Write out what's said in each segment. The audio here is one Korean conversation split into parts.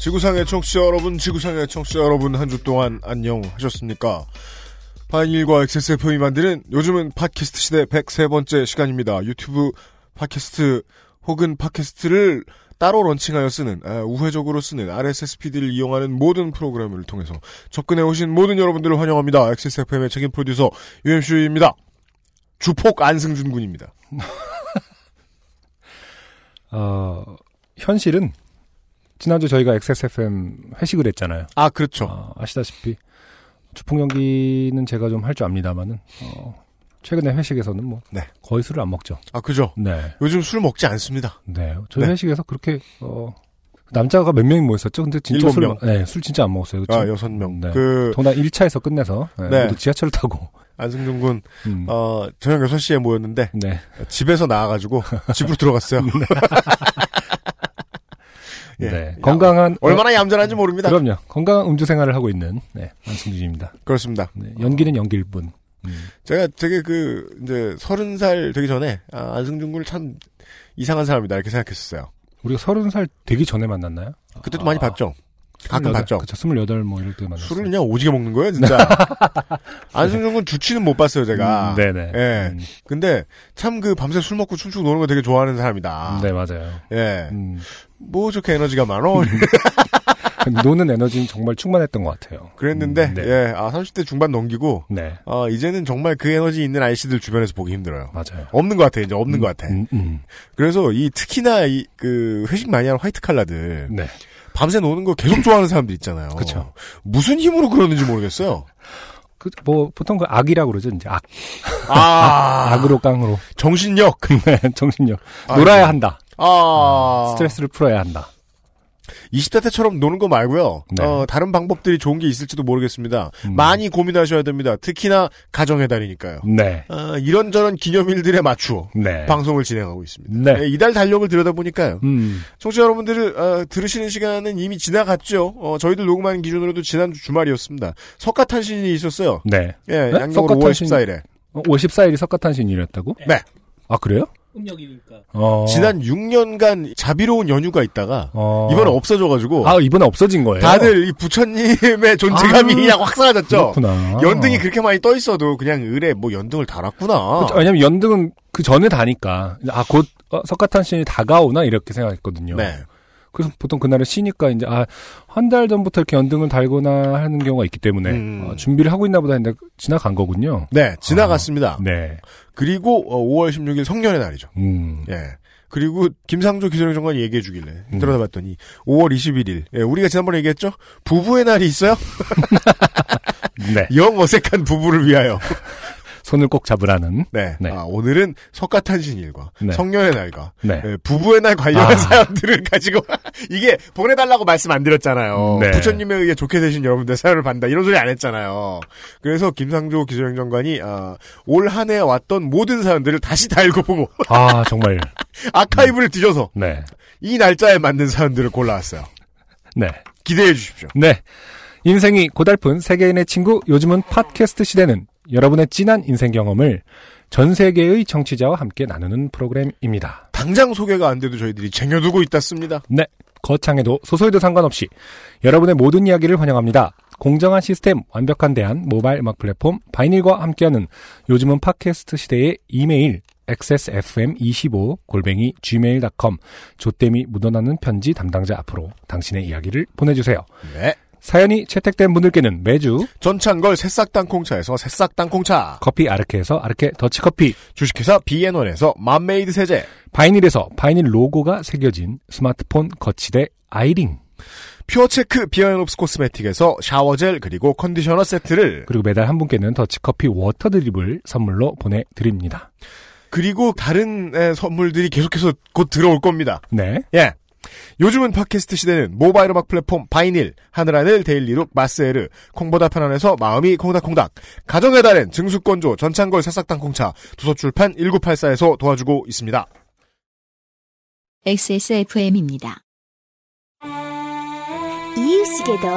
지구상의 청취자 여러분, 지구상의 청취자 여러분, 한 주 동안 안녕하셨습니까? 바인일과 XSFM이 만드는 요즘은 팟캐스트 시대 103번째 시간입니다. 유튜브 팟캐스트 혹은 팟캐스트를 따로 런칭하여 쓰는, 아, 우회적으로 쓰는 RSS 피드를 이용하는 모든 프로그램을 통해서 접근해 오신 모든 여러분들을 환영합니다. XSFM의 책임 프로듀서 UMC입니다. 주폭 안승준 군입니다. 어, 현실은 지난주 저희가 XSFM 회식을 했잖아요. 아, 그렇죠. 어, 아시다시피 주풍 연기는 제가 좀 할 줄 압니다만은 어, 최근에 회식에서는 뭐 네. 거의 술을 안 먹죠. 아, 그죠. 네, 요즘 술 먹지 않습니다. 네. 저희 네. 회식에서 그렇게 어, 남자가 몇 명이 모였었죠. 근데 진짜 술, 명. 네, 술 진짜 안 먹었어요. 그쵸? 아, 여섯 명. 네. 그, 더구나 1차에서 끝내서 네, 네. 모두 지하철을 타고 안승준 군, 음, 어, 저녁 6시에 모였는데, 네. 집에서 나와가지고, 집으로 들어갔어요. 예. 네. 건강한 얼마나 얌전한지 모릅니다. 어, 그럼요. 건강한 음주 생활을 하고 있는 네, 안승준입니다. 그렇습니다. 네, 연기는 연기일 뿐. 음. 제가 되게 그, 이제, 서른 살 되기 전에, 아, 안승준 군을 참 이상한 사람이다, 이렇게 생각했었어요. 우리가 서른 살 되기 전에 만났나요? 그때도 아, 많이 봤죠? 가끔 28, 봤죠? 그쵸, 스물여덟 뭐 이럴 때 만났어요. 술을 그냥 오지게 먹는 거예요, 진짜. 안승준 군 주치는 못 봤어요, 제가. 음, 네네. 예. 음, 근데, 참 그, 밤새 술 먹고 춤추고 노는 거 되게 좋아하는 사람이다. 네, 맞아요. 예. 음, 뭐 저렇게 에너지가 많어? 노는 에너지는 정말 충만했던 것 같아요. 그랬는데, 음, 네. 예, 아, 30대 중반 넘기고, 네, 어, 이제는 정말 그 에너지 있는 아이씨들 주변에서 보기 힘들어요. 맞아요. 없는 것 같아, 이제 없는 것 같아. 음, 음, 그래서 이 특히나 이, 그, 회식 많이 하는 화이트 칼라들, 네. 밤새 노는 거 계속 좋아하는 사람들 있잖아요. 그쵸. 무슨 힘으로 그러는지 모르겠어요. 그, 뭐, 보통 그 악이라고 그러죠. 이제 악. 아, 악으로 깡으로. 정신력. 네, 정신력. 아, 놀아야 한다. 아, 스트레스를 풀어야 한다. 20대 때처럼 노는 거 말고요. 네. 어, 다른 방법들이 좋은 게 있을지도 모르겠습니다. 음. 많이 고민하셔야 됩니다. 특히나 가정의 달이니까요. 네. 어, 이런저런 기념일들에 맞추어 네. 방송을 진행하고 있습니다. 네. 네, 이달 달력을 들여다보니까요. 음, 청취자 여러분들을 어, 들으시는 시간은 이미 지나갔죠. 어, 저희들 녹음하는 기준으로도 지난주 주말이었습니다. 석가탄신일이 있었어요. 네. 예, 네? 양력으로 5월 석가탄신- 14일에. 어, 54일이 석가탄신일이었다고? 네. 아, 그래요? 음력이니까. 어. 지난 6년간 자비로운 연휴가 있다가 어. 이번에 없어져가지고 아, 이번에 없어진 거예요? 다들 이 부처님의 존재감이 아, 그냥 확 사라졌죠. 그렇구나. 연등이 그렇게 많이 떠 있어도 그냥 을에 뭐 연등을 달았구나. 그쵸, 왜냐면 연등은 그 전에 다니까 아곧 석가탄신이 다가오나 이렇게 생각했거든요. 네. 그래서 보통 그날을 쉬니까 이제 아 한 달 전부터 이렇게 연등을 달거나 하는 경우가 있기 때문에 음. 어, 준비를 하고 있나 보다 했는데 지나간 거군요. 네, 지나갔습니다. 네. 그리고 어, 5월 16일 성년의 날이죠. 음. 예. 그리고 김상조 기술행 장관이 얘기해 주길래 음. 들여다봤더니 5월 21일. 예, 우리가 지난번에 얘기했죠? 부부의 날이 있어요? 네. 영 어색한 부부를 위하여. 손을 꼭 잡으라는. 네. 네. 아, 오늘은 석가탄신일과 네. 성년의 날과 네. 예, 부부의 날 관련한 아. 사연들을 가지고 이게 보내달라고 말씀 안 드렸잖아요. 네. 부처님에 의해 좋게 되신 여러분들 사연을 받는다 이런 소리 안 했잖아요. 그래서 김상조 기술행정관이 아, 올 한 해 왔던 모든 사연들을 다시 다 읽어보고 아 정말. 아카이브를 뒤져서 네. 이 날짜에 맞는 사연들을 골라왔어요. 네. 기대해 주십시오. 네. 인생이 고달픈 세계인의 친구 요즘은 팟캐스트 시대는 여러분의 진한 인생 경험을 전 세계의 청취자와 함께 나누는 프로그램입니다. 당장 소개가 안 돼도 저희들이 쟁여두고 있다습니다. 네. 거창해도 소소해도 상관없이 여러분의 모든 이야기를 환영합니다. 공정한 시스템, 완벽한 대안, 모바일 음악 플랫폼, 바이닐과 함께하는 요즘은 팟캐스트 시대의 이메일 xsfm25 골뱅이 gmail.com 조땜이 묻어나는 편지 담당자 앞으로 당신의 이야기를 보내주세요. 네. 사연이 채택된 분들께는 매주 전창걸 새싹 땅콩차에서 새싹 땅콩차. 커피 아르케에서 아르케 더치커피, 주식회사 비앤원에서 맘메이드 세제. 바이닐에서 바이닐 로고가 새겨진 스마트폰 거치대 아이링, 퓨어체크 비어앤옵스 코스메틱에서 shower gel 그리고 컨디셔너 세트를 그리고 매달 한 분께는 더치커피 water drip을 선물로 보내드립니다. 그리고 다른 에, 선물들이 계속해서 곧 들어올 겁니다. 네. 예. 요즘은 팟캐스트 시대는 모바일 음악 플랫폼 바이닐, 하늘하늘 daily look 마스에르, 콩보다 편안해서 마음이 콩닥콩닥, 가정의 달엔 증수권조 전창걸 새싹 땅콩차, 두서출판 1984에서 도와주고 있습니다. XSFM입니다. 이유식에도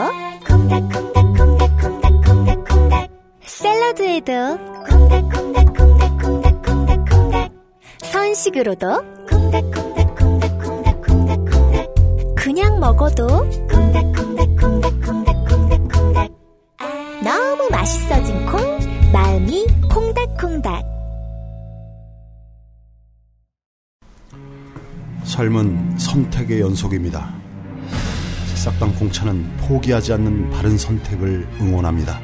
콩닥콩닥콩닥콩닥콩닥콩닥 샐러드에도 콩닥콩닥콩닥콩닥콩닥콩닥 선식으로도 콩닥콩닥콩닥콩닥콩닥콩닥 그냥 먹어도 콩닥콩닥콩닥콩닥콩닥콩닥 너무 맛있어진 콩 마음이 콩닥콩닥 삶은 선택의 연속입니다. 새싹 땅콩차는 포기하지 않는 바른 선택을 응원합니다.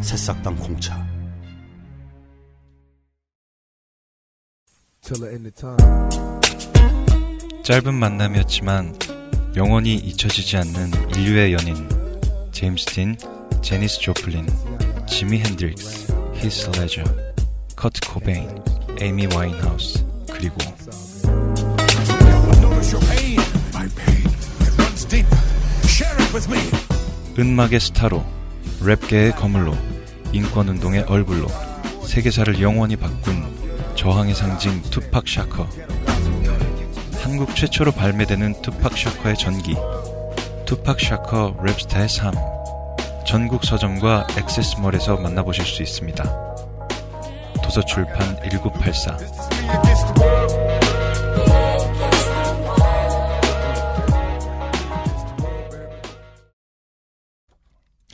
새싹 땅콩차. 짧은 만남이었지만 영원히 잊혀지지 않는 인류의 연인 제임스 딘, 제니스 조플린, 지미 핸드릭스, 히스 레저, 커트 코베인, 에이미 와인하우스 그리고 은막의 스타로 랩계의 거물로 인권운동의 얼굴로 세계사를 영원히 바꾼 저항의 상징 투팍 샤커 한국 최초로 발매되는 투팍 샤커의 전기 투팍 샤커 랩스타의 삶 전국 서점과 액세스몰에서 만나보실 수 있습니다. 도서출판 1984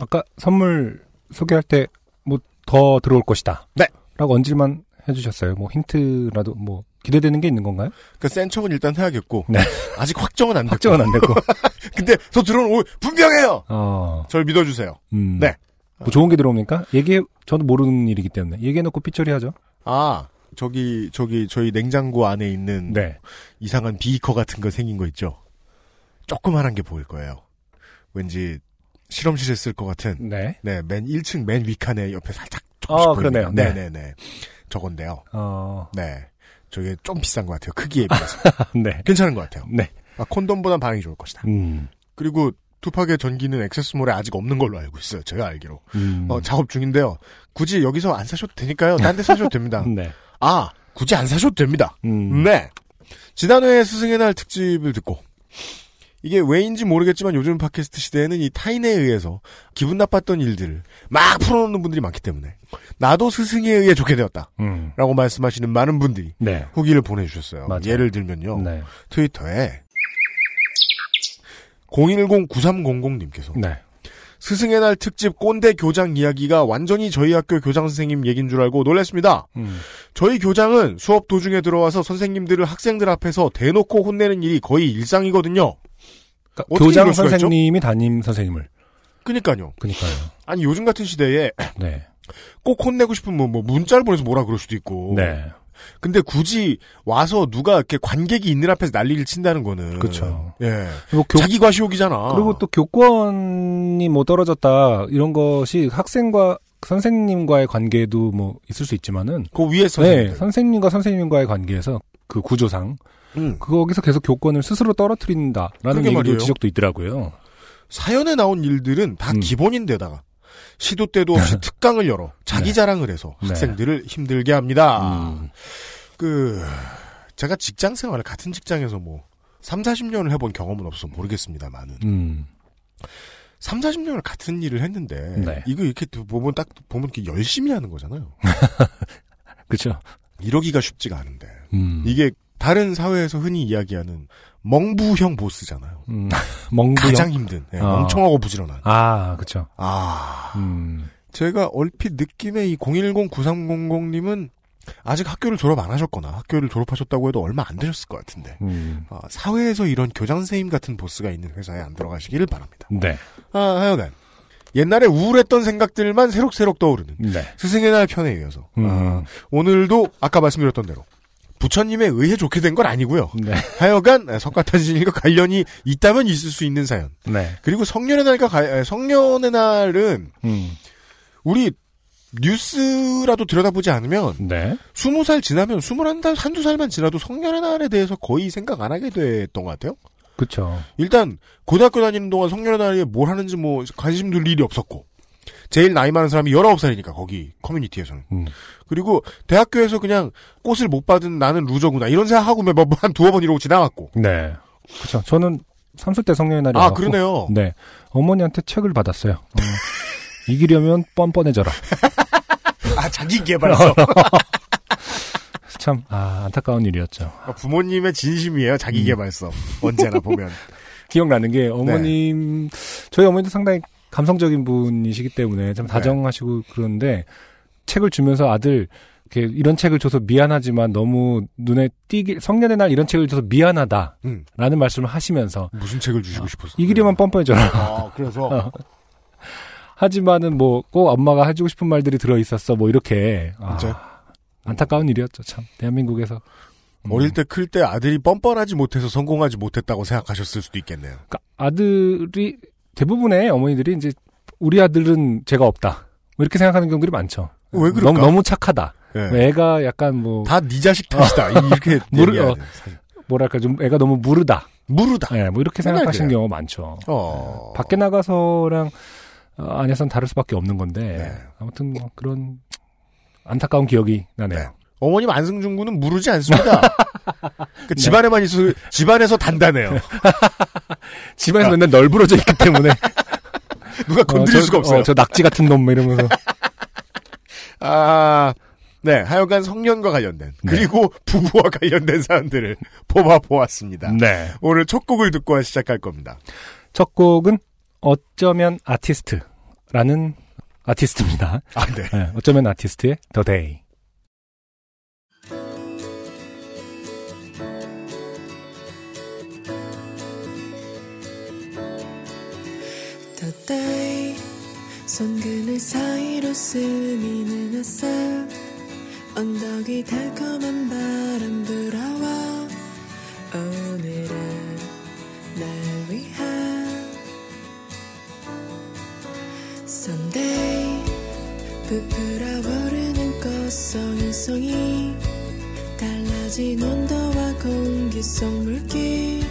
아까 선물 소개할 때 뭐 더 들어올 것이다. 네. 라고 언질만 해주셨어요. 뭐 힌트라도 뭐 기대되는 게 있는 건가요? 그센 척은 일단 해야겠고 네. 아직 확정은 안 됐고 확정은 안 됐고. 근데 더 들어온 오 분명해요. 어, 절 믿어주세요. 음. 네. 뭐 좋은 게 들어옵니까? 얘기해, 저도 모르는 일이기 때문에. 얘기해놓고 삐처리 하죠. 아 저기 저기 저희 냉장고 안에 있는 네. 이상한 비커 같은 거 생긴 거 있죠. 조그만한 게 보일 거예요. 왠지 실험실에 쓸 것 같은 네. 네, 맨 1층 맨 위칸에 옆에 살짝 조금씩 아, 보이는 그러네요. 네. 네, 네, 네. 저건데요. 어, 네. 저게 좀 비싼 것 같아요. 크기에 비해서. 네. 괜찮은 것 같아요. 네. 아, 콘돔보단 반응이 좋을 것이다. 음. 그리고 투팍의 전기는 액세스몰에 아직 없는 걸로 알고 있어요. 제가 알기로. 음. 어, 작업 중인데요. 굳이 여기서 안 사셔도 되니까요. 딴 데 사셔도 됩니다. 네. 아, 굳이 안 사셔도 됩니다. 음. 네. 지난해 스승의 날 특집을 듣고 이게 왜인지 모르겠지만 요즘 팟캐스트 시대에는 이 타인에 의해서 기분 나빴던 일들을 막 풀어놓는 분들이 많기 때문에 나도 스승에 의해 좋게 되었다. 음. 라고 말씀하시는 많은 분들이 네. 후기를 보내주셨어요. 맞아요. 예를 들면요. 네. 트위터에 010-9300님께서 네. 스승의 날 특집 꼰대 교장 이야기가 완전히 저희 학교 교장 선생님 얘기인 줄 알고 놀랐습니다. 음. 저희 교장은 수업 도중에 들어와서 선생님들을 학생들 앞에서 대놓고 혼내는 일이 거의 일상이거든요. 그러니까 교장? 선생님이 담임 선생님을. 그니까요. 그니까요. 아니 요즘 같은 시대에 네. 꼭 혼내고 싶으면 뭐, 뭐 문자를 보내서 뭐라 그럴 수도 있고. 네. 근데 굳이 와서 누가 이렇게 관객이 있는 앞에서 난리를 친다는 거는. 그쵸. 예. 뭐 교, 자기 과시욕이잖아. 그리고 또 교권이 뭐 떨어졌다 이런 것이 학생과 선생님과의 관계도 뭐 있을 수 있지만은 그 위에서. 네, 선생님과 선생님과의 관계에서 그 구조상 음. 거기서 계속 교권을 스스로 떨어뜨린다라는 얘기도. 지적도 있더라고요. 사연에 나온 일들은 다 음. 기본인데다가 시도 때도 없이 특강을 열어 자기 네. 자랑을 해서 네. 학생들을 힘들게 합니다. 음. 그 제가 직장 생활을 같은 직장에서 뭐 3, 40년을 해본 경험은 없어 모르겠습니다만은 음. 3, 40년을 같은 일을 했는데 네. 이거 이렇게 보면 딱 보면 이렇게 열심히 하는 거잖아요. 그렇죠. 이러기가 쉽지가 않은데 음. 이게 다른 사회에서 흔히 이야기하는 멍부형 보스잖아요. 음. 멍부형. 가장 힘든 예, 어. 멍청하고 부지런한. 아, 그렇죠. 아 음. 제가 얼핏 느낌에 이 010-9300님은 아직 학교를 졸업 안 하셨거나 학교를 졸업하셨다고 해도 얼마 안 되셨을 것 같은데 음. 아, 사회에서 이런 교장 선생님 같은 보스가 있는 회사에 안 들어가시기를 바랍니다. 네. 아, 하여간 옛날에 우울했던 생각들만 새록새록 떠오르는 네. 스승의 날 편에 이어서 음. 아, 오늘도 아까 말씀드렸던 대로 부처님에 의해 좋게 된 건 아니고요. 네. 하여간 석가탄신일과 관련이 있다면 있을 수 있는 사연. 네. 그리고 성년의 날과 가- 에, 성년의 날은 음. 우리 뉴스라도 들여다보지 않으면 네. 스무 살 지나면 스물한 달 한두 살만 지나도 성년의 날에 대해서 거의 생각 안 하게 됐던 것 같아요. 그쵸. 일단 고등학교 다니는 동안 성년의 날에 뭘 하는지 뭐 관심 둘 일이 없었고 제일 나이 많은 사람이 19살이니까 거기 커뮤니티에서는 음. 그리고 대학교에서 그냥 꽃을 못 받은 나는 루저구나 이런 생각하고 매번 한 두어 번 이러고 지나갔고 네. 그쵸. 저는 30대 성년의 날이 아 그러네요 네. 어머니한테 책을 받았어요. 어, 이기려면 뻔뻔해져라. 아 자기 개발서 참, 아, 안타까운 일이었죠. 부모님의 진심이에요 자기 음. 개발서 언제나 보면 기억나는 게 어머님, 저희 어머니도 상당히 감성적인 분이시기 때문에 좀 다정하시고 그런데 책을 주면서 아들, 이렇게 이런 책을 줘서 미안하지만 너무 눈에 띄게, 성년의 날 이런 책을 줘서 미안하다. 음. 라는 말씀을 하시면서 무슨 책을 주시고 싶었어 이기려면 뻔뻔해져라. 아 그래서 어. 하지만은 뭐 꼭 엄마가 해주고 싶은 말들이 들어 있었어. 뭐 이렇게 아? 안타까운 일이었죠. 참 대한민국에서 음. 어릴 때 클 때 아들이 뻔뻔하지 못해서 성공하지 못했다고 생각하셨을 수도 있겠네요. 그러니까 아들이 대부분의 어머니들이 이제 우리 아들은 죄가 없다. 뭐 이렇게 생각하는 경우들이 많죠. 왜 그럴까? 너무 너무 착하다. 예. 애가 약간 뭐 다 네 자식 탓이다. 이렇게 모르- 어. 돼. 뭐랄까 좀 애가 너무 무르다. 무르다. 예, 뭐 이렇게 생각하시는 그래요. 경우가 많죠. 어. 밖에 나가서랑 어, 안에선 다를 수밖에 없는 건데 네. 아무튼 뭐 그런 안타까운 기억이 나네요. 네. 어머님 안승준 군은 무르지 않습니다. 그 집안에만 있어 집안에서 단단해요. 집안에서 맨날 널브러져 있기 때문에 누가 건드릴 어, 저, 수가 없어요. 어, 저 낙지 같은 놈뭐 이러면서 아, 네, 하여간 성년과 관련된 네. 그리고 부부와 관련된 사안들을 뽑아 보았습니다. 네. 오늘 첫 곡을 듣고 시작할 겁니다. 첫 곡은 어쩌면 아티스트라는 아티스트입니다. 아, 네. 네, 어쩌면 아티스트의 The Day. 스미는 햇살 언덕이 달콤한 바람 불어와 오늘은 날 위한 Someday 부풀어 오르는 꽃송이송이 달라진 온도와 공기 속 물기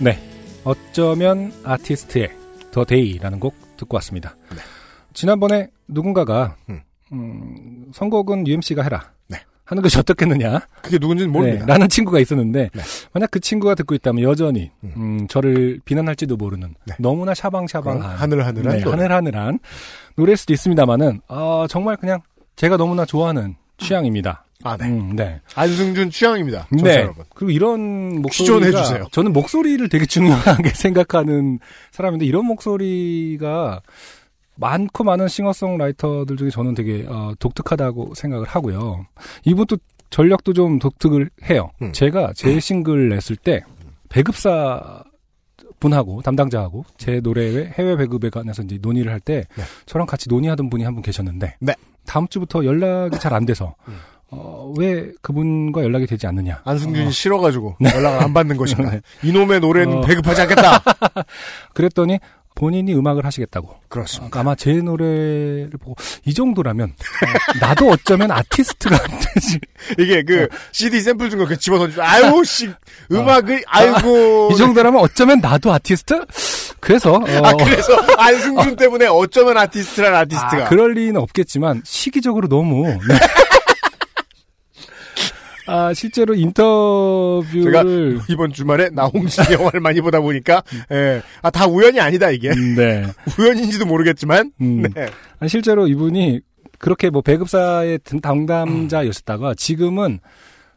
네. 어쩌면 아티스트의 The Day라는 곡 듣고 왔습니다. 네. 지난번에 누군가가 음. 음, 선곡은 UMC가 해라. 네. 하는 것이 어떻겠느냐. 그게 누군지는 모릅니다. 네, 라는 친구가 있었는데 네. 만약 그 친구가 듣고 있다면 여전히 음. 음, 저를 비난할지도 모르는 네. 너무나 샤방샤방한 하늘하늘한 네. 하늘하늘한 노래일 수도 있습니다만은 아, 정말 그냥 제가 너무나 좋아하는 취향입니다. 아, 네. 음, 네. 안승준 취향입니다. 네. 여러분. 그리고 이런 목소리가 주세요. 저는 목소리를 되게 중요하게 생각하는 사람인데 이런 목소리가 많고 많은 싱어송라이터들 중에 저는 되게 어, 독특하다고 생각을 하고요. 이분도 전략도 좀 독특을 해요. 음. 제가 제 싱글 냈을 때 배급사 분하고 담당자하고 제 노래의 해외 배급에 관해서 이제 논의를 할때 네. 저랑 같이 논의하던 분이 한 분 계셨는데 네. 다음 주부터 연락이 잘 안 돼서 음. 어, 왜 그분과 연락이 되지 않느냐? 안승준이 어, 싫어가지고 연락을 안 받는 것인가. 네. 이놈의 노래는 어. 배급하지 않겠다. 그랬더니 본인이 음악을 하시겠다고. 그렇습니다. 아마 제 노래를 보고 이 정도라면 어, 나도 어쩌면 아티스트가 되지. 이게 그 CD 샘플 준거 집어 던지고 아유 씨 음악을 아이고 이 정도라면 어쩌면 나도 아티스트? 그래서 어, 아 그래서 안승준 때문에 어쩌면 아티스트란 아티스트가 아, 그럴 리는 없겠지만 시기적으로 너무 네. 아 실제로 제가 인터뷰를 이번 주말에 나홍진 영화를 많이 보다 보니까 예. 아 다 우연이 아니다 이게 네. 우연인지도 모르겠지만 음. 네. 아니, 실제로 이분이 그렇게 뭐 배급사의 등- 담당자였었다가 지금은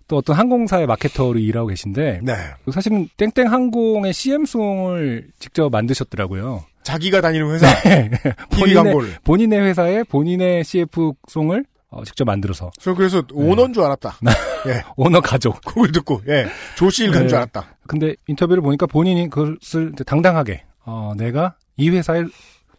또 어떤 항공사의 마케터로 일하고 계신데 네. 사실은 땡땡 항공의 CM송을 직접 만드셨더라고요. 자기가 다니는 회사 TV 본인의, 광고를 본인의 회사에 본인의 CF송을 어, 직접 만들어서 저 그래서 오너인 줄 알았다 예 오너 가족. 그걸 듣고 예 조시일 간 네. 줄 알았다 근데 인터뷰를 보니까 본인이 그것을 당당하게 어, 내가 이 회사의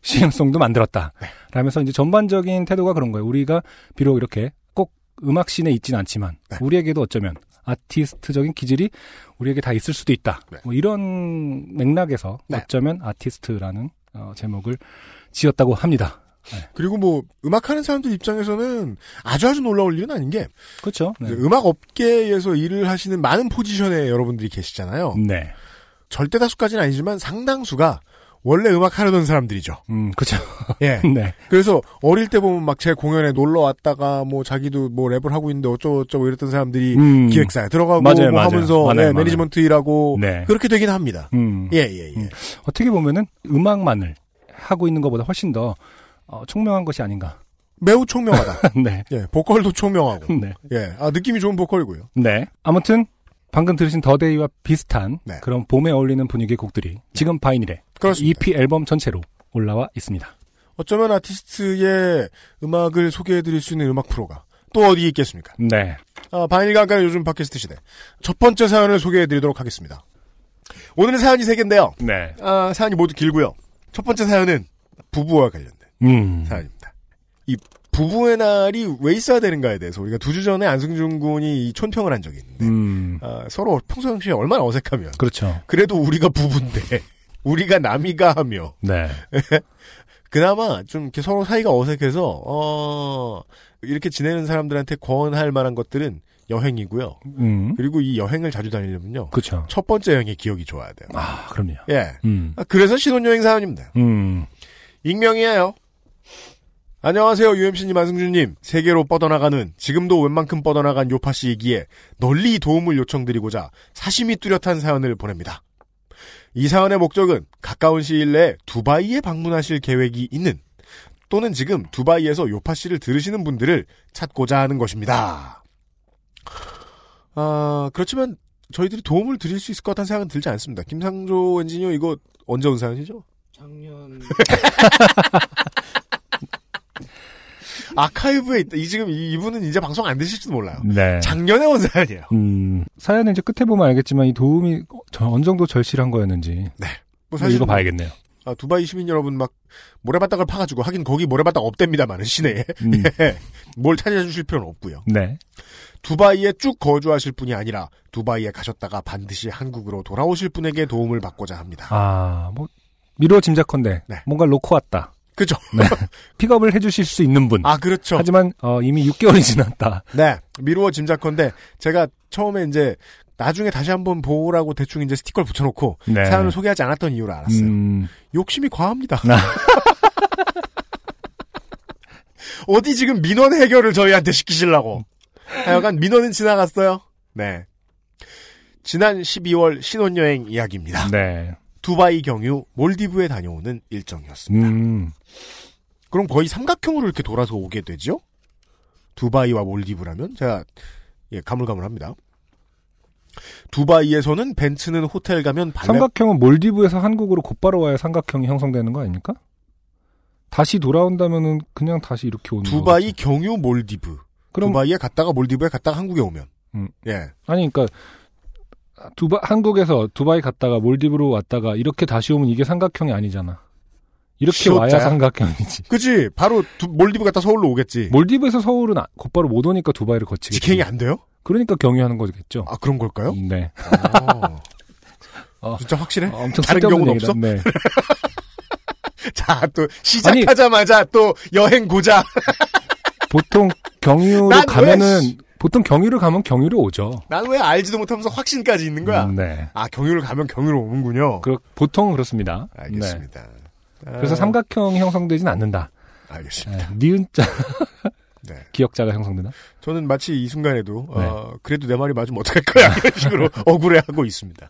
CM송도 만들었다. 네. 라면서 이제 전반적인 태도가 그런 거예요. 우리가 비록 이렇게 꼭 음악 씬에 있진 않지만 네. 우리에게도 어쩌면 아티스트적인 기질이 우리에게 다 있을 수도 있다. 네. 뭐 이런 맥락에서 네. 어쩌면 아티스트라는 어, 제목을 지었다고 합니다. 그리고 뭐 음악하는 사람들 입장에서는 아주 아주 놀라울 일은 아닌 게 그렇죠? 네. 음악 업계에서 일을 하시는 많은 포지션에 여러분들이 계시잖아요. 네. 절대 다수까지는 아니지만 상당수가 원래 음악 하려던 사람들이죠. 음, 그렇죠. 예. 네. 그래서 어릴 때 보면 막 제 공연에 놀러 왔다가 뭐 자기도 뭐 랩을 하고 있는데 어쩌고저쩌고 이랬던 사람들이 음. 기획사에 들어가고 맞아요, 뭐 맞아요. 하면서 맞아요, 예, 맞아요. 매니지먼트 일하고 네. 그렇게 되긴 합니다. 음. 예, 예, 예. 음. 어떻게 보면은 음악만을 하고 있는 것보다 훨씬 더 어, 총명한 것이 아닌가. 매우 총명하다. 네. 예, 보컬도 총명하고. 네. 예, 아, 느낌이 좋은 보컬이고요. 네. 아무튼 방금 들으신 더데이와 비슷한 네. 그런 봄에 어울리는 분위기의 곡들이 지금 바이닐에 그렇습니다. EP 앨범 전체로 올라와 있습니다. 어쩌면 아티스트의 음악을 소개해드릴 수 있는 음악 프로가 또 어디 있겠습니까? 네. 아, 바닐가가 요즘 팟캐스트 시대. 첫 번째 사연을 소개해드리도록 하겠습니다. 오늘은 사연이 세 개인데요. 네. 아, 사연이 모두 길고요. 첫 번째 사연은 부부와 관련된 음. 사연입니다. 이 부부의 날이 왜 있어야 되는가에 대해서 우리가 두 주 전에 안승준 군이 이 촌평을 한 적이 있는데 음. 아, 서로 평상시에 얼마나 어색하면 그렇죠. 그래도 우리가 부부인데 우리가 남이가 하며 네. 그나마 좀 이렇게 서로 사이가 어색해서 어 이렇게 지내는 사람들한테 권할 만한 것들은 여행이고요. 음. 그리고 이 여행을 자주 다니려면요. 그렇죠. 첫 번째 여행의 기억이 좋아야 돼요. 아, 그럼요. 예. 음. 아, 그래서 신혼여행 사연입니다. 음. 익명이에요. 안녕하세요, UMC님, 안승준님. 세계로 뻗어나가는, 지금도 웬만큼 뻗어나간 요파씨이기에 널리 도움을 요청드리고자 사심이 뚜렷한 사연을 보냅니다. 이 사연의 목적은 가까운 시일 내에 두바이에 방문하실 계획이 있는, 또는 지금 두바이에서 요파씨를 들으시는 분들을 찾고자 하는 것입니다. 아, 그렇지만 저희들이 도움을 드릴 수 있을 것 같다는 생각은 들지 않습니다. 김상조 엔지니어 이거 언제 온 사연이죠? 작년 아카이브에 있다. 이 지금 이- 이분은 이제 방송 안 되실지도 몰라요. 네. 작년에 온 사연이에요. 음. 사연은 이제 끝에 보면 알겠지만 이 도움이 저- 어느 정도 절실한 거였는지 뭐 사실 이거 봐야겠네요. 아, 두바이 시민 여러분 막 모래바닥을 파가지고 하긴 거기 모래바닥 없답니다만은 시내에 음. 예. 뭘 찾아주실 필요는 없고요. 네. 두바이에 쭉 거주하실 분이 아니라 두바이에 가셨다가 반드시 한국으로 돌아오실 분에게 도움을 받고자 합니다. 아, 뭐 미뤄 짐작컨대 네. 뭔가 놓고 왔다. 그죠? 네. 픽업을 해주실 수 있는 분. 아 그렇죠. 하지만 어, 이미 6개월이 지났다. 네 미루어 짐작컨대 제가 처음에 이제 나중에 다시 한번 보라고 대충 이제 스티커를 붙여놓고 네. 사연을 소개하지 않았던 이유를 알았어요. 음, 욕심이 과합니다. 아. 어디 지금 민원 해결을 저희한테 시키시려고. 하여간 민원은 지나갔어요. 네. 지난 12월 신혼여행 이야기입니다. 네. 두바이 경유 몰디브에 다녀오는 일정이었습니다. 음, 그럼 거의 삼각형으로 이렇게 돌아서 오게 되죠? 두바이와 몰디브라면 제가 예, 가물가물합니다. 두바이에서는 벤츠는 호텔 가면 발레 삼각형은 몰디브에서 한국으로 곧바로 와야 삼각형이 형성되는 거 아닙니까? 다시 돌아온다면은 그냥 다시 이렇게 오는 두바이 거겠지. 경유 몰디브. 그럼 두바이에 갔다가 몰디브에 갔다가 한국에 오면. 음. 예. 아니 그러니까 두바 한국에서 두바이 갔다가 몰디브로 왔다가 이렇게 다시 오면 이게 삼각형이 아니잖아. 이렇게 시옷자야? 와야 삼각형이지. 그치 바로 두- 몰디브 갔다 서울로 오겠지. 몰디브에서 서울은 아- 곧바로 못 오니까 두바이를 거치겠지. 직행이 안 돼요? 그러니까 경유하는 거겠죠. 아 그런 걸까요? 네. 어. 어. 진짜 확실해? 어, 엄청 다른 경우는 얘기다. 없어? 네. 자, 또 시작하자마자 또 여행 고자. 보통 경유로 가면은 씨. 보통 경유를 가면 경유로 오죠. 난 왜 알지도 못하면서 확신까지 있는 거야? 음, 네. 아 경유를 가면 경유로 오는군요. 그, 보통 그렇습니다. 알겠습니다. 네. 그래서 삼각형이 형성되진 않는다. 알겠습니다. 네. 니은자 네. 기억자가 형성되나? 저는 마치 이 순간에도 네. 어, 그래도 내 말이 맞으면 어떡할 거야 이런 식으로 억울해하고 있습니다.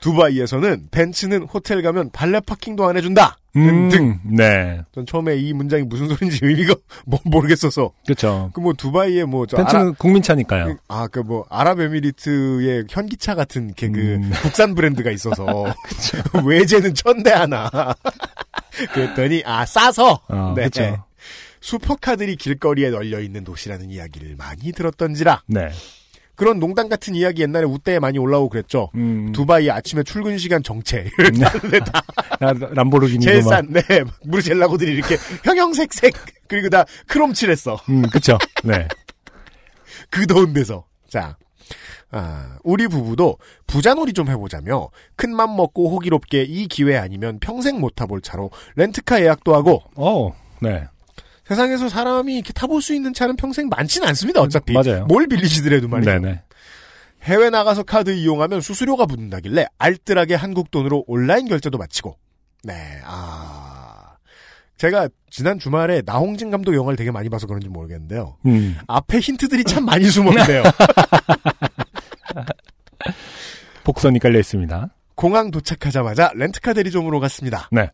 두바이에서는 벤츠는 호텔 가면 발레 파킹도 안 해준다. 음, 등. 네. 전 처음에 이 문장이 무슨 소린지 의미가 뭐 모르겠어서 그렇죠. 그 뭐 두바이에 뭐저 벤츠는 국민차니까요. 아, 그 뭐 아랍에미리트의 현기차 같은 그, 그 음. 국산 브랜드가 있어서 외제는 천대 하나. 그랬더니 아 싸서. 어, 네. 그렇죠. 슈퍼카들이 길거리에 널려 있는 도시라는 이야기를 많이 들었던지라 네. 그런 농담 같은 이야기 옛날에 우대에 많이 올라오고 그랬죠. 음, 두바이 아침에 출근 시간 정체. 라- 람보르기니 제일 싼, 네. 무르젤라고들이 이렇게 형형색색. 그리고 다 크롬 칠했어. 음, 그렇죠. 네. 그 더운 데서. 자, 아, 우리 부부도 부자놀이 좀 해보자며 큰 맘 먹고 호기롭게 이 기회 아니면 평생 못 타볼 차로 렌트카 예약도 하고 어, 네. 세상에서 사람이 이렇게 타볼 수 있는 차는 평생 많지는 않습니다. 어차피 맞아요. 뭘 빌리시더라도 말이죠. 네네. 해외 나가서 카드 이용하면 수수료가 붙는다길래 알뜰하게 한국 돈으로 온라인 결제도 마치고 네, 아 제가 지난 주말에 나홍진 감독 영화를 되게 많이 봐서 그런지 모르겠는데요. 음, 앞에 힌트들이 참 많이 숨어있네요. 복선이 깔려 있습니다. 공항 도착하자마자 렌트카 대리점으로 갔습니다. 네.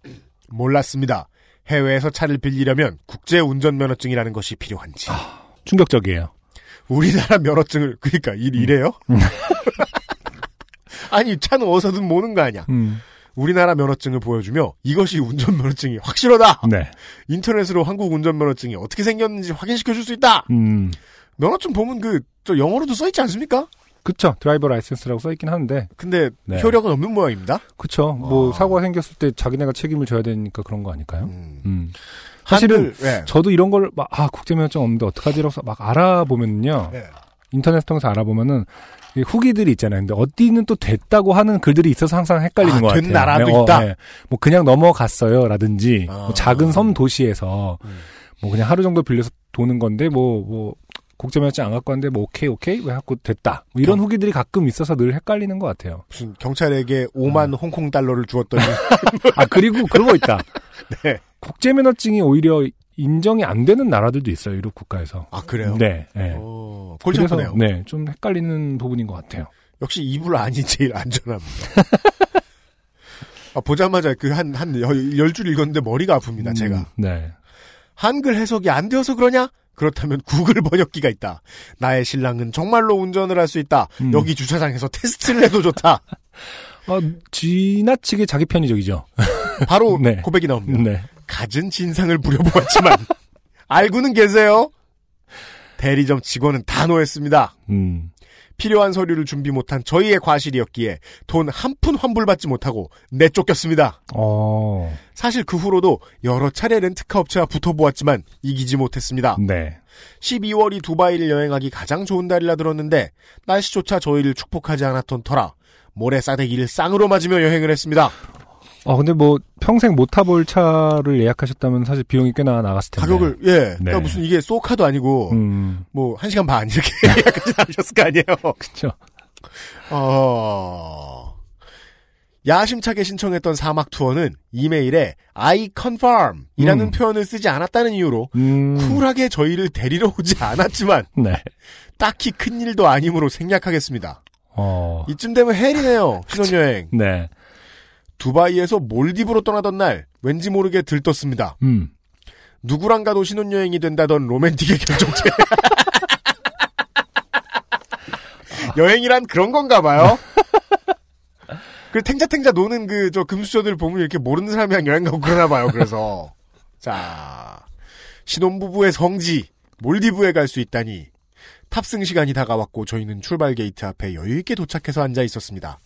몰랐습니다. 해외에서 차를 빌리려면 국제 운전면허증이라는 것이 필요한지. 충격적이에요. 우리나라 면허증을 그러니까 일 이래요? 아니 차는 어디서든 모는 거 아니야. 음, 우리나라 면허증을 보여주며 이것이 운전면허증이 확실하다. 네. 인터넷으로 한국 운전면허증이 어떻게 생겼는지 확인시켜 줄 수 있다. 음, 면허증 보면 그 저 영어로도 써 있지 않습니까? 그쵸. 드라이버 라이센스라고 써있긴 하는데, 근데 네. 효력은 없는 모양입니다. 그쵸. 뭐, 아. 사고가 생겼을 때 자기네가 책임을 져야 되니까 그런 거 아닐까요? 음. 음. 사실은, 한글, 예. 저도 이런 걸 막, 아, 국제면허증 없는데 어떡하지라고 막 알아보면요. 예. 인터넷 통해서 알아보면은, 이 후기들이 있잖아요. 근데 어디는 또 됐다고 하는 글들이 있어서 항상 헷갈리는 아, 것된 같아요. 나라도 네, 어, 있다? 네. 뭐 그냥 넘어갔어요. 라든지, 아. 뭐 작은 섬 도시에서, 음. 뭐 그냥 하루 정도 빌려서 도는 건데, 뭐, 뭐, 국제면허증 안 갖고 왔는데, 뭐, 오케이, 오케이, 왜 갖고 됐다. 뭐 이런 경- 후기들이 가끔 있어서 늘 헷갈리는 것 같아요. 무슨 경찰에게 5만 음. 홍콩 달러를 주었더니 아, 그리고 그런 거 있다. 네. 국제 면허증이 오히려 인정이 안 되는 나라들도 있어요. 유럽 국가에서. 아 그래요? 네, 네. 어, 골치 그래서, 아프네요. 네, 좀 헷갈리는 부분인 것 같아요. 역시 이불 안이 제일 안전합니다. 아, 보자마자 그 한, 한, 열 줄 읽었는데 머리가 아픕니다, 음, 제가. 네. 한글 해석이 안 되어서 그러냐? 그렇다면 구글 번역기가 있다. 나의 신랑은 정말로 운전을 할 수 있다. 음. 여기 주차장에서 테스트를 해도 좋다. 어, 지나치게 자기 편의적이죠. 바로 네. 고백이 나옵니다. 네. 갖은 진상을 부려보았지만 알고는 계세요? 대리점 직원은 다 노했습니다. 음. 필요한 서류를 준비 못한 저희의 과실이었기에 돈 한 푼 환불받지 못하고 내쫓겼습니다. 어, 사실 그 후로도 여러 차례 렌트카 업체와 붙어보았지만 이기지 못했습니다. 네. 12월이 두바이를 여행하기 가장 좋은 달이라 들었는데 날씨조차 저희를 축복하지 않았던 터라 모래 싸대기를 쌍으로 맞으며 여행을 했습니다. 어, 근데 뭐, 평생 못 타볼 차를 예약하셨다면 사실 비용이 꽤나 나갔을 텐데. 가격을 예, 그러니까 네. 무슨 이게 소카도 아니고 음, 뭐한 시간 반 이렇게 예약하지 않으셨을 거 아니에요. 그쵸. 어... 야심차게 신청했던 사막 투어는 이메일에 I confirm이라는 음. 표현을 쓰지 않았다는 이유로 음, 쿨하게 저희를 데리러 오지 않았지만 네. 딱히 큰 일도 아니므로 생략하겠습니다. 어, 이쯤 되면 헬이네요. 신혼여행. 네. 두바이에서 몰디브로 떠나던 날 왠지 모르게 들떴습니다. 음, 누구랑 가도 신혼여행이 된다던 로맨틱의 결정체. 여행이란 그런 건가 봐요. 그 탱자탱자 노는 그 저 금수저들 보면 이렇게 모르는 사람이랑 여행 가고 그러나 봐요. 그래서 자 신혼부부의 성지 몰디브에 갈 수 있다니 탑승 시간이 다가왔고 저희는 출발 게이트 앞에 여유 있게 도착해서 앉아 있었습니다.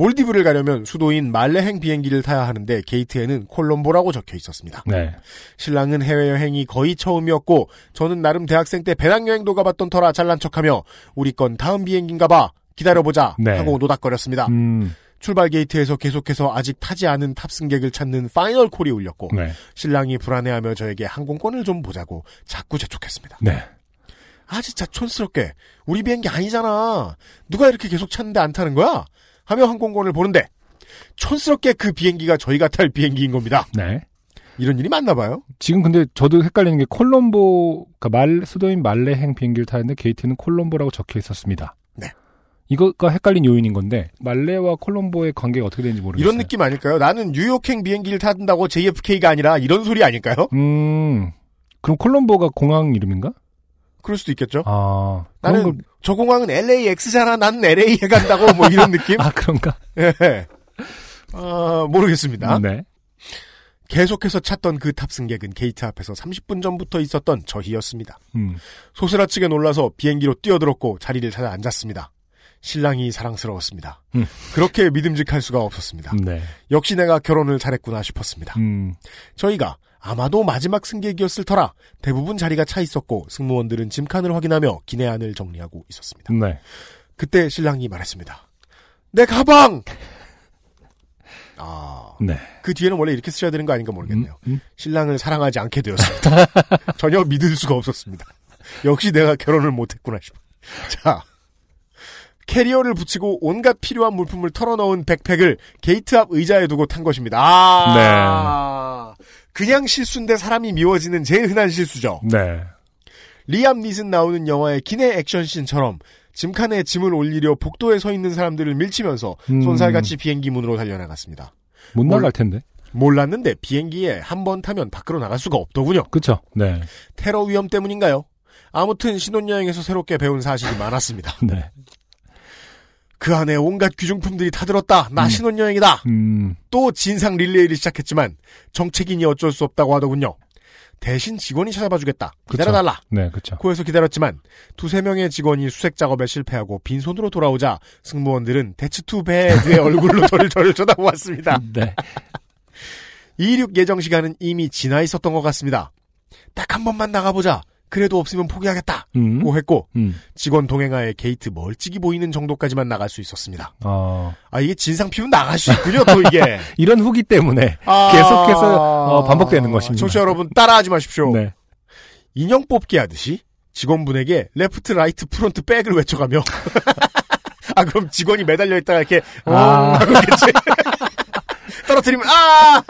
몰디브를 가려면 수도인 말레행 비행기를 타야 하는데 게이트에는 콜롬보라고 적혀 있었습니다. 네. 신랑은 해외여행이 거의 처음이었고 저는 나름 대학생 때 배낭여행도 가봤던 터라 잘난 척하며 우리 건 다음 비행기인가 봐 기다려보자 네. 하고 노닥거렸습니다. 음, 출발 게이트에서 계속해서 아직 타지 않은 탑승객을 찾는 final call이 울렸고 네. 신랑이 불안해하며 저에게 항공권을 좀 보자고 자꾸 재촉했습니다. 네. 아 진짜 촌스럽게 우리 비행기 아니잖아. 누가 이렇게 계속 찾는데 안 타는 거야? 하며 항공권을 보는데 촌스럽게 그 비행기가 저희가 탈 비행기인 겁니다. 네. 이런 일이 많나 봐요. 지금 근데 저도 헷갈리는 게 콜롬보, 그러니까 말, 수도인 말레행 비행기를 타는데 게이트는 콜롬보라고 적혀 있었습니다. 네. 이거가 헷갈린 요인인 건데, 말레와 콜롬보의 관계가 어떻게 되는지 모르겠어요. 이런 느낌 아닐까요? 나는 뉴욕행 비행기를 타는다고 JFK가 아니라 이런 소리 아닐까요? 음, 그럼 콜롬보가 공항 이름인가? 그럴 수도 있겠죠. 아, 나는 걸- 저 공항은 LAX잖아. 나는 LA에 간다고 뭐 이런 느낌? 아, 그런가? 예. 아, 모르겠습니다. 네. 계속해서 찾던 그 탑승객은 게이트 앞에서 30분 전부터 있었던 저희였습니다. 음, 소스라치게 놀라서 비행기로 뛰어들었고 자리를 찾아 앉았습니다. 신랑이 사랑스러웠습니다. 음. 그렇게 믿음직할 수가 없었습니다. 네. 역시 내가 결혼을 잘했구나 싶었습니다. 음, 저희가 아마도 마지막 승객이었을 터라 대부분 자리가 차 있었고 승무원들은 짐칸을 확인하며 기내안을 정리하고 있었습니다. 네. 그때 신랑이 말했습니다. 내 가방! 아, 네. 그 뒤에는 원래 이렇게 쓰셔야 되는 거 아닌가 모르겠네요. 음, 음. 신랑을 사랑하지 않게 되었습니다. 전혀 믿을 수가 없었습니다. 역시 내가 결혼을 못했구나 싶어. 자, 캐리어를 부치고 온갖 필요한 물품을 털어넣은 백팩을 게이트 앞 의자에 두고 탄 것입니다. 아, 그냥 실수인데 사람이 미워지는 제일 흔한 실수죠. 네. 리암 니슨 나오는 영화의 기내 액션씬처럼 짐칸에 짐을 올리려 복도에 서 있는 사람들을 밀치면서 음. 손살같이 비행기 문으로 달려나갔습니다. 못 뭘- 나갈 텐데. 몰랐는데 비행기에 한 번 타면 밖으로 나갈 수가 없더군요. 그쵸? 네. 테러 위험 때문인가요? 아무튼 신혼여행에서 새롭게 배운 사실이 많았습니다. 네. 그 안에 온갖 귀중품들이 타들었다. 나 음. 신혼여행이다. 음, 또 진상 릴레이를 시작했지만 정책이니 어쩔 수 없다고 하더군요. 대신 직원이 찾아봐 주겠다. 기다려달라. 네, 그쵸. 고 해서 기다렸지만 두세 명의 직원이 수색 작업에 실패하고 빈손으로 돌아오자 승무원들은 that's too bad의 얼굴로 저를 저를 쳐다보았습니다. 네. 이륙 예정 시간은 이미 지나 있었던 것 같습니다. 딱 한 번만 나가보자. 그래도 없으면 포기하겠다. 음, 고 했고 음, 직원 동행하에 게이트 멀찍이 보이는 정도까지만 나갈 수 있었습니다. 어, 아 이게 진상 피면 나갈 수 있군요. 또 이게 이런 후기 때문에 아. 계속해서 어, 반복되는 것입니다. 청취자 여러분 따라하지 마십시오. 네. 인형 뽑기 하듯이 직원분에게 left right front back을 외쳐가며 아 그럼 직원이 매달려 있다가 이렇게 어 아. 있겠지. 떨어뜨리면 아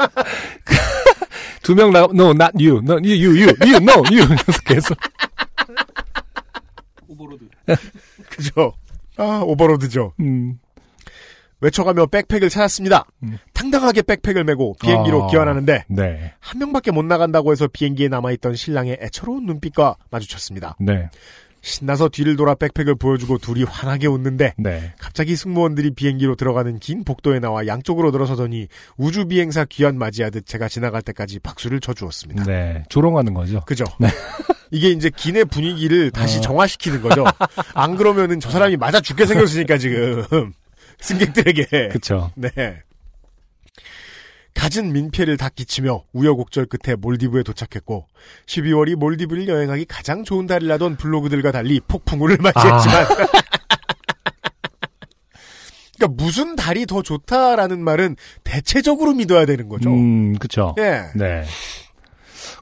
두 명 나, no, not you, no, you, you, you, you, no, you. 계속. 그죠. 아 오버로드죠. 음, 외쳐가며 백팩을 찾았습니다. 음. 당당하게 백팩을 메고 비행기로 아. 귀환하는데 네, 한 명밖에 못 나간다고 해서 비행기에 남아있던 신랑의 애처로운 눈빛과 마주쳤습니다. 네, 신나서 뒤를 돌아 백팩을 보여주고 둘이 환하게 웃는데 네. 갑자기 승무원들이 비행기로 들어가는 긴 복도에 나와 양쪽으로 늘어서더니 우주 비행사 귀환 맞이하듯 제가 지나갈 때까지 박수를 쳐주었습니다. 네. 조롱하는 거죠. 그죠? 이게 이제 기내 분위기를 다시 어. 정화시키는 거죠. 안 그러면은 저 사람이 맞아 죽게 생겼으니까 지금 승객들에게 그쵸. 네. 갖은 민폐를 다 끼치며 우여곡절 끝에 몰디브에 도착했고 12월이 몰디브를 여행하기 가장 좋은 달이라던 블로그들과 달리 폭풍우를 맞이했지만 그러니까 무슨 달이 더 좋다라는 말은 대체적으로 믿어야 되는 거죠. 음, 그쵸. 예. 네.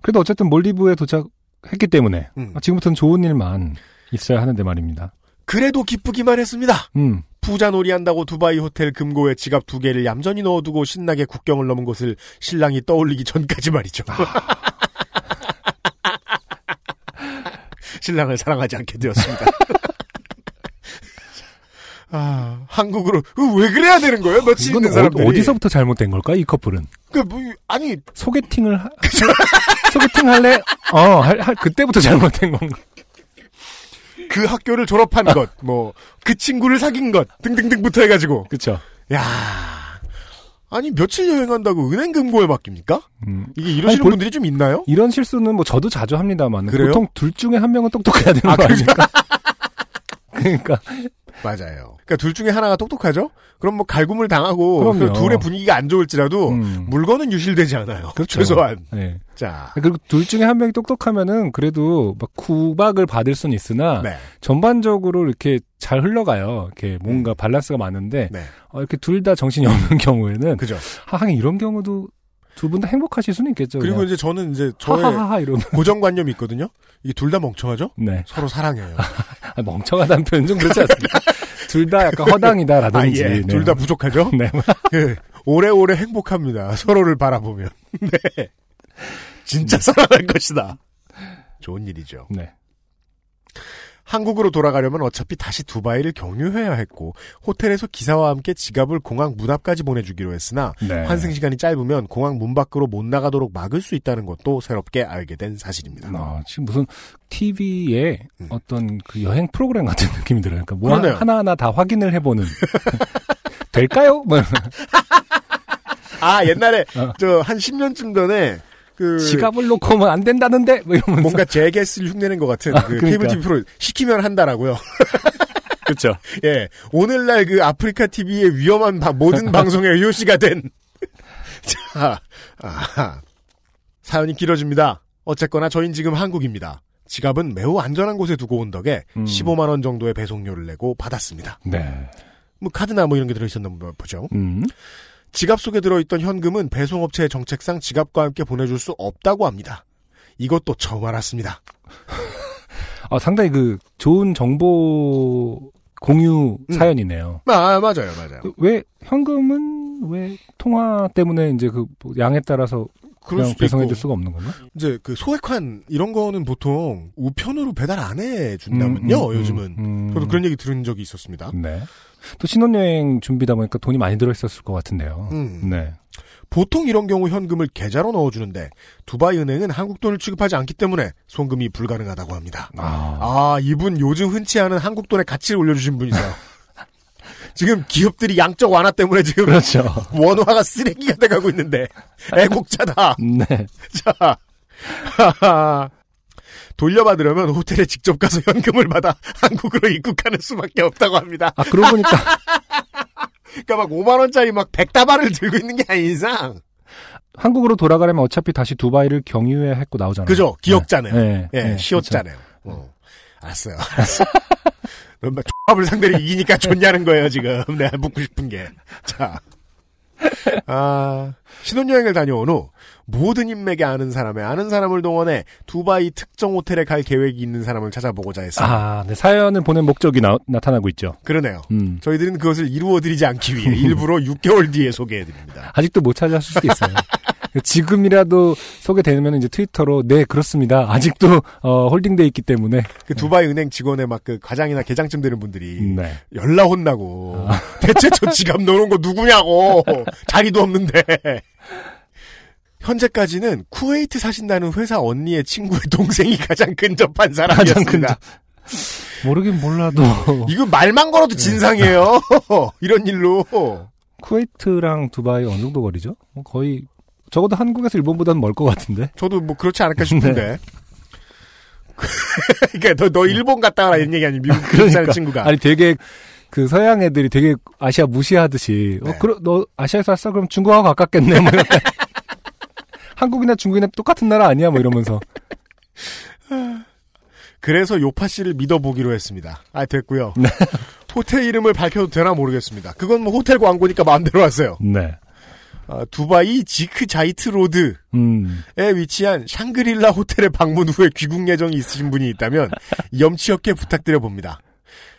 그래도 어쨌든 몰디브에 도착했기 때문에 음. 지금부터는 좋은 일만 있어야 하는데 말입니다. 그래도 기쁘기만 했습니다. 음, 부자 놀이한다고 두바이 호텔 금고에 지갑 두 개를 얌전히 넣어두고 신나게 국경을 넘은 것을 신랑이 떠올리기 전까지 말이죠. 신랑을 사랑하지 않게 되었습니다. 아, 한국으로 그왜 그래야 되는 거예요? 며칠 있는 어, 사람들이. 어 디서부터 잘못된 걸까 이 커플은? 그 뭐, 아니 소개팅을 하... 소개팅 할래? 어, 할, 할- 그때부터 잘못된 건가? 그 학교를 졸업한 것, 뭐 그 친구를 사귄 것 등등등부터 해가지고 그쵸. 야 아니 며칠 여행한다고 은행 금고에 맡깁니까? 음. 이게 이러시는 아니, 볼- 분들이 좀 있나요? 이런 실수는 뭐 저도 자주 합니다만 그래요? 보통 둘 중에 한 명은 똑똑해야 되는 아, 거 아닙니까? 그러니까 맞아요. 그러니까 둘 중에 하나가 똑똑하죠? 그럼 뭐 갈굼을 당하고. 그 둘의 분위기가 안 좋을지라도 음. 물건은 유실되지 않아요. 그렇죠. 최소한. 네. 자, 그리고 둘 중에 한 명이 똑똑하면은 그래도 막 구박을 받을 수는 있으나 네. 전반적으로 이렇게 잘 흘러가요. 이렇게 뭔가 밸런스가 맞는데 네. 어, 이렇게 둘 다 정신이 없는 경우에는 그죠. 하긴 이런 경우도 두 분 다 행복하실 수는 있겠죠. 그리고 그냥. 이제 저는 이제 저의 하하하하 이러면 고정관념이 있거든요. 이게 둘 다 멍청하죠? 네 서로 사랑해요. 아, 멍청하다는 표현 좀 그렇지 않습니까? 둘 다 약간 허당이다라든지 아, 예. 네. 둘다 부족하죠? 네. 예. 오래오래 행복합니다. 서로를 바라보면. 네. 진짜 살아날 것이다. 좋은 일이죠. 네. 한국으로 돌아가려면 어차피 다시 두바이를 경유해야 했고 호텔에서 기사와 함께 지갑을 공항 문 앞까지 보내주기로 했으나 네. 환승 시간이 짧으면 공항 문 밖으로 못 나가도록 막을 수 있다는 것도 새롭게 알게 된 사실입니다. 아, 지금 무슨 TV에 음. 어떤 그 여행 프로그램 같은 느낌이 들어요. 그러니까 뭐 그러네요. 하나하나 다 확인을 해보는. 될까요? 뭐 아 옛날에 어. 저한 10년쯤 전에 그 지갑을 놓고 오면 안 된다는데? 뭐 이러면서. 뭔가 재개스를 흉내낸 것 같은 아, 그 그러니까. 케이블 TV 프로 시키면 한다라고요. 그렇죠. 예 오늘날 그 아프리카 TV의 위험한 바- 모든 방송의 요시가 된 자, 아, 사연이 길어집니다. 어쨌거나 저흰 지금 한국입니다. 지갑은 매우 안전한 곳에 두고 온 덕에 음. 15만 원 정도의 배송료를 내고 받았습니다. 네. 뭐 카드나 뭐 이런 게 들어있었나 보죠. 음. 지갑 속에 들어있던 현금은 배송업체의 정책상 지갑과 함께 보내줄 수 없다고 합니다. 이것도 처음 알았습니다. 아, 상당히 그 좋은 정보 공유 음. 사연이네요. 아 맞아요, 맞아요. 그 왜 현금은 왜 통화 때문에 이제 그 양에 따라서 그냥 배송해줄. 수가 없는 건가? 이제 그 소액환 이런 거는 보통 우편으로 배달 안 해준다면요. 음, 음, 요즘은 음. 저도 그런 얘기 들은 적이 있었습니다. 네. 또 신혼여행 준비다 보니까 돈이 많이 들어있었을 것 같은데요. 음. 네. 보통 이런 경우 현금을 계좌로 넣어주는데 두바이 은행은 한국 돈을 취급하지 않기 때문에 송금이 불가능하다고 합니다. 아, 아 이분 요즘 흔치 않은 한국 돈의 가치를 올려주신 분이세요. 지금 기업들이 양적 완화 때문에 지금 그렇죠. 원화가 쓰레기가 돼가고 있는데 애국자다. 네. 자, 하하. 돌려받으려면 호텔에 직접 가서 현금을 받아 한국으로 입국하는 수밖에 없다고 합니다. 아, 그러고 보니까 그러니까 막 5만 원짜리 막 100다발을 들고 있는 게 아닌 이상. 한국으로 돌아가려면 어차피 다시 두바이를 경유해야 했고 나오잖아요. 그죠? 기억자네요. 네. 예, 네. 시옷자네요. 어. 알았어요. 알았어. 넌막 X밥을 상대로 이기니까 좋냐는 거예요, 지금. 내가 묻고 싶은 게. 자. 아, 신혼여행을 다녀온 후 모든 인맥에 아는 사람의 아는 사람을 동원해 두바이 특정 호텔에 갈 계획이 있는 사람을 찾아보고자 했어요. 아, 네. 사연을 보낸 목적이 나, 나타나고 있죠. 그러네요. 음. 저희들은 그것을 이루어드리지 않기 위해 일부러 6개월 뒤에 소개해드립니다. 아직도 못 찾았을 수도 있어요. 지금이라도 소개되면 이제 트위터로 네 그렇습니다. 아직도 어, 홀딩돼 있기 때문에 그 두바이 은행 직원의 막 그 과장이나 계장쯤 되는 분들이 네. 연락 혼나고 대체 저 지갑 넣어놓은 거 누구냐고 자리도 없는데 현재까지는 쿠웨이트 사신다는 회사 언니의 친구의 동생이 가장 근접한 사람이었습니다. 모르긴 몰라도 이거 말만 걸어도 진상이에요. 이런 일로 쿠웨이트랑 두바이 어느 정도 거리죠? 뭐 거의 적어도 한국에서 일본보다는 멀 것 같은데. 저도 뭐 그렇지 않을까 싶은데. 그러니까 너, 너 일본 갔다 와라 이런 얘기 아니 미국 사는 친구가 아니 되게 그 서양 애들이 되게 아시아 무시하듯이 네. 어 그럼 너 아시아에서 왔어? 그럼 중국하고 가깝겠네. 뭐. 한국이나 중국이나 똑같은 나라 아니야? 뭐 이러면서. 그래서 요파 씨를 믿어보기로 했습니다. 아, 됐고요. 네. 호텔 이름을 밝혀도 되나 모르겠습니다. 그건 뭐 호텔 광고니까 마음대로 하세요. 네. 아, 두바이 지크 자이트 로드에 음. 위치한 샹그릴라 호텔에 방문 후에 귀국 예정이 있으신 분이 있다면 염치 없게 부탁드려 봅니다.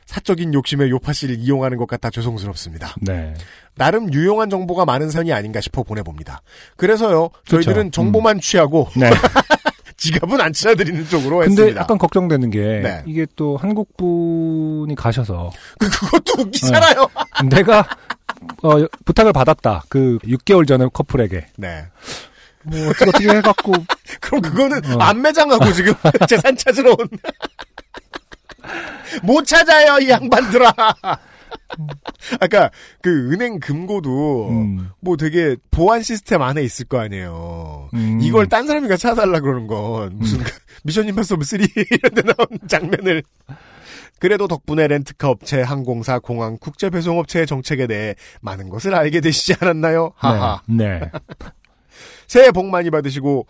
사적인 욕심에 요파 씨를 이용하는 것 같아 죄송스럽습니다. 네. 나름 유용한 정보가 많은 선이 아닌가 싶어 보내봅니다. 그래서요, 저희들은 그렇죠. 정보만 취하고 네. 지갑은 안 찾아드리는 쪽으로 근데 했습니다. 약간 걱정되는 게 네. 이게 또 한국 분이 가셔서 그, 그것도 웃기잖아요. 내가 어, 부탁을 받았다. 그 6개월 전에 커플에게 네. 뭐 어떻게 어떻게 해갖고 그럼 그거는 어. 안 매장하고 지금 재산 찾으러 온. 못 찾아요, 이 양반들아. 아까 그 은행 금고도 음, 뭐 되게 보안 시스템 안에 있을 거 아니에요. 음. 이걸 딴 사람이 가 찾아달라 그러는 건 무슨 그 미션 임파서블 3 이런 데 나온 장면을 그래도 덕분에 렌트카 업체, 항공사, 공항, 국제 배송 업체의 정책에 대해 많은 것을 알게 되시지 않았나요? 하하. 네. 네. 새해 복 많이 받으시고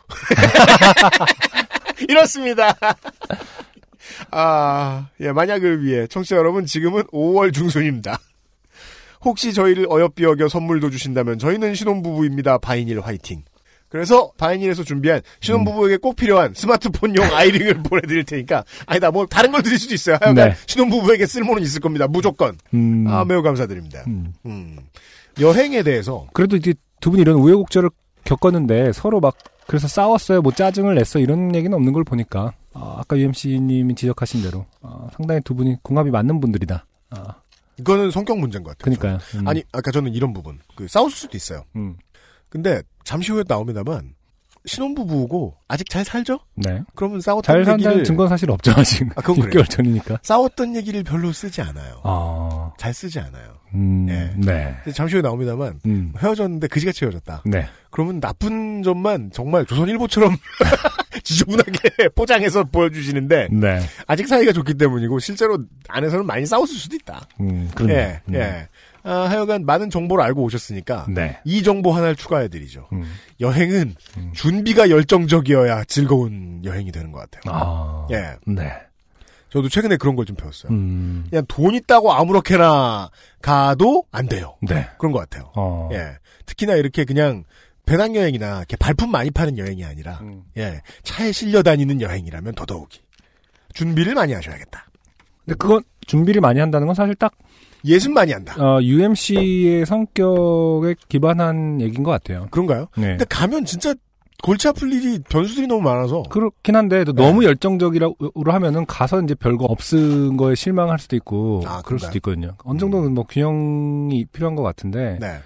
이렇습니다. 아, 예, 만약을 위해 청취자 여러분 지금은 5월 중순입니다. 혹시 저희를 어여삐 여겨 선물도 주신다면 저희는 신혼부부입니다. 바이닐 화이팅. 그래서 바이닐에서 준비한 신혼부부에게 꼭 필요한 스마트폰용 아이링을 보내드릴 테니까 아니다 뭐 다른 걸 드릴 수도 있어요. 하여간 네. 신혼부부에게 쓸모는 있을 겁니다. 무조건. 음, 아 매우 감사드립니다. 음. 음. 여행에 대해서 그래도 이제 두 분이 이런 우여곡절을 겪었는데 서로 막 그래서 싸웠어요, 뭐 짜증을 냈어 이런 얘기는 없는 걸 보니까 아, 아까 UMC님이 지적하신 대로 아, 상당히 두 분이 궁합이 맞는 분들이다. 아, 이거는 성격 문제인 것 같아요. 그러니까요. 음. 아니, 아까 저는 이런 부분. 그, 싸울 수도 있어요. 음. 근데, 잠시 후에 나옵니다만, 신혼부부고, 아직 잘 살죠? 네. 그러면 싸웠던 잘 얘기를. 증거 사실 없죠 아직. 아, 그건 그래요. 6개월 전이니까. 싸웠던 얘기를 별로 쓰지 않아요. 아, 잘 쓰지 않아요. 음, 예. 네. 근데 잠시 후에 나옵니다만, 음, 헤어졌는데 그지같이 헤어졌다. 네. 그러면 나쁜 점만 정말 조선일보처럼 지저분하게 포장해서 보여주시는데, 네. 아직 사이가 좋기 때문이고, 실제로 안에서는 많이 싸웠을 수도 있다. 음, 그렇네. 예, 음. 예. 아, 하여간 많은 정보를 알고 오셨으니까, 네. 이 정보 하나를 추가해드리죠. 음. 여행은 음. 준비가 열정적이어야 즐거운 여행이 되는 것 같아요. 아, 예. 네. 저도 최근에 그런 걸 좀 배웠어요. 음, 그냥 돈 있다고 아무렇게나 가도 안 돼요. 네. 그런 것 같아요. 어, 예. 특히나 이렇게 그냥 배낭여행이나 이렇게 발품 많이 파는 여행이 아니라, 음. 예. 차에 실려 다니는 여행이라면 더더욱이. 준비를 많이 하셔야겠다. 근데 그건 준비를 많이 한다는 건 사실 딱 예습 많이 한다. 어, UMC의 성격에 기반한 얘기인 것 같아요. 그런가요? 네. 근데 가면 진짜 골치 아플 일이 변수들이 너무 많아서. 그렇긴 한데 또 네. 너무 열정적이라고 하면은 가서 이제 별거 없은 거에 실망할 수도 있고 아, 그럴? 수도 있거든요. 어느 정도는 뭐 균형이 필요한 것 같은데 네.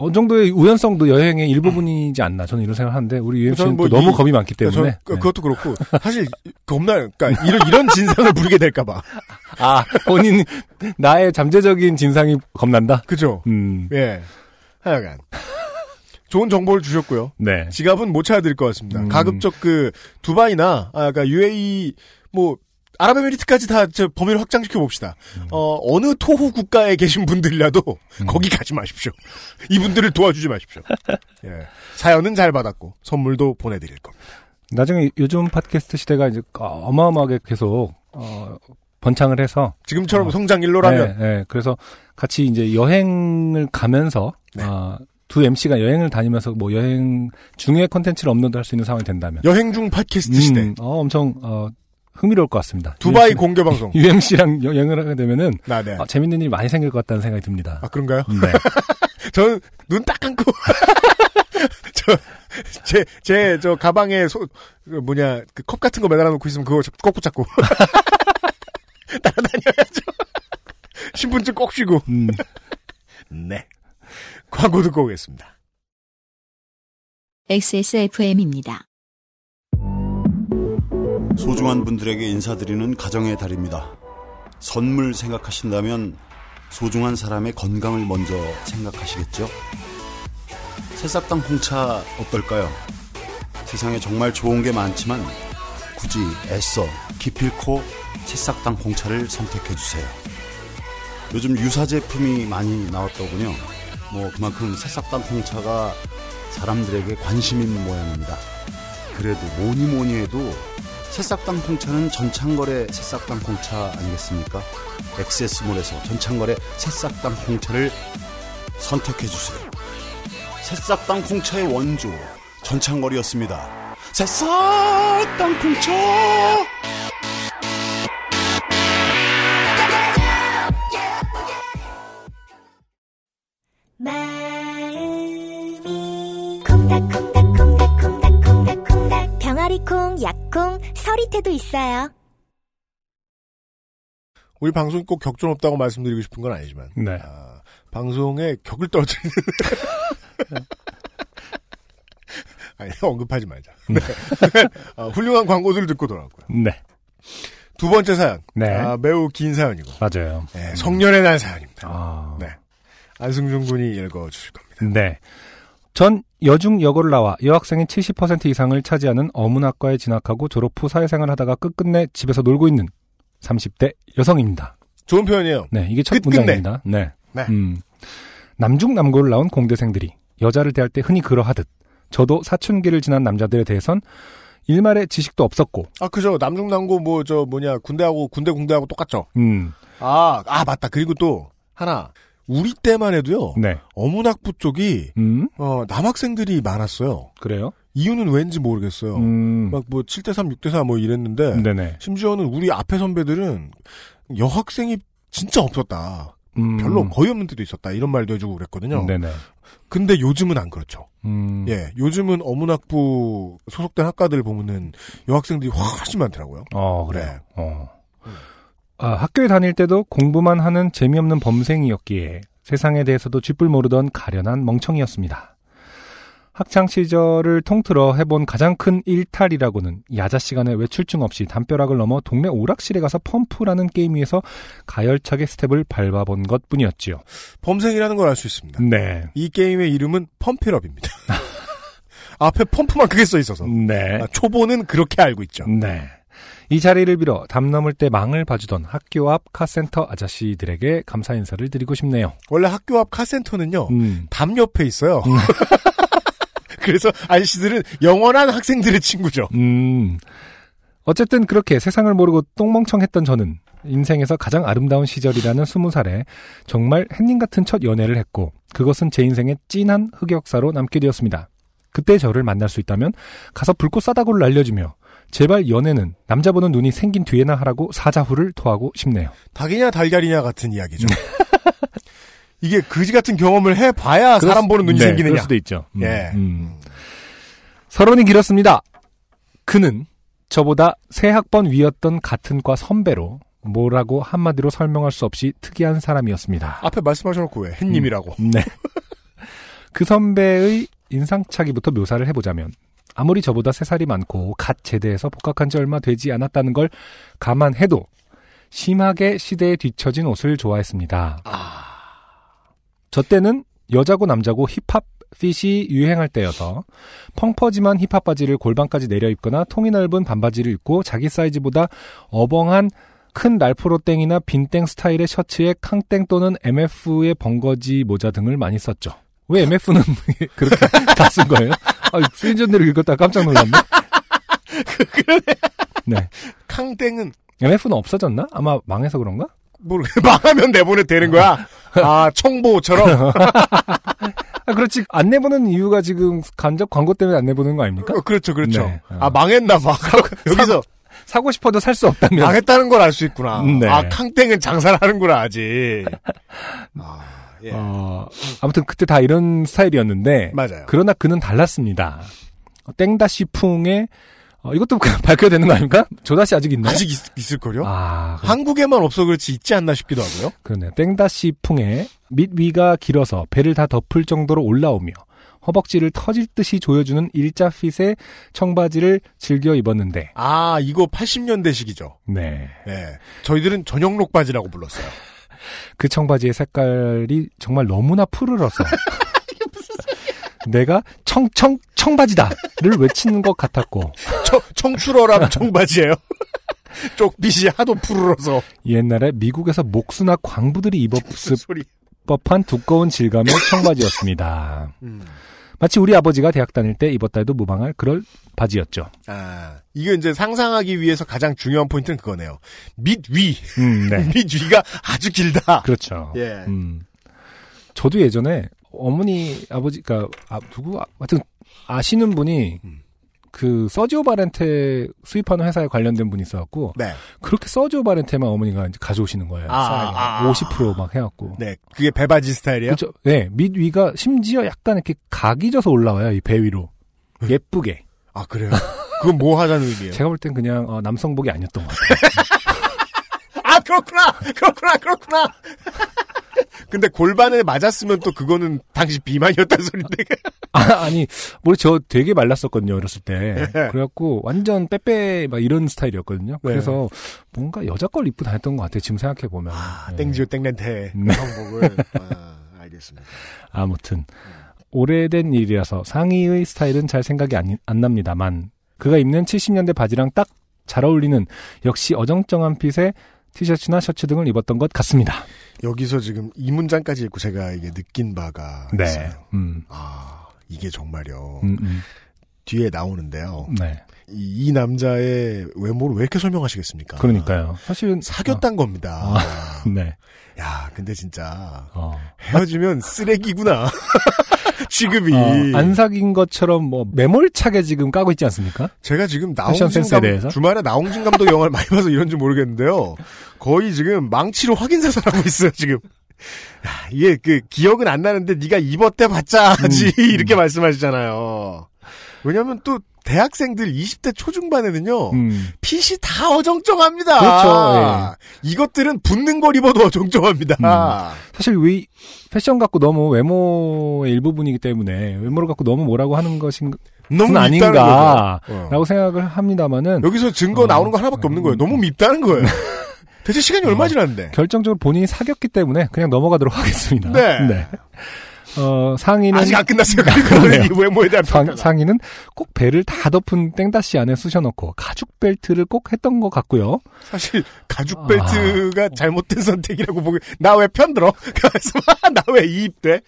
어느 정도의 우연성도 여행의 일부분이지 않나 저는 이런 생각을 하는데 우리 UMC는 저는 뭐또 너무 이- 겁이 많기 때문에 저, 그, 네. 그것도 그렇고 사실 겁나 그러니까 이런 이런 진상을 부리게 될까 봐 아 본인 나의 잠재적인 진상이 겁난다. 그죠? 음, 예. 하여간 좋은 정보를 주셨고요. 네. 지갑은 못 찾아드릴 것 같습니다. 음. 가급적 그 두바이나 아 그러니까 UAE 뭐 아랍에미리트까지 다 저 범위를 확장시켜 봅시다. 어 어느 토호 국가에 계신 분들이라도 음. 거기 가지 마십시오. 이분들을 도와주지 마십시오. 예. 사연은 잘 받았고 선물도 보내드릴 겁니다. 나중에 요즘 팟캐스트 시대가 이제 어마어마하게 계속 어, 번창을 해서 지금처럼 어. 성장 일로라면 네, 네. 그래서 같이 이제 여행을 가면서 네. 아, 두 MC가 여행을 다니면서 뭐 여행 중에 콘텐츠를 업로드할 수 있는 상황이 된다면 여행 중 팟캐스트 시대 음, 어, 엄청 어, 흥미로울 것 같습니다. 두바이 공개 방송. UMC랑 여행을 하게 되면은 나 네. 어, 재밌는 일이 많이 생길 것 같다는 생각이 듭니다. 아 그런가요? 네. 저는 눈 딱 감고 저제 제 저 가방에 소, 그 뭐냐 그 컵 같은 거 매달아 놓고 있으면 그거 꼭 붙잡고 따라다녀야죠. 신분증 꼭 쥐고. 음, 네. 광고 듣고 오겠습니다. XSFM입니다. 소중한 분들에게 인사드리는 가정의 달입니다. 선물 생각하신다면 소중한 사람의 건강을 먼저 생각하시겠죠? 새싹당 홍차 어떨까요? 세상에 정말 좋은 게 많지만 굳이 애써 기필코 새싹당 홍차를 선택해 주세요. 요즘 유사 제품이 많이 나왔더군요. 뭐 그만큼 새싹당 홍차가 사람들에게 관심 있는 모양입니다. 그래도 뭐니 뭐니 해도 새싹당 홍차는 전창걸의 새싹당 홍차 아니겠습니까? 엑세스몰에서 전창걸의 새싹당 홍차를 선택해 주세요. 새싹당 홍차의 원조 전창걸이었습니다. 새싹당 홍차. 마음이 콩닥콩닥 병아리콩 약콩, 서리태도 있어요. 우리 방송이 꼭 격전 없다고 말씀드리고 싶은 건 아니지만 네. 아, 방송에 격을 떨어뜨리는 아니 언급하지 말자. 네. 아, 훌륭한 광고들을 듣고 돌아왔고요. 네. 두 번째 사연. 네. 아, 매우 긴 사연이고 맞아요. 네, 성년의 날 사연입니다. 아. 네. 안승준 군이 읽어주실 겁니다. 네. 전 여중 여고를 나와 여학생의 70% 이상을 차지하는 어문학과에 진학하고 졸업 후 사회생활 하다가 끝끝내 집에서 놀고 있는 30대 여성입니다. 좋은 표현이에요. 네, 이게 첫 끝끝내. 문장입니다. 네. 네. 음. 남중 남고를 나온 공대생들이 여자를 대할 때 흔히 그러하듯 저도 사춘기를 지난 남자들에 대해선 일말의 지식도 없었고, 아 그죠. 남중 남고 뭐 저 뭐냐 군대하고 군대 공대하고 똑같죠. 음, 아, 아 맞다. 그리고 또 하나 우리 때만 해도요. 네, 어문학부 쪽이 음, 어, 남학생들이 많았어요. 그래요? 이유는 왠지 모르겠어요. 음, 막뭐 7대 3, 6대 4 뭐 이랬는데 네네. 심지어는 우리 앞에 선배들은 여학생이 진짜 없었다. 음, 별로 거의 없는 때도 있었다. 이런 말도 해주고 그랬거든요. 네네. 근데 요즘은 안 그렇죠. 음, 예, 요즘은 어문학부 소속된 학과들 보면은 여학생들이 훨씬 많더라고요. 어, 그래요. 네. 어. 아, 학교에 다닐 때도 공부만 하는 재미없는 범생이었기에 세상에 대해서도 쥐뿔 모르던 가련한 멍청이였습니다. 학창 시절을 통틀어 해본 가장 큰 일탈이라고는 야자 시간에 외출증 없이 담벼락을 넘어 동네 오락실에 가서 펌프라는 게임 위에서 가열차게 스텝을 밟아본 것 뿐이었지요. 범생이라는 걸 알 수 있습니다. 네. 이 게임의 이름은 Pump It Up입니다. 앞에 펌프만 크게 써 있어서 네. 아, 초보는 그렇게 알고 있죠. 네. 이 자리를 빌어 담 넘을 때 망을 봐주던 학교 앞 카센터 아저씨들에게 감사 인사를 드리고 싶네요. 원래 학교 앞 카센터는요 음. 담 옆에 있어요. 그래서 아저씨들은 영원한 학생들의 친구죠. 음. 어쨌든 그렇게 세상을 모르고 똥멍청했던 저는 인생에서 가장 아름다운 시절이라는 스무 살에 정말 햇님 같은 첫 연애를 했고 그것은 제 인생의 찐한 흑역사로 남게 되었습니다. 그때 저를 만날 수 있다면 가서 불꽃 싸다구를 날려주며 제발 연애는 남자 보는 눈이 생긴 뒤에나 하라고 사자후를 토하고 싶네요. 닭이냐 달걀이냐 같은 이야기죠. 이게 그지 같은 경험을 해봐야 사람 보는 눈이 네, 생기느냐. 그럴 수도 있죠. 음, 예. 음. 서론이 길었습니다. 그는 저보다 세 학번 위였던 같은 과 선배로 뭐라고 한마디로 설명할 수 없이 특이한 사람이었습니다. 앞에 말씀하셔놓고 왜 햇님이라고. 네. 그 선배의 인상착의부터 묘사를 해보자면 아무리 저보다 세 살이 많고 갓 제대해서 복학한 지 얼마 되지 않았다는 걸 감안해도 심하게 시대에 뒤처진 옷을 좋아했습니다. 저 때는 여자고 남자고 힙합 핏이 유행할 때여서 펑퍼짐한 힙합 바지를 골반까지 내려 입거나 통이 넓은 반바지를 입고 자기 사이즈보다 어벙한 큰 날프로땡이나 빈땡 스타일의 셔츠에 캉땡 또는 MF의 번거지 모자 등을 많이 썼죠. 왜 MF는 그렇게 다 쓴 거예요? 아, 쓰인전대로 읽었다 깜짝 놀랐네. 네. 캉땡은 MF는 없어졌나? 아마 망해서 그런가? 모르 망하면 내보내 되는 거야. 아 청보처럼. 아, 그렇지. 안 내보는 이유가 지금 간접 광고 때문에 안 내보는 거 아닙니까? 어, 그렇죠, 그렇죠. 네. 어. 아 망했나 봐. 여기서 사고 싶어도 살 수 없다면. 망했다는 걸 알 수 있구나. 네. 아 캉땡은 장사를 하는구나 아직. 아, 예. 어, 아무튼 그때 다 이런 스타일이었는데. 맞아요. 그러나 그는 달랐습니다. 어, 땡다시 풍의 어, 이것도 밝혀야 되는 거 아닙니까? 조다시 아직 있나요? 아직 있, 을걸요 아, 그- 한국에만 없어 그렇지 있지 않나 싶기도 하고요. 그러네요. 땡다시 풍에 밑 위가 길어서 배를 다 덮을 정도로 올라오며 허벅지를 터질 듯이 조여주는 일자 핏의 청바지를 즐겨 입었는데, 아 이거 80년대식이죠. 네. 예. 저희들은 전용록 바지라고 불렀어요. 그 청바지의 색깔이 정말 너무나 푸르러서 내가 청청 청바지다를 외치는 것 같았고 청, 청출어람 청바지예요. 쪽빛이 하도 푸르러서 옛날에 미국에서 목수나 광부들이 입었을. 법한 두꺼운 질감의 청바지였습니다. 음. 마치 우리 아버지가 대학 다닐 때 입었다 해도 무방할 그럴 바지였죠. 아 이거 이제 상상하기 위해서 가장 중요한 포인트는 그거네요. 밑 위, 음, 네. 밑 위가 아주 길다. 그렇죠. 예. 음. 저도 예전에 어머니 아버지 가 아, 누구 아, 하여튼 아시는 분이 음. 그 서지오 바렌테 수입하는 회사에 관련된 분이 있어갖고 네, 그렇게 서지오 바렌테만 어머니가 이제 가져오시는 거예요. 아. 아, 아. 50%막 해갖고. 네, 그게 배바지 스타일이에요. 그렇죠. 네, 밑 위가 심지어 약간 이렇게 각이 져서 올라와요. 이 배 위로. 예쁘게. 아 그래요? 그건 뭐 하자는 의미예요? 제가 볼 땐 그냥 어, 남성복이 아니었던 것 같아요. 아 그렇구나 그렇구나 그렇구나 근데 골반에 맞았으면 또 그거는 당시 비만이었다는 소린데 아, 아니, 우리 저 되게 말랐었거든요, 어렸을 때. 그래갖고 완전 빼빼 막 이런 스타일이었거든요. 네. 그래서 뭔가 여자 걸 입고 다녔던 것 같아요, 지금 생각해보면. 아, 네. 땡지오 땡렌테 네. 성복을 아, 알겠습니다 아무튼 오래된 일이라서 상의의 스타일은 잘 생각이 안, 안 납니다만 그가 입는 70년대 바지랑 딱 잘 어울리는 역시 어정쩡한 핏의 티셔츠나 셔츠 등을 입었던 것 같습니다. 여기서 지금 이 문장까지 읽고 제가 이게 느낀 바가 네. 있어요 음, 아 이게 정말요 음, 음. 뒤에 나오는데요 네. 이, 이 남자의 외모를 왜 이렇게 설명하시겠습니까 그러니까요. 사실은 사귀었단 겁니다 어, 네. 야 근데 진짜 어. 헤어지면 쓰레기구나 취급이 어, 안 사귄 것처럼 뭐 매몰차게 지금 까고 있지 않습니까? 제가 지금 나홍진 감? 주말에 나홍진 감독 영화를 많이 봐서 이런지 모르겠는데요. 거의 지금 망치로 확인 사살 하고 있어요 지금. 야, 이게 그 기억은 안 나는데 네가 입었대 봤자 하지 음, 이렇게 말씀하시잖아요. 왜냐하면 또 대학생들 20대 초중반에는요 음. 핏이 다 어정쩡합니다. 그렇죠, 이것들은 붙는 걸 입어도 어정쩡합니다. 음. 사실 위 패션 갖고 너무 외모의 일부분이기 때문에 외모를 갖고 너무 뭐라고 하는 것인 너무 아닌가라고. 어. 생각을 합니다만은 여기서 증거 어. 나오는 거 하나밖에 없는 거예요. 너무 밉다는 거예요. 대체 시간이 얼마 어. 지났는데? 결정적으로 본인이 사귀었기 때문에 그냥 넘어가도록 하겠습니다. 네. 어, 상의는 아직 안 끝났어요. 이 외모에 대한 상. 상의는 꼭 배를 다 덮은 땡다시 안에 쑤셔넣고 가죽 벨트를 꼭 했던 것 같고요. 사실 가죽 아. 벨트가 잘못된 선택이라고 보기 나 왜 편들어? 나 왜 이입돼?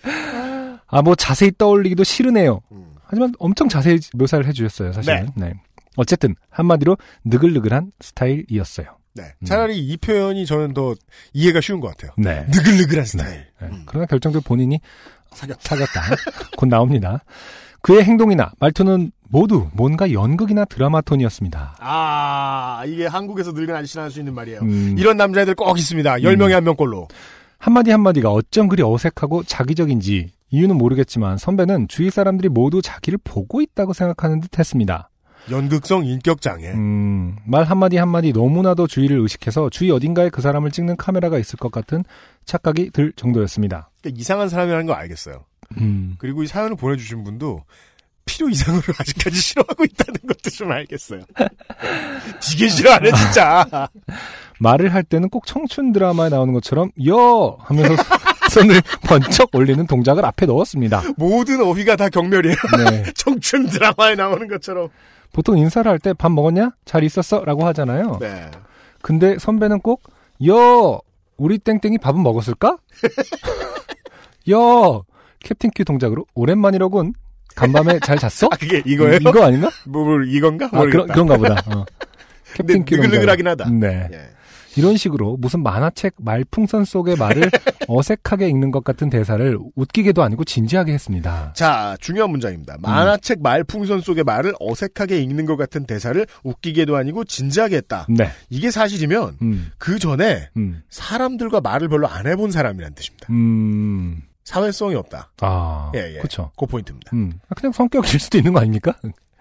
아, 뭐 자세히 떠올리기도 싫으네요. 음. 하지만 엄청 자세히 묘사를 해주셨어요, 사실은. 네. 어쨌든 한마디로 느글느글한 스타일이었어요. 네. 차라리 이 표현이 저는 더 이해가 쉬운 것 같아요. 네. 느글느글한 스타일. 네. 음. 그러나 결정적으로 본인이 사귀었다. 사귀었다. 곧 나옵니다. 그의 행동이나 말투는 모두 뭔가 연극이나 드라마 톤이었습니다. 아 이게 한국에서 늙은 아저씨랑 할수 있는 말이에요. 음. 이런 남자애들 꼭 있습니다. 10명에 한 명꼴로. 한마디 한마디가 어쩜 그리 어색하고 자기적인지 이유는 모르겠지만 선배는 주위 사람들이 모두 자기를 보고 있다고 생각하는 듯 했습니다. 연극성 인격장애. 음, 말 한마디 한마디 너무나도 주의를 의식해서 주위 어딘가에 그 사람을 찍는 카메라가 있을 것 같은 착각이 들 정도였습니다. 그러니까 이상한 사람이라는 거 알겠어요. 음, 그리고 이 사연을 보내주신 분도 필요 이상으로 아직까지 싫어하고 있다는 것도 좀 알겠어요. 되게 싫어하네 진짜. 말을 할 때는 꼭 청춘 드라마에 나오는 것처럼 여 하면서 손을 번쩍 올리는 동작을 앞에 넣었습니다. 모든 어휘가 다 경멸이에요. 네. 청춘 드라마에 나오는 것처럼. 보통 인사를 할 때 밥 먹었냐? 잘 있었어? 라고 하잖아요. 네. 근데 선배는 꼭, 여, 우리 땡땡이 밥은 먹었을까? 여, 캡틴 큐 동작으로, 오랜만이로군. 간밤에 잘 잤어? 아 그게 이거예요? 이- 이거 아닌가? 뭐, 뭐 이건가? 아, 그런, 모르겠다. 그런가 보다. 어. 캡틴 큐 느글느글하긴 동작. 하다. 네. 예. 이런 식으로 무슨 만화책 말풍선 속의 말을 어색하게 읽는 것 같은 대사를 웃기게도 아니고 진지하게 했습니다. 자, 중요한 문장입니다. 만화책 말풍선 속의 말을 어색하게 읽는 것 같은 대사를 웃기게도 아니고 진지하게 했다. 네. 이게 사실이면 음, 그 전에 음, 사람들과 말을 별로 안 해본 사람이란 뜻입니다. 음, 사회성이 없다. 아, 예, 예. 그쵸. 그 포인트입니다. 음, 그냥 성격일 수도 있는 거 아닙니까?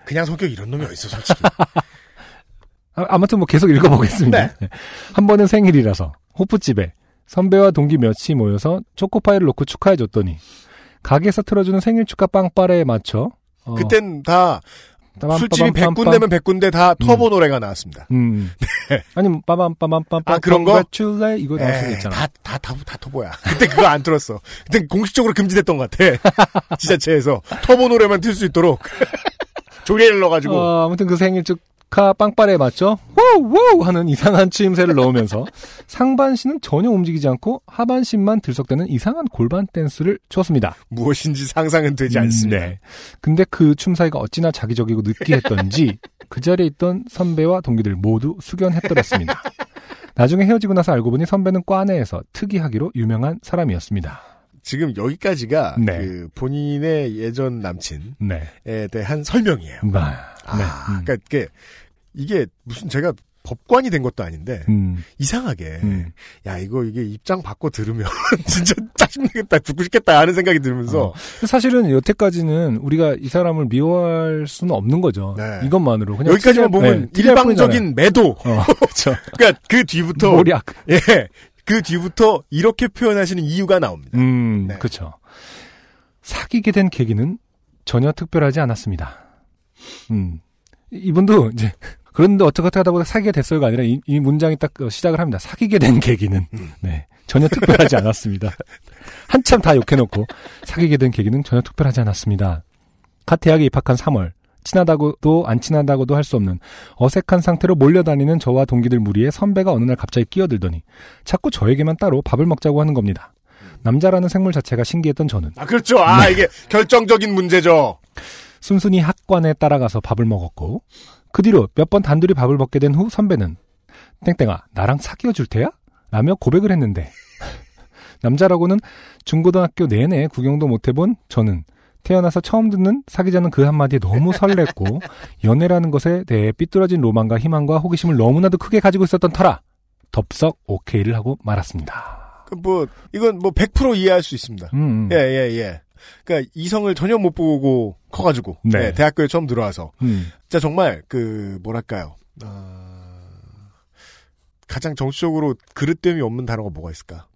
그냥 성격 이런 놈이 어딨어, 솔직히. 아, 아무튼 뭐 계속 읽어보겠습니다. 네. 네. 한 번은 생일이라서 호프집에 선배와 동기 몇이 모여서 초코파이를 놓고 축하해줬더니 가게에서 틀어주는 생일 축하 빵빠레에 맞춰 어, 그땐 다 술집이 빠밤, 100군데면 100군데 다 터보 노래가 나왔습니다. 음. 아니 뭐 빠밤 빠밤 빠밤 아, 그런 거? 츄레 이거 에이, 있잖아. 다, 다, 다, 다 터보야. 그때 그거 안 들었어. 그때 공식적으로 금지됐던 것 같아. 지자체에서 터보 노래만 틀 수 있도록. 조례를 넣어가지고. 어, 아무튼 그 생일 축 하 빵빠레에 맞춰 워우 하는 이상한 추임새를 넣으면서 상반신은 전혀 움직이지 않고 하반신만 들썩대는 이상한 골반 댄스를 췄습니다. 무엇인지 상상은 되지 음, 않습니다. 네. 근데 그 춤사위가 어찌나 자기적이고 느끼했던지 그 자리에 있던 선배와 동기들 모두 숙연했더랬습니다. 나중에 헤어지고 나서 알고 보니 선배는 과내에서 특이하기로 유명한 사람이었습니다. 지금 여기까지가 네. 그 본인의 예전 남친에 네. 대한 설명이에요. 네. 아, 네. 음. 그러니까 이게, 이게 무슨 제가 법관이 된 것도 아닌데 음, 이상하게 음. 야 이거 이게 입장 바꿔 들으면 진짜 짜증나겠다 죽고 싶겠다 하는 생각이 들면서 어. 사실은 여태까지는 우리가 이 사람을 미워할 수는 없는 거죠. 네. 이것만으로 그냥 여기까지만 특이한- 보면 네, 일방적인 매도. 어, 그렇죠. 그러니까 그 뒤부터 모략. 예. 그 뒤부터 이렇게 표현하시는 이유가 나옵니다. 음, 네. 그렇죠. 사귀게 된 계기는 전혀 특별하지 않았습니다. 음, 이분도 이제 그런데 어떻게 하다 보다 사귀게 됐어요가 아니라 이, 이 문장이 딱 어, 시작을 합니다. 사귀게 된 계기는 음. 네 전혀 특별하지 않았습니다. 한참 다 욕해놓고 사귀게 된 계기는 전혀 특별하지 않았습니다. 갓 대학에 입학한 3월 친하다고도 안 친하다고도 할 수 없는 어색한 상태로 몰려다니는 저와 동기들 무리에 선배가 어느 날 갑자기 끼어들더니 자꾸 저에게만 따로 밥을 먹자고 하는 겁니다. 남자라는 생물 자체가 신기했던 저는 아 그렇죠. 아 이게 결정적인 문제죠. 순순히 학관에 따라가서 밥을 먹었고 그 뒤로 몇 번 단둘이 밥을 먹게 된 후 선배는 땡땡아 나랑 사귀어 줄 테야? 라며 고백을 했는데 남자라고는 중고등학교 내내 구경도 못 해본 저는 태어나서 처음 듣는 사귀자는 그 한마디에 너무 설렜고 연애라는 것에 대해 삐뚤어진 로망과 희망과 호기심을 너무나도 크게 가지고 있었던 터라 덥석 오케이를 하고 말았습니다. 그 뭐 이건 뭐 100% 이해할 수 있습니다. 음, 음. 예, 예, 예. 그러니까 이성을 전혀 못 보고 커가지고 네. 네, 대학교에 처음 들어와서 음. 진짜 정말 그 뭐랄까요 어, 가장 정치적으로 그릇됨이 없는 단어가 뭐가 있을까?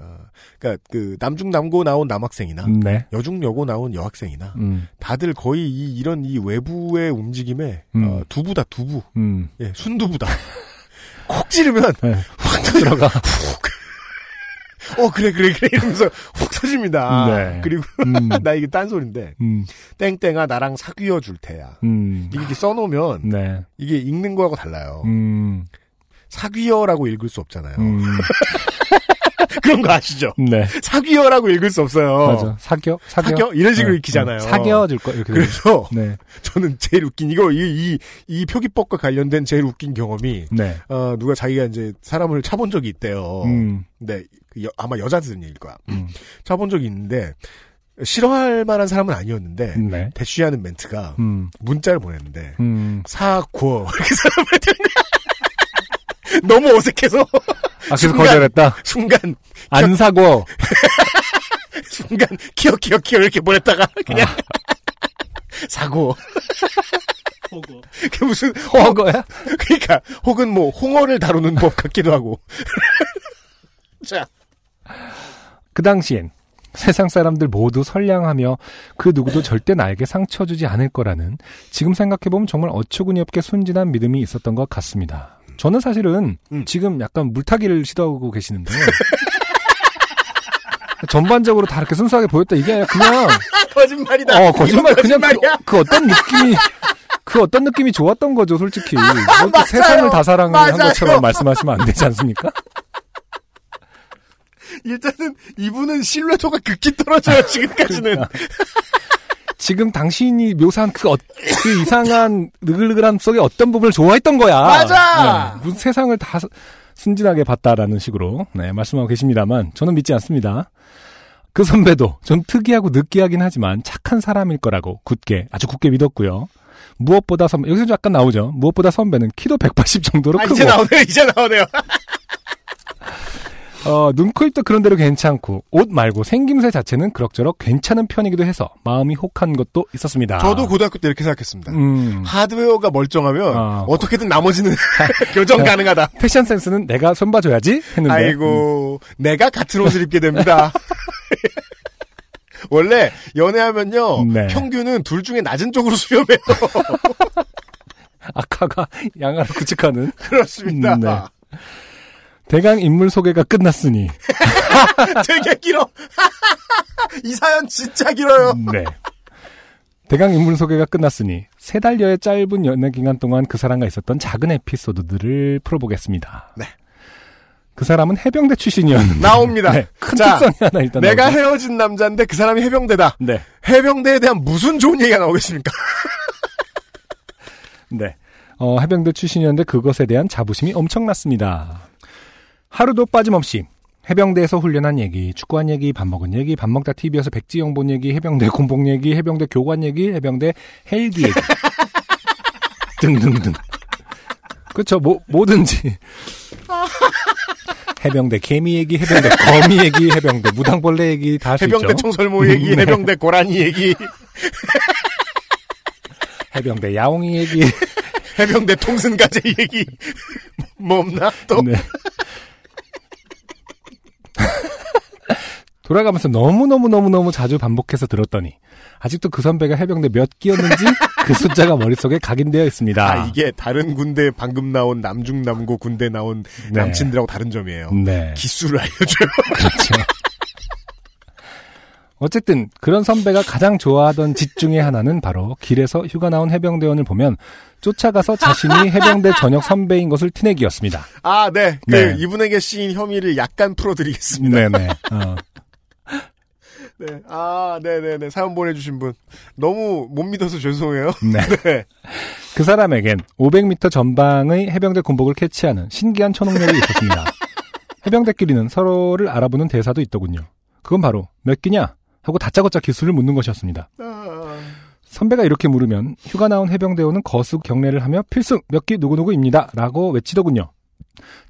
어, 그러니까 그 남중 남고 나온 남학생이나 네. 여중 여고 나온 여학생이나 음, 다들 거의 이, 이런 이 외부의 움직임에 음. 어, 두부다 두부 음. 예 순두부다 콕 찌르면 네. 확 들어가. 어 그래 그래 그래 이러면서 훅 터집니다. 네. 그리고 음. 나 이게 딴소리인데 음, 땡땡아 나랑 사귀어 줄 테야. 음. 이게 써놓으면 네. 이게 읽는 거하고 달라요. 음, 사귀어라고 읽을 수 없잖아요. 음, 그런 거 아시죠? 네. 사귀어라고 읽을 수 없어요. 맞아. 사겨? 사겨? 사겨? 이런 식으로 네, 읽히잖아요. 네. 사겨줄 거, 이렇게. 그래서 네. 저는 제일 웃긴 이거 이, 이, 이 표기법과 관련된 제일 웃긴 경험이 네. 어, 누가 자기가 이제 사람을 차본 적이 있대요. 음, 근데 그 여- 아마 여자들은 일 거야. 음, 차본 적이 있는데 싫어할 만한 사람은 아니었는데 네. 대쉬하는 멘트가 음, 문자를 보냈는데 음. 사고 이렇게 사람한테 너무 어색해서 아, 그래서 순간- 거절했다? 순간 안 사고. 순간 키어 키어 키어 이렇게 보냈다가 그냥 사고 그게 무슨 허거야? 그러니까 혹은 뭐 홍어를 다루는 법 같기도 하고 자 그 당시엔 세상 사람들 모두 선량하며 그 누구도 절대 나에게 상처 주지 않을 거라는 지금 생각해보면 정말 어처구니 없게 순진한 믿음이 있었던 것 같습니다. 저는 사실은 음. 지금 약간 물타기를 시도하고 계시는데 전반적으로 다 이렇게 순수하게 보였다 이게 아니라 그냥 거짓말이다 어 거짓말 그냥 그. 그 어떤 느낌이 그 어떤 느낌이 좋았던 거죠 솔직히 뭐 이렇게 맞아요. 세상을 다 사랑한 맞아요. 것처럼 말씀하시면 안 되지 않습니까? 일단은 이분은 신뢰도가 극히 떨어져요 지금까지는 지금 당신이 묘사한 그, 어- 그 이상한 느글느글함 속에 어떤 부분을 좋아했던 거야. 맞아! 네, 무슨 세상을 다 순진하게 봤다라는 식으로 네, 말씀하고 계십니다만 저는 믿지 않습니다. 그 선배도 좀 특이하고 느끼하긴 하지만 착한 사람일 거라고 굳게 아주 굳게 믿었고요. 무엇보다 선배 여기서 약간 나오죠. 무엇보다 선배는 키도 180 정도로 아, 크고 이제 나오네요 이제 나오네요 어, 눈코입도 그런 대로 괜찮고 옷 말고 생김새 자체는 그럭저럭 괜찮은 편이기도 해서 마음이 혹한 것도 있었습니다. 저도 고등학교 때 이렇게 생각했습니다. 음. 하드웨어가 멀쩡하면 아, 어떻게든 나머지는 교정 가능하다. 패션 센스는 내가 손봐줘야지 했는데. 아이고 내가 같은 옷을 입게 됩니다. 원래 연애하면요 네. 평균은 둘 중에 낮은 쪽으로 수렴해요. 악화가 양아를 구축하는. 그렇습니다. 음, 네. 대강 인물 소개가 끝났으니 되게 길어 이 사연 진짜 길어요 네. 대강 인물 소개가 끝났으니 세 달여의 짧은 연애 기간 동안 그 사람과 있었던 작은 에피소드들을 풀어보겠습니다. 네. 그 사람은 해병대 출신이었는데 나옵니다 네, 큰 자, 특성이 하나 일단 내가 나오죠. 헤어진 남자인데 그 사람이 해병대다 네. 해병대에 대한 무슨 좋은 얘기가 나오겠습니까 네. 어, 해병대 출신이었는데 그것에 대한 자부심이 엄청났습니다. 하루도 빠짐없이 해병대에서 훈련한 얘기, 축구한 얘기, 밥 먹은 얘기, 밥 먹다 TV에서 백지영 본 얘기, 해병대 공복 얘기, 해병대 교관 얘기, 해병대 헬기 얘기 등등등. 그렇죠. 뭐 뭐든지 해병대 개미 얘기, 해병대 거미 얘기, 해병대 무당벌레 얘기 다 할 수 있죠. 해병대 청설모 얘기, 네. 해병대 고라니 얘기, 해병대 야옹이 얘기. 해병대 통승가제 얘기. 뭐 없나 또? 네. 돌아가면서 너무너무너무너무 자주 반복해서 들었더니 아직도 그 선배가 해병대 몇 기였는지 그 숫자가 머릿속에 각인되어 있습니다. 아, 이게 다른 군대 방금 나온 남중 남고 군대 나온 네. 남친들하고 다른 점이에요. 네. 기수를 알려줘요. 그렇죠. 어쨌든 그런 선배가 가장 좋아하던 짓 중에 하나는 바로 길에서 휴가 나온 해병대원을 보면 쫓아가서 자신이 해병대 전역 선배인 것을 티내기였습니다. 아, 네. 그 네. 이분에게 씌인 혐의를 약간 풀어드리겠습니다. 네네. 어. 네. 아, 네네네. 사연 보내주신 분. 너무 못 믿어서 죄송해요. 네. 네. 그 사람에겐 500m 전방의 해병대 군복을 캐치하는 신기한 초능력이 있었습니다. 해병대끼리는 서로를 알아보는 대사도 있더군요. 그건 바로 몇 기냐 하고 다짜고짜 기술을 묻는 것이었습니다. 아, 선배가 이렇게 물으면 휴가 나온 해병대원은 거수 경례를 하며 필승 몇기 누구누구입니다 라고 외치더군요.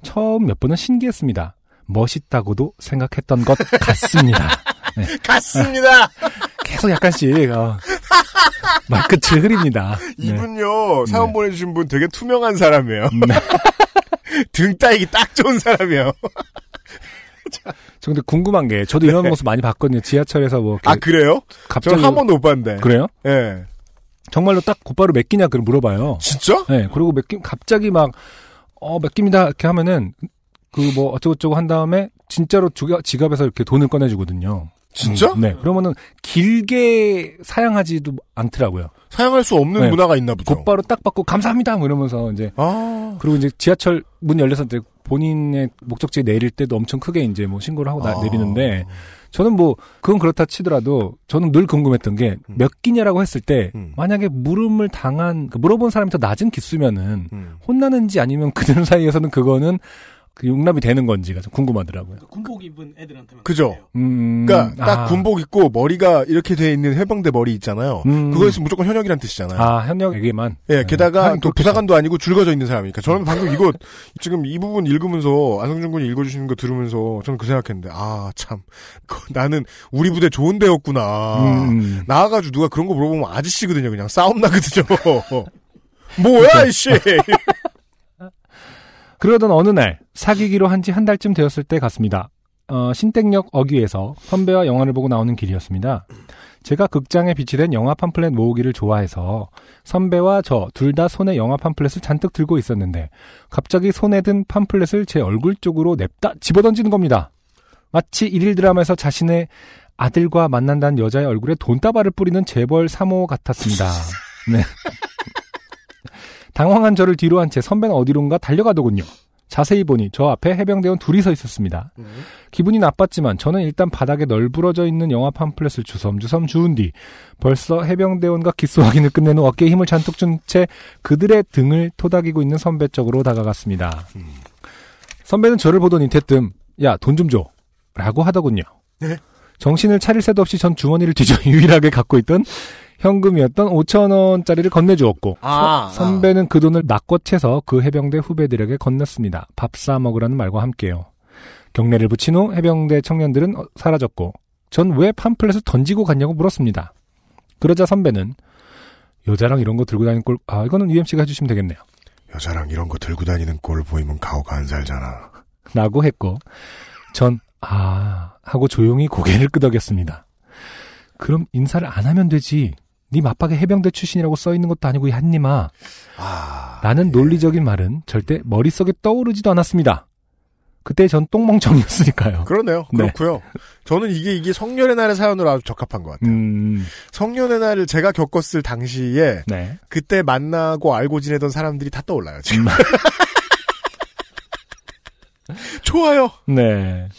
처음 몇 번은 신기했습니다. 멋있다고도 생각했던 것 같습니다. 네. 같습니다. 계속 약간씩 어, 말끝을 흐립니다. 네. 이분요, 사연 네. 보내주신 분 되게 투명한 사람이에요. 네. 등 따이기 딱 좋은 사람이에요. 저 근데 궁금한 게 저도 이런 모습 많이 봤거든요. 지하철에서 뭐 아, 그래요? 갑자기 한 번도 못 봤는데. 그래요? 예. 정말로 딱 곧바로 몇 끼냐 그걸 물어봐요. 진짜? 네, 그리고 몇 끼, 갑자기 막, 어, 몇 끼입니다. 이렇게 하면은, 그 뭐, 어쩌고저쩌고 한 다음에, 진짜로 지갑에서 이렇게 돈을 꺼내주거든요. 진짜? 음, 네. 그러면은, 길게 사양하지도 않더라고요. 사용할 수 없는 네. 문화가 있나 보죠. 곧바로 딱 받고, 감사합니다! 뭐 이러면서 이제, 아. 그리고 이제 지하철 문 열려서 이제 본인의 목적지에 내릴 때도 엄청 크게 이제 뭐 신고를 하고 나- 아. 내리는데, 저는 뭐, 그건 그렇다 치더라도, 저는 늘 궁금했던 게, 몇 끼냐라고 했을 때, 음. 만약에 물음을 당한, 그 물어본 사람이 더 낮은 기수면은, 음. 혼나는지 아니면 그들 사이에서는 그거는 그 용납이 되는 건지가 좀 궁금하더라고요. 군복 입은 애들한테만. 그죠? 그래요. 음, 그러니까 딱 아, 군복 입고 머리가 이렇게 돼 있는 해병대 머리 있잖아요. 음. 그거 있으면 무조건 현역이란 뜻이잖아요. 아, 현역에게만. 예, 네. 게다가 또. 부사관도 아니고 줄거져 있는 사람이니까. 저는 방금 이거 지금 이 부분 읽으면서 안성준 군이 읽어주시는 거 들으면서 저는 그 생각했는데 아 참 나는 우리 부대 좋은 데였구나. 음, 나와가지고 누가 그런 거 물어보면 아저씨거든요. 그냥 싸움 나거든요. 뭐야 이씨. 그러던 어느 날 사귀기로 한 지 한 달쯤 되었을 때 갔습니다. 어, 신땡역 어귀에서 선배와 영화를 보고 나오는 길이었습니다. 제가 극장에 비치된 영화 팜플렛 모으기를 좋아해서 선배와 저 둘 다 손에 영화 팜플렛을 잔뜩 들고 있었는데 갑자기 손에 든 팜플렛을 제 얼굴 쪽으로 냅다 집어던지는 겁니다. 마치 일일 드라마에서 자신의 아들과 만난다는 여자의 얼굴에 돈다발을 뿌리는 재벌 사모 같았습니다. 네. 당황한 저를 뒤로 한 채 선배는 어디론가 달려가더군요. 자세히 보니 저 앞에 해병대원 둘이 서 있었습니다. 기분이 나빴지만 저는 일단 바닥에 널브러져 있는 영화 팜플렛을 주섬주섬 주운 뒤 벌써 해병대원과 기수 확인을 끝낸 후 어깨에 힘을 잔뜩 준 채 그들의 등을 토닥이고 있는 선배 쪽으로 다가갔습니다. 선배는 저를 보더니 대뜸 야 돈 좀 줘. 라고 하더군요. 네. 정신을 차릴 새도 없이 전 주머니를 뒤져 유일하게 갖고 있던 현금이었던 5천 원짜리를 건네주었고 아, 서- 선배는 그 돈을 낚고채서 그 해병대 후배들에게 건넸습니다. 밥 사 먹으라는 말과 함께요. 경례를 붙인 후 해병대 청년들은 어, 사라졌고 전 왜 팜플렛을 던지고 갔냐고 물었습니다. 그러자 선배는 여자랑 이런 거 들고 다니는 꼴, 아 이거는 UMC가 해주시면 되겠네요. 여자랑 이런 거 들고 다니는 꼴 보이면 가오가 안 살잖아. 라고 했고 전 아 하고 조용히 고개를 끄덕였습니다. 그럼 인사를 안 하면 되지. 네 맞박에 해병대 출신이라고 써 있는 것도 아니고 이 한님아. 아, 라는 논리적인 말은 절대 머릿속에 떠오르지도 않았습니다. 그때 전 똥멍청이었으니까요. 그러네요. 네. 그렇고요. 저는 이게 이게 성년의 날의 사연으로 아주 적합한 것 같아요. 음, 성년의 날을 제가 겪었을 당시에 네. 그때 만나고 알고 지내던 사람들이 다 떠올라요. 지금. 음. 좋아요. 네.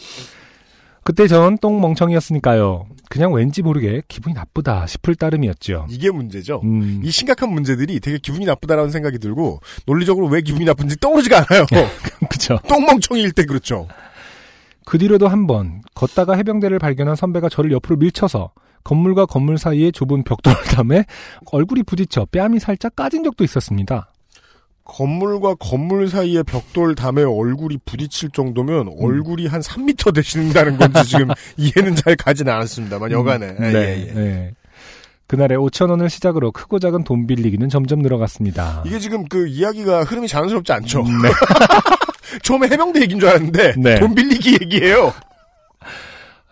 그때 전 똥멍청이었으니까요. 그냥 왠지 모르게 기분이 나쁘다 싶을 따름이었죠. 이게 문제죠. 음, 이 심각한 문제들이 되게 기분이 나쁘다라는 생각이 들고 논리적으로 왜 기분이 나쁜지 떠오르지가 않아요. 그쵸. 똥멍청이일 때 그렇죠. 그 뒤로도 한 번 걷다가 해병대를 발견한 선배가 저를 옆으로 밀쳐서 건물과 건물 사이에 좁은 벽돌을 담에 얼굴이 부딪혀 뺨이 살짝 까진 적도 있었습니다. 건물과 건물 사이에 벽돌 담에 얼굴이 부딪힐 정도면 음. 얼굴이 한 3미터 되신다는 건지 지금 이해는 잘 가지는 않았습니다만 여간에. 예, 네. 예, 예. 네. 그날에 5천 원을 시작으로 크고 작은 돈 빌리기는 점점 늘어갔습니다. 이게 지금 그 이야기가 흐름이 자연스럽지 않죠. 네. 처음에 해병대 얘기인 줄 알았는데 네. 돈 빌리기 얘기예요.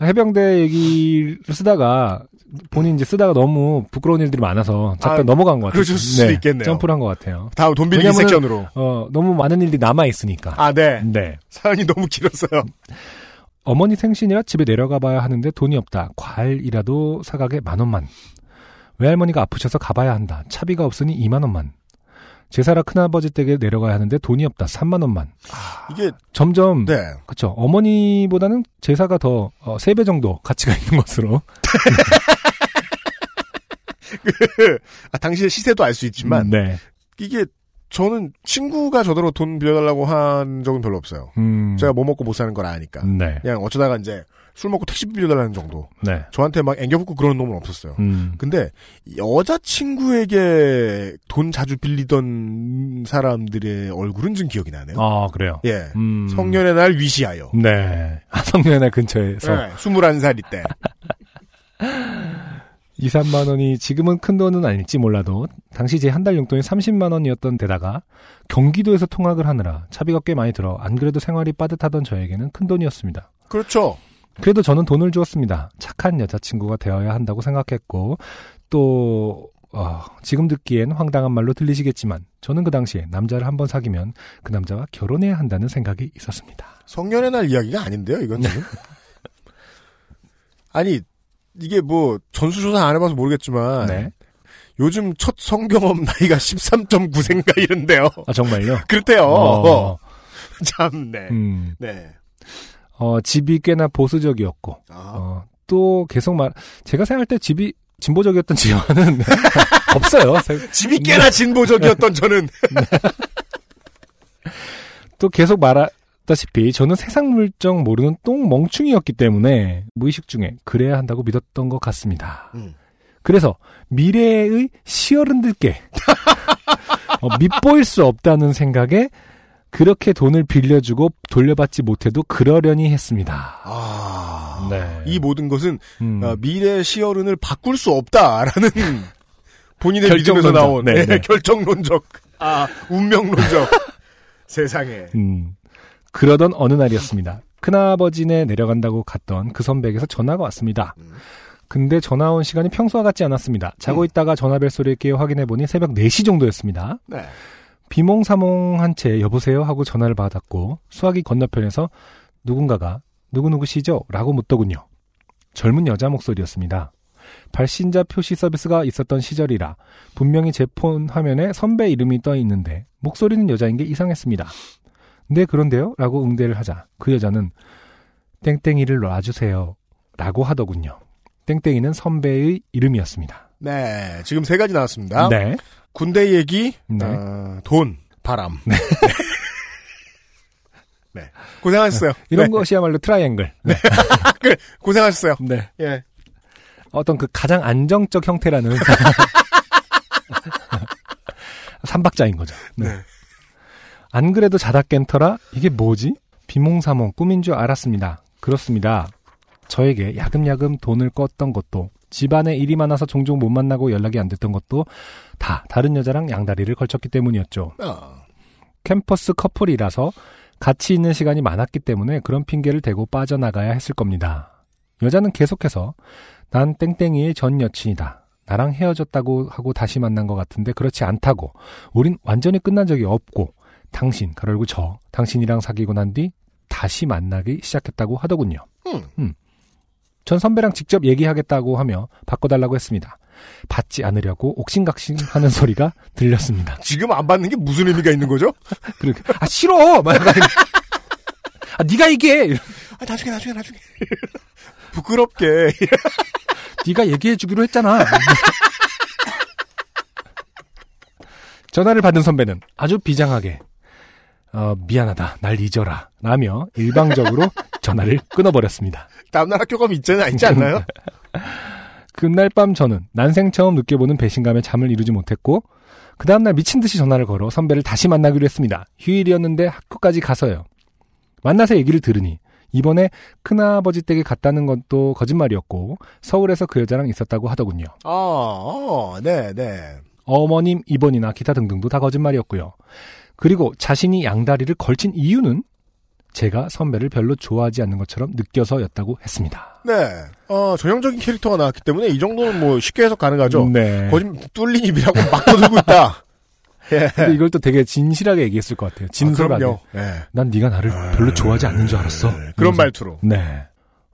해병대 얘기를 쓰다가 본인 이제 쓰다가 너무 부끄러운 일들이 많아서 잠깐 아, 넘어간 것 같아요. 그러실 수도 있겠네요. 점프를 한 것 같아요. 다음 돈 빌리기 섹션으로. 어, 너무 많은 일들이 남아 있으니까. 아, 네. 네. 사연이 너무 길었어요. 어머니 생신이라 집에 내려가 봐야 하는데 돈이 없다. 과일이라도 사가게 만 원만. 외할머니가 아프셔서 가봐야 한다. 차비가 없으니 2만 원만. 제사라 큰아버지 댁에 내려가야 하는데 돈이 없다. 3만 원만. 이게 점점 네. 그렇죠. 어머니보다는 제사가 더 어, 3배 정도 가치가 있는 것으로. 아, 당시의 시세도 알 수 있지만 네. 이게 저는 친구가 저더러 돈 빌려달라고 한 적은 별로 없어요. 음. 제가 뭐 먹고 못 사는 걸 아니까. 네. 그냥 어쩌다가 이제 술 먹고 택시비 빌려달라는 정도. 네. 저한테 막 앵겨붙고 그런 놈은 없었어요. 음. 근데 여자친구에게 돈 자주 빌리던 사람들의 얼굴은 좀 기억이 나네요. 아, 그래요. 예. 음. 성년의 날 위시하여. 네. 아, 성년의 날 근처에서 네. 21살이 때. 2, 3만 원이 지금은 큰 돈은 아닐지 몰라도 당시 제 한 달 용돈이 30만 원이었던 데다가 경기도에서 통학을 하느라 차비가 꽤 많이 들어 안 그래도 생활이 빠듯하던 저에게는 큰 돈이었습니다. 그렇죠. 그래도 저는 돈을 주었습니다. 착한 여자친구가 되어야 한다고 생각했고 또 어, 지금 듣기엔 황당한 말로 들리시겠지만 저는 그 당시에 남자를 한번 사귀면 그 남자와 결혼해야 한다는 생각이 있었습니다. 성년의 날 이야기가 아닌데요, 이건 지금. 아니, 이게 뭐, 전수조사 안 해봐서 모르겠지만, 네. 요즘 첫 성경험 나이가 13.9세인가 이런데요. 아 정말요? 그렇대요. 어, 참, 네. 음, 네. 어, 집이 꽤나 보수적이었고 아, 어, 또 계속 말 제가 생각할 때 집이 진보적이었던 지역은 없어요. 집이 꽤나 진보적이었던 저는. 또 계속 말했다시피 저는 세상 물정 모르는 똥 멍충이었기 때문에 무의식 중에 그래야 한다고 믿었던 것 같습니다. 음. 그래서 미래의 시어른들께 어, 밉보일 수 없다는 생각에 그렇게 돈을 빌려주고 돌려받지 못해도 그러려니 했습니다. 아. 네. 이 모든 것은 음. 어, 미래 시어른을 바꿀 수 없다라는 본인의 믿음에서 결정론적. 나온 네, 네, 네. 결정론적, 아 운명론적 세상에. 음, 그러던 어느 날이었습니다. 큰아버지네 내려간다고 갔던 그 선배에게서 전화가 왔습니다. 음. 근데 전화 온 시간이 평소와 같지 않았습니다. 자고 음. 있다가 전화벨 소리를 깨어 확인해 보니 새벽 4시 정도였습니다. 네. 비몽사몽한 채 여보세요 하고 전화를 받았고 수화기 건너편에서 누군가가 누구누구시죠? 라고 묻더군요. 젊은 여자 목소리였습니다. 발신자 표시 서비스가 있었던 시절이라 분명히 제 폰 화면에 선배 이름이 떠 있는데 목소리는 여자인 게 이상했습니다. 네 그런데요? 라고 응대를 하자 그 여자는 땡땡이를 놔주세요 라고 하더군요. 땡땡이는 선배의 이름이었습니다. 네. 지금 세 가지 나왔습니다. 네. 군대 얘기, 네. 어, 돈, 바람. 네. 고생하셨어요. 이런 네. 것이야말로 트라이앵글. 네. 그래, 고생하셨어요. 네. 예. 어떤 그 가장 안정적 형태라는 삼박자인 거죠. 네. 네. 안 그래도 자다 깬 터라 이게 뭐지? 비몽사몽 꿈인 줄 알았습니다. 그렇습니다. 저에게 야금야금 돈을 껐던 것도 집안에 일이 많아서 종종 못 만나고 연락이 안 됐던 것도 다 다른 여자랑 양다리를 걸쳤기 때문이었죠. 아, 캠퍼스 커플이라서 같이 있는 시간이 많았기 때문에 그런 핑계를 대고 빠져나가야 했을 겁니다. 여자는 계속해서 난 땡땡이의 전 여친이다. 나랑 헤어졌다고 하고 다시 만난 것 같은데 그렇지 않다고. 우린 완전히 끝난 적이 없고 당신, 가로열고 저, 당신이랑 사귀고 난 뒤 다시 만나기 시작했다고 하더군요. 음. 전 선배랑 직접 얘기하겠다고 하며 바꿔달라고 했습니다. 받지 않으려고 옥신각신 하는 소리가 들렸습니다. 지금 안 받는 게 무슨 의미가 있는 거죠? 그렇게 아 싫어 막 아 네가 얘기해 아, 나중에, 나중에, 나중에. 부끄럽게. 네가 얘기해 주기로 했잖아 전화를 받은 선배는 아주 비장하게 어, 미안하다 날 잊어라 라며 일방적으로 전화를 끊어버렸습니다 다음날 학교 가면 있잖아, 있지 않나요? 그날 밤 저는 난생 처음 느껴보는 배신감에 잠을 이루지 못했고 그 다음날 미친 듯이 전화를 걸어 선배를 다시 만나기로 했습니다. 휴일이었는데 학교까지 가서요. 만나서 얘기를 들으니 이번에 큰아버지 댁에 갔다는 것도 거짓말이었고 서울에서 그 여자랑 있었다고 하더군요. 아, 어, 네, 네. 어머님 입원이나 기타 등등도 다 거짓말이었고요. 그리고 자신이 양다리를 걸친 이유는 제가 선배를 별로 좋아하지 않는 것처럼 느껴서였다고 했습니다. 네. 어, 전형적인 캐릭터가 나왔기 때문에 이 정도는 뭐 쉽게 해석 가능하죠. 네. 거짓 뚫린 입이라고 막 떠들고 있다. 예. 근데 이걸 또 되게 진실하게 얘기했을 것 같아요. 진솔하게. 아. 예. 난 네가 나를 별로 좋아하지 않는 줄 알았어. 그런 이러면서. 말투로. 네.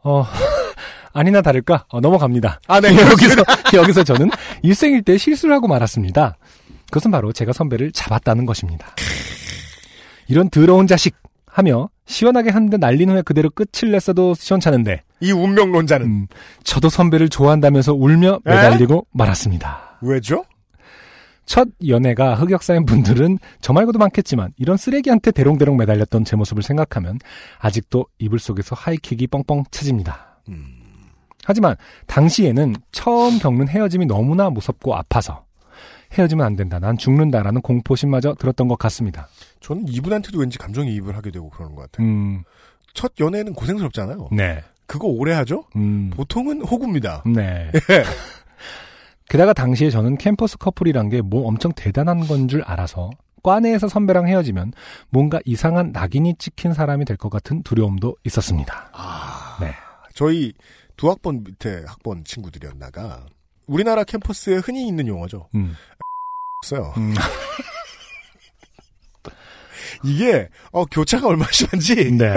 어, 아니나 다를까? 어, 넘어갑니다. 아, 네. 여기서, 여기서 저는 일생일대 실수를 하고 말았습니다. 그것은 바로 제가 선배를 잡았다는 것입니다. 이런 더러운 자식! 하며 시원하게 한 대 날린 후에 그대로 끝을 냈어도 시원찮은데, 이 운명론자는 음, 저도 선배를 좋아한다면서 울며 에? 매달리고 말았습니다. 왜죠? 첫 연애가 흑역사인 분들은 저 말고도 많겠지만 이런 쓰레기한테 대롱대롱 매달렸던 제 모습을 생각하면 아직도 이불 속에서 하이킥이 뻥뻥 쳐집니다. 하지만 당시에는 처음 겪는 헤어짐이 너무나 무섭고 아파서 헤어지면 안 된다, 난 죽는다라는 공포심마저 들었던 것 같습니다. 저는 이분한테도 왠지 감정이입을 하게 되고 그러는 것 같아요. 음, 첫 연애는 고생스럽잖아요. 네. 그거 오래 하죠? 음, 보통은 호구입니다. 네. 예. 게다가 당시에 저는 캠퍼스 커플이란 게 뭐 엄청 대단한 건 줄 알아서 과 내에서 선배랑 헤어지면 뭔가 이상한 낙인이 찍힌 사람이 될 것 같은 두려움도 있었습니다. 아, 네. 저희 두 학번 밑에 학번 친구들이었나가 우리나라 캠퍼스에 흔히 있는 용어죠. 음, 없어요. 음, 이게 어, 교차가 얼마나 심한지. 네.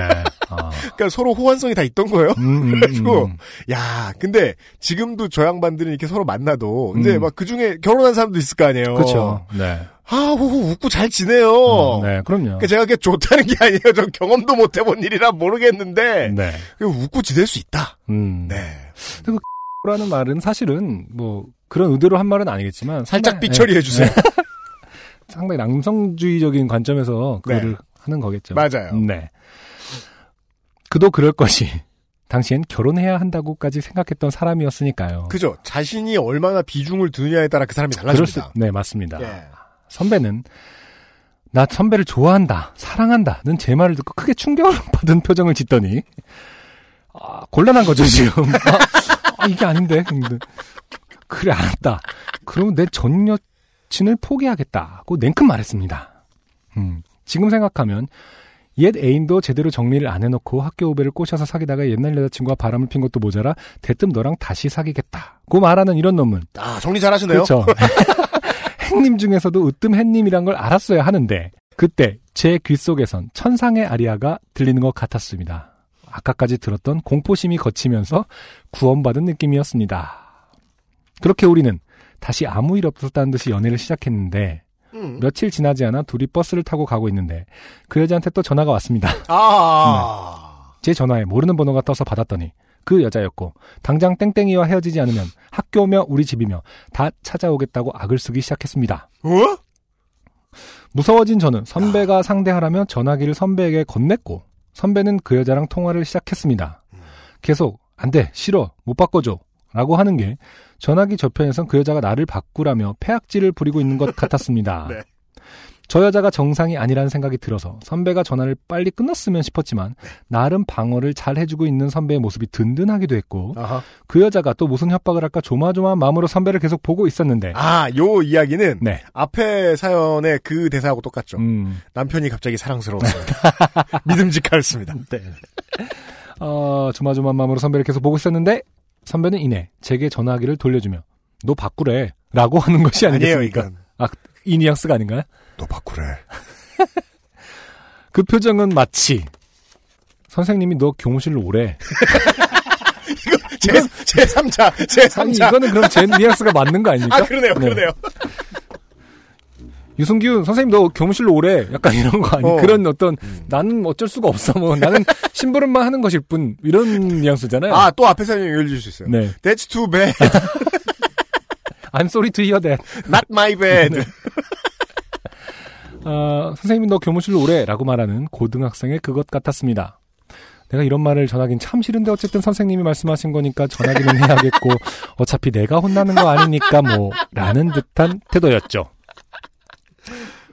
아, 그러니까 서로 호환성이 다 있던 거예요. 음, 음, 그래가지고 음. 야, 근데 지금도 저 양반들은 이렇게 서로 만나도 이제 음. 막그 중에 결혼한 사람도 있을 거 아니에요. 그렇죠. 네. 아, 호호 웃고 잘 지내요. 어, 네, 그럼요. 그러니까 제가 그게 좋다는 게 아니에요. 전 경험도 못 해본 일이라 모르겠는데 네. 웃고 지낼 수 있다. 음. 네. 라는 말은 사실은 뭐 그런 의도로 한 말은 아니겠지만 살짝 상당히- 삐처리해 주세요. 네. 상당히 남성주의적인 관점에서 그거를 하는 거겠죠. 맞아요. 네. 그도 그럴 것이 당시엔 결혼해야 한다고까지 생각했던 사람이었으니까요. 그죠. 자신이 얼마나 비중을 두느냐에 따라 그 사람이 그럴 수, 달라집니다. 네, 맞습니다. 예. 선배는 나 선배를 좋아한다, 사랑한다는 제 말을 듣고 크게 충격을 받은 표정을 짓더니 아, 곤란한 거죠 지금. 아, 아, 이게 아닌데. 근데 그래 알았다. 그러면 내전 여친을 포기하겠다고 냉큼 말했습니다. 음, 지금 생각하면 옛 애인도 제대로 정리를 안 해놓고 학교 후배를 꼬셔서 사귀다가 옛날 여자친구와 바람을 핀 것도 모자라 대뜸 너랑 다시 사귀겠다고 말하는 이런 놈은 아, 정리 잘 하시네요. 그렇죠. 행님 중에서도 으뜸 행님이란 걸 알았어야 하는데 그때 제 귀 속에선 천상의 아리아가 들리는 것 같았습니다. 아까까지 들었던 공포심이 거치면서 구원받은 느낌이었습니다. 그렇게 우리는 다시 아무 일 없었다는 듯이 연애를 시작했는데 음. 며칠 지나지 않아 둘이 버스를 타고 가고 있는데 그 여자한테 또 전화가 왔습니다. 아. 제 전화에 모르는 번호가 떠서 받았더니 그 여자였고 당장 땡땡이와 헤어지지 않으면 학교며 우리 집이며 다 찾아오겠다고 악을 쓰기 시작했습니다. 어? 무서워진 저는 선배가 상대하라며 전화기를 선배에게 건넸고 선배는 그 여자랑 통화를 시작했습니다. 계속 안 돼, 싫어, 못 바꿔줘 라고 하는 게 전화기 저편에선 그 여자가 나를 바꾸라며 폐악질을 부리고 있는 것 같았습니다. 네. 저 여자가 정상이 아니라는 생각이 들어서 선배가 전화를 빨리 끊었으면 싶었지만 나름 방어를 잘 해주고 있는 선배의 모습이 든든하기도 했고 아하. 그 여자가 또 무슨 협박을 할까 조마조마한 마음으로 선배를 계속 보고 있었는데 아, 요 이야기는 네. 앞에 사연의 그 대사하고 똑같죠. 음, 남편이 갑자기 사랑스러웠습니다. 믿음직하였습니다. 네. 어, 조마조마한 마음으로 선배를 계속 보고 있었는데 선배는 이내 제게 전화기를 돌려주며 너 바꾸래 라고 하는 것이 아니에요, 아니겠습니까? 이건. 이 뉘앙스가 아닌가요? 너 바꾸래. 그 표정은 마치 선생님이 너 교무실로 오래 제, 제 3자, 제 아니 3자. 이거는 그럼 제 뉘앙스가 맞는 거 아닙니까? 아, 그러네요, 네. 그러네요. 유승균 선생님 너 교무실로 오래 약간 이런 거 아니 어. 그런 어떤 나는 어쩔 수가 없어 뭐 나는 심부름만 하는 것일 뿐 이런 뉘앙스잖아요. 아, 또 앞에 사연 열려줄 수 있어요. 네. That's too bad. I'm sorry to hear that. Not my bad. 네. 어, 선생님이 너 교무실로 오래라고 말하는 고등학생의 그것 같았습니다. 내가 이런 말을 전하긴 참 싫은데 어쨌든 선생님이 말씀하신 거니까 전하기는 해야겠고 어차피 내가 혼나는 거 아니니까 뭐 라는 듯한 태도였죠.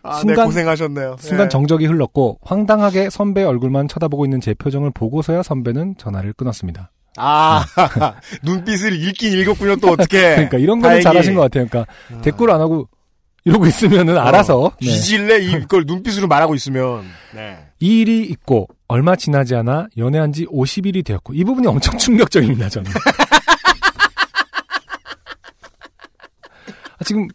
아, 순간- 네, 고생하셨네요. 순간 예. 정적이 흘렀고 황당하게 선배 얼굴만 쳐다보고 있는 제 표정을 보고서야 선배는 전화를 끊었습니다. 아, 눈빛을 읽긴 읽었군요, 또 어떻게. 그러니까 이런 거는 다행히. 잘하신 것 같아요. 그러니까 댓글 안 하고 이러고 있으면은 알아서 네. 뒤질래? 이걸 눈빛으로 말하고 있으면. 네. 이 일이 있고 얼마 지나지 않아 연애한 지 50일이 되었고 이 부분이 엄청 충격적입니다 저는. 아, 지금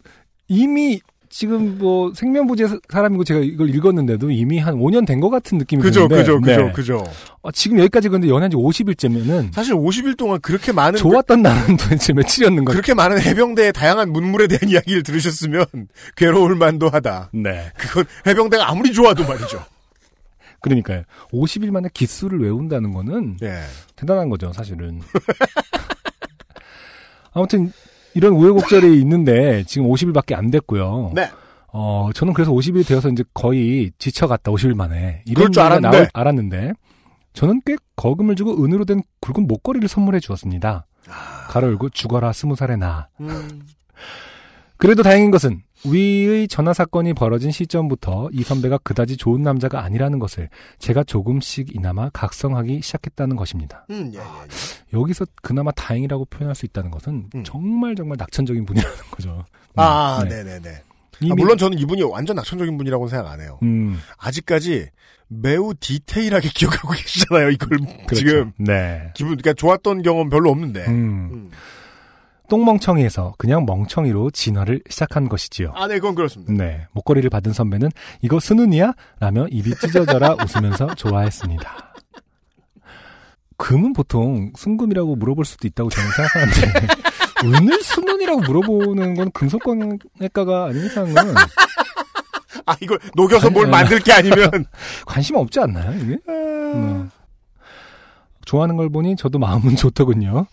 이미 지금 뭐 생명부지 사람이고 제가 이걸 읽었는데도 이미 한 5년 된 것 같은 느낌이 그죠, 드는데 그죠, 그죠, 네. 그죠. 어, 지금 여기까지 근데 연애한 지 50일째면은 사실 50일 동안 그렇게 많은 좋았던 날은 도대체 며칠이었는 거죠? 그렇게 많은 해병대의 다양한 문물에 대한 이야기를 들으셨으면 괴로울 만도 하다. 네. 그건 해병대가 아무리 좋아도 말이죠. 그러니까요. 50일 만에 기수를 외운다는 거는 예. 대단한 거죠, 사실은. 아무튼 이런 우여곡절이 있는데 지금 50일밖에 안 됐고요. 네. 어, 저는 그래서 50일이 되어서 이제 거의 지쳐갔다, 50일 만에. 그럴 줄 알았는데. 나올- 알았는데, 저는 꽤 거금을 주고 은으로 된 굵은 목걸이를 선물해 주었습니다. 아. 가로 열고 죽어라 스무 살의 나. 음. 그래도 다행인 것은 위의 전화 사건이 벌어진 시점부터 이 선배가 그다지 좋은 남자가 아니라는 것을 제가 조금씩 이나마 각성하기 시작했다는 것입니다. 음, 예, 예, 예. 여기서 그나마 다행이라고 표현할 수 있다는 것은 음. 정말 정말 낙천적인 분이라는 거죠. 아, 음, 네, 네, 네. 이미- 아, 물론 저는 이분이 완전 낙천적인 분이라고는 생각 안 해요. 음, 아직까지 매우 디테일하게 기억하고 계시잖아요, 이걸. 그렇죠. 지금. 네. 기분, 그러니까 좋았던 경험 별로 없는데. 음, 음. 똥멍청이에서 그냥 멍청이로 진화를 시작한 것이지요. 아, 네, 그건 그렇습니다. 네. 목걸이를 받은 선배는 이거 순은이야? 라며 입이 찢어져라 웃으면서 좋아했습니다. 금은 보통 순금이라고 물어볼 수도 있다고 저는 생각하는데 은을 순은이라고 물어보는 건 금속광학과가 아닌 이상은 아, 이걸 녹여서 뭘 아니, 만들 게 아니면. 관심 없지 않나요, 이게? 네. 좋아하는 걸 보니 저도 마음은 좋더군요.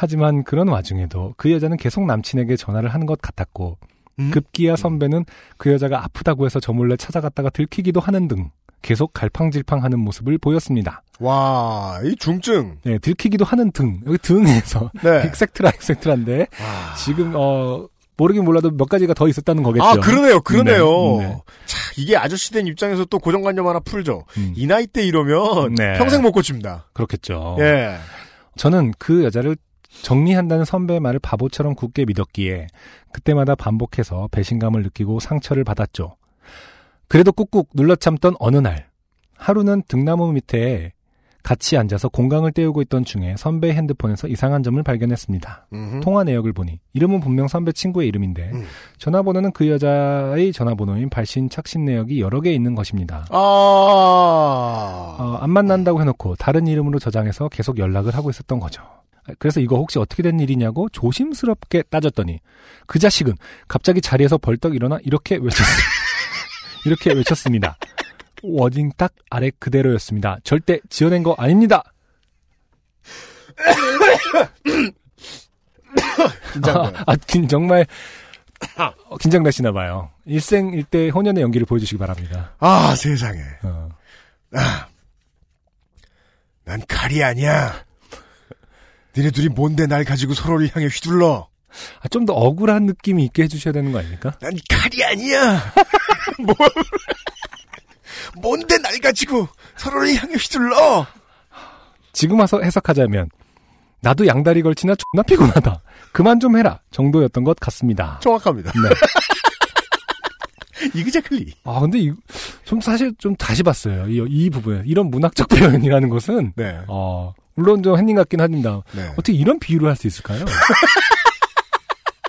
하지만 그런 와중에도 그 여자는 계속 남친에게 전화를 하는 것 같았고 음? 급기야 선배는 그 여자가 아프다고 해서 저 몰래 찾아갔다가 들키기도 하는 등 계속 갈팡질팡하는 모습을 보였습니다. 와, 이 중증. 네, 들키기도 하는 등 여기 등에서 네. 엑섹트라 엑섹트라인데 아. 지금 어 모르긴 몰라도 몇 가지가 더 있었다는 거겠죠. 아, 그러네요, 그러네요. 네, 네. 자, 이게 아저씨 된 입장에서 또 고정관념 하나 풀죠. 음, 이 나이 때 이러면 네. 평생 못 고칩니다. 그렇겠죠. 예. 저는 그 여자를 정리한다는 선배의 말을 바보처럼 굳게 믿었기에 그때마다 반복해서 배신감을 느끼고 상처를 받았죠. 그래도 꾹꾹 눌러 참던 어느 날 하루는 등나무 밑에 같이 앉아서 공강을 때우고 있던 중에 선배 핸드폰에서 이상한 점을 발견했습니다. 음흠. 통화 내역을 보니 이름은 분명 선배 친구의 이름인데 음. 전화번호는 그 여자의 전화번호인 발신 착신 내역이 여러 개 있는 것입니다. 아. 어, 안 만난다고 해놓고 다른 이름으로 저장해서 계속 연락을 하고 있었던 거죠. 그래서 이거 혹시 어떻게 된 일이냐고 조심스럽게 따졌더니 그 자식은 갑자기 자리에서 벌떡 일어나 이렇게 외쳤습니다. 이렇게 외쳤습니다. 워딩 딱 아래 그대로였습니다. 절대 지어낸 거 아닙니다. 긴장돼요. 아, 긴, 정말 어, 긴장되시나 봐요. 일생일대 혼연의 연기를 보여주시기 바랍니다. 아, 세상에. 어. 난 칼이 아니야. 니네 둘이 뭔데 날 가지고 서로를 향해 휘둘러. 아, 좀 더 억울한 느낌이 있게 해주셔야 되는 거 아닙니까? 난 칼이 아니야. 뭐, 뭔데 날 가지고 서로를 향해 휘둘러. 지금 와서 해석하자면 나도 양다리 걸치나 존나 피곤하다. 그만 좀 해라 정도였던 것 같습니다. 정확합니다. 네. 이그제클리. 아 근데 이, 좀 사실 좀 다시 봤어요. 이, 이 부분 이런 문학적 표현이라는 것은 네. 어 물론 좀 햇님 같긴 합니다. 네. 어떻게 이런 비유를 할 수 있을까요?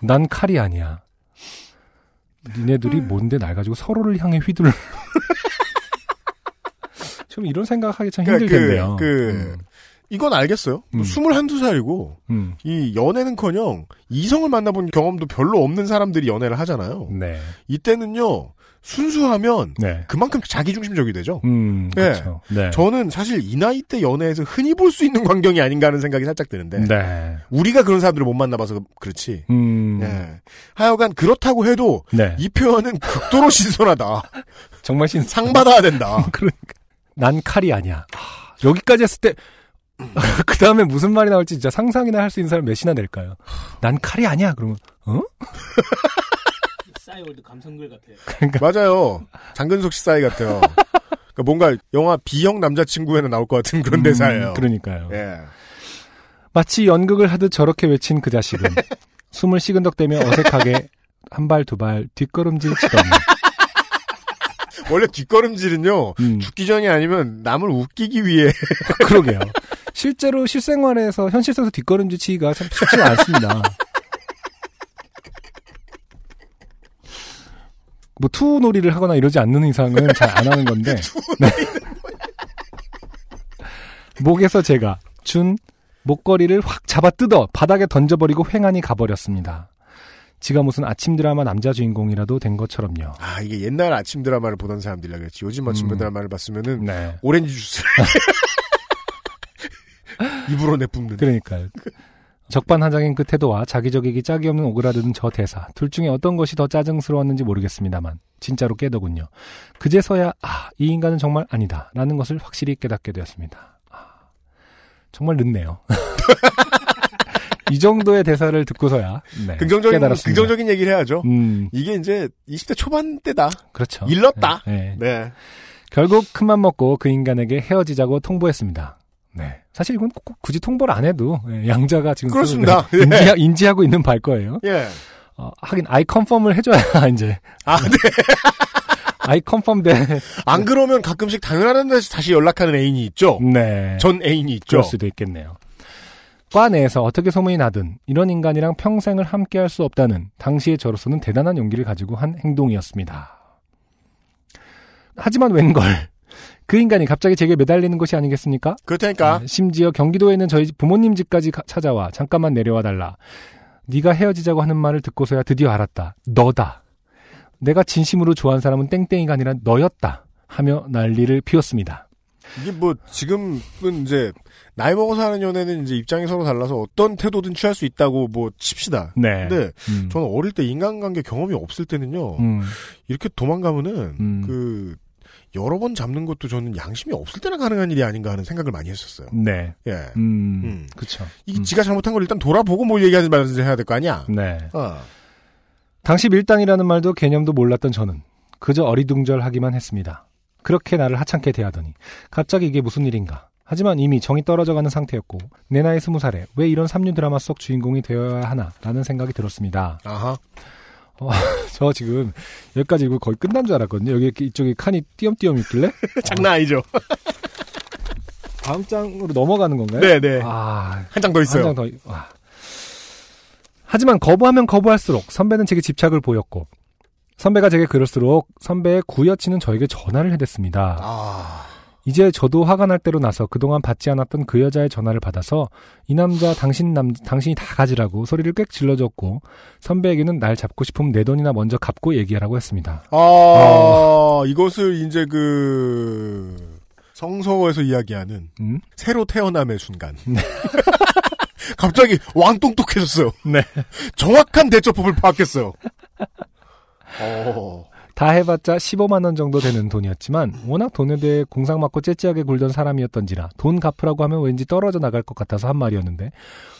난 칼이 아니야. 니네들이 뭔데 날 가지고 서로를 향해 휘둘러. 좀 이런 생각하기 참 그러니까 힘들 텐데요. 그, 그, 이건 알겠어요. 음. 21~2살이고, 음, 음. 이 연애는 커녕 이성을 만나본 경험도 별로 없는 사람들이 연애를 하잖아요. 네, 이때는요, 순수하면 네. 그만큼 자기중심적이 되죠. 음, 네. 그렇죠. 네. 저는 사실 이 나이 때 연애에서 흔히 볼 수 있는 광경이 아닌가 하는 생각이 살짝 드는데, 네. 우리가 그런 사람들을 못 만나봐서 그렇지. 음, 예. 하여간 그렇다고 해도 네. 이 표현은 극도로 신선하다. 정말 신, 상 받아야 된다. 그러니까. 난 칼이 아니야. 하, 여기까지 했을 때, 그 다음에 무슨 말이 나올지 진짜 상상이나 할 수 있는 사람 몇이나 될까요? 난 칼이 아니야. 그러면, 어? 싸이월드 감성글 같아요. 맞아요. 장근석 씨 싸이 같아요. 그러니까 뭔가 영화 B형 남자친구에는 나올 것 같은 그런 음, 대사예요. 그러니까요. 예. 마치 연극을 하듯 저렇게 외친 그 자식은 숨을 시근덕대며 어색하게 한 발 두발 뒷걸음질 치더니 원래 뒷걸음질은요, 음, 죽기 전이 아니면 남을 웃기기 위해. 그러게요. 실제로 실생활에서 현실 속에서 뒷걸음질 치기가 참 쉽지가 않습니다. 뭐 투놀이를 하거나 이러지 않는 이상은 잘 안 하는 건데 네. 목에서 제가 준 목걸이를 확 잡아 뜯어 바닥에 던져버리고 횡하니 가버렸습니다. 지가 무슨 아침 드라마 남자 주인공이라도 된 것처럼요. 아, 이게 옛날 아침 드라마를 보던 사람들이라 그랬지. 요즘 아침 음. 드라마를 봤으면은, 네. 오렌지 주스를. 입으로 내뿜는. 그러니까요. 적반하장인 그 태도와 자기적이기 짝이 없는 오그라드는 저 대사 둘 중에 어떤 것이 더 짜증스러웠는지 모르겠습니다만 진짜로 깨더군요. 그제서야 아 이 인간은 정말 아니다 라는 것을 확실히 깨닫게 되었습니다. 아, 정말 늦네요. 이 정도의 대사를 듣고서야 네, 긍정적인, 깨달았습니다. 긍정적인 얘기를 해야죠. 음 이게 이제 20대 초반 때다. 그렇죠. 일렀다. 네, 네. 네. 결국 큰맘 먹고 그 인간에게 헤어지자고 통보했습니다. 네. 사실 이건 꼭 굳이 통보를 안 해도 예, 양자가 지금 그렇습니다. 네, 인지하, 인지 하고 있는 바일 거예요. 예. 어, 하긴 아이 컨펌을 해줘야 이제 아, 네. 아이 컨펌 돼. 안 그러면 가끔씩 당연한 데서 다시 연락하는 애인이 있죠. 네. 전 애인이 있죠. 그럴 수도 있겠네요. 과 내에서 어떻게 소문이 나든 이런 인간이랑 평생을 함께할 수 없다는 당시의 저로서는 대단한 용기를 가지고 한 행동이었습니다. 하지만 웬걸 그 인간이 갑자기 제게 매달리는 것이 아니겠습니까? 그렇다니까. 네, 심지어 경기도에 있는 저희 부모님 집까지 가- 찾아와 잠깐만 내려와 달라. 네가 헤어지자고 하는 말을 듣고서야 드디어 알았다. 너다. 내가 진심으로 좋아하는 사람은 땡땡이가 아니라 너였다. 하며 난리를 피웠습니다. 이게 뭐 지금은 이제 나이 먹어서 하는 연애는 이제 입장이 서로 달라서 어떤 태도든 취할 수 있다고 뭐 칩시다. 네. 근데 음. 저는 어릴 때 인간관계 경험이 없을 때는요. 음, 이렇게 도망가면은 음. 그 여러 번 잡는 것도 저는 양심이 없을 때나 가능한 일이 아닌가 하는 생각을 많이 했었어요. 네. 예. 음, 음. 그쵸. 이게 음. 지가 잘못한 걸 일단 돌아보고 뭘 얘기하지 말든지 해야 될 거 아니야. 네. 어. 당시 밀당이라는 말도 개념도 몰랐던 저는 그저 어리둥절하기만 했습니다. 그렇게 나를 하찮게 대하더니 갑자기 이게 무슨 일인가. 하지만 이미 정이 떨어져가는 상태였고 내 나이 스무 살에 왜 이런 삼류 드라마 속 주인공이 되어야 하나라는 생각이 들었습니다. 아하. 저 지금 여기까지 이거 거의 끝난 줄 알았거든요. 여기 이쪽에 칸이 띄엄띄엄 있길래 장난 아니죠. 다음 장으로 넘어가는 건가요? 네네. 아, 한 장 더 있어요. 한 장 더. 와. 하지만 거부하면 거부할수록 선배는 제게 집착을 보였고 선배가 제게 그럴수록 선배의 구여친은 저에게 전화를 해댔습니다. 아. 이제 저도 화가 날 대로 나서 그동안 받지 않았던 그 여자의 전화를 받아서 이 남자 당신 남 당신이 다 가지라고 소리를 꽥 질러줬고 선배에게는 날 잡고 싶으면 내 돈이나 먼저 갚고 얘기하라고 했습니다. 아, 이것을 이제 그 성서에서 이야기하는 음? 새로 태어남의 순간. 갑자기 왕똑똑해졌어요. 네. 정확한 대처법을 파악했어요. 어. 다 해봤자 15만 원 정도 되는 돈이었지만 워낙 돈에 대해 공상 맞고 째째하게 굴던 사람이었던지라 돈 갚으라고 하면 왠지 떨어져 나갈 것 같아서 한 말이었는데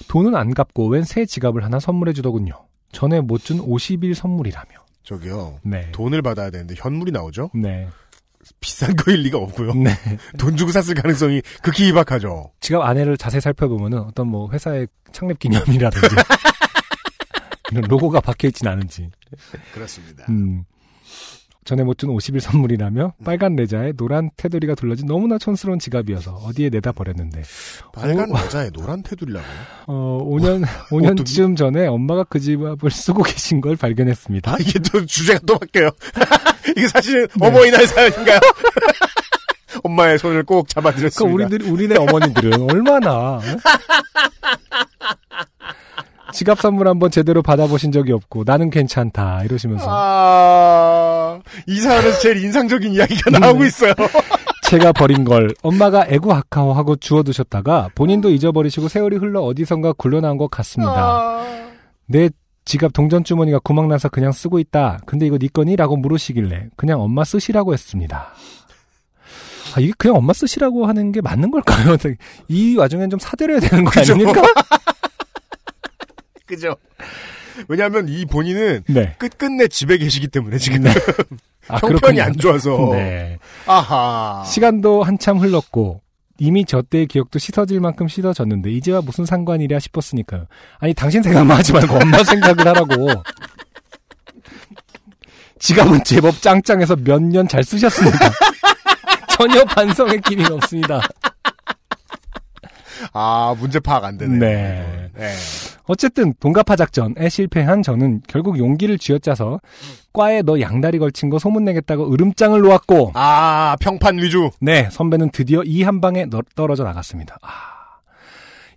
돈은 안 갚고 웬 새 지갑을 하나 선물해 주더군요. 전에 못 준 50일 선물이라며. 저기요. 네. 돈을 받아야 되는데 현물이 나오죠? 네. 비싼 거일 리가 없고요. 네. 돈 주고 샀을 가능성이 극히 희박하죠. 지갑 안에를 자세히 살펴보면은 어떤 뭐 회사의 창립 기념이라든지 이런 로고가 박혀 있진 않은지. 그렇습니다. 음. 전에 못 준 50일 선물이라며 빨간 레자에 노란 테두리가 둘러진 너무나 촌스러운 지갑이어서 어디에 내다 버렸는데 빨간 어, 여자의 노란 테두리라고. 어 5년 5년쯤 전에 엄마가 그 지갑을 쓰고 계신 걸 발견했습니다. 아, 이게 또 주제가 또 바뀌어요. 이게 사실은 네. 어버이날 사연인가요? 엄마의 손을 꼭 잡아드렸습니다. 그러니까 우리들 우리네 어머니들은 얼마나 어? 지갑 선물 한번 제대로 받아보신 적이 없고 나는 괜찮다 이러시면서 아, 이 사연에서 제일 인상적인 이야기가 나오고 네. 있어요. 제가 버린 걸 엄마가 애구 아까워하고 주워두셨다가 본인도 잊어버리시고 세월이 흘러 어디선가 굴러나온 것 같습니다. 아. 내 지갑 동전 주머니가 구멍나서 그냥 쓰고 있다. 근데 이거 네 거니? 라고 물으시길래 그냥 엄마 쓰시라고 했습니다. 아, 이게 그냥 엄마 쓰시라고 하는 게 맞는 걸까요? 이 와중엔 좀 사드려야 되는 거. 아닙니까? 그죠? 왜냐하면 이 본인은 네. 끝끝내 집에 계시기 때문에 지금 아, 형편이 그렇군요. 안 좋아서. 네. 아하. 시간도 한참 흘렀고 이미 저 때의 기억도 씻어질 만큼 씻어졌는데 이제와 무슨 상관이랴 싶었으니까요. 아니 당신 생각만 하지 말고 엄마 생각을 하라고. 지갑은 제법 짱짱해서 몇 년 잘 쓰셨습니다. 전혀 반성의 기미가 없습니다. 아 문제 파악 안 되네. 네. 네. 어쨌든 동갑화 작전에 실패한 저는 결국 용기를 쥐어짜서 과에 너 양다리 걸친 거 소문내겠다고 으름장을 놓았고 아 평판 위주. 네, 선배는 드디어 이 한 방에 너- 떨어져 나갔습니다. 아,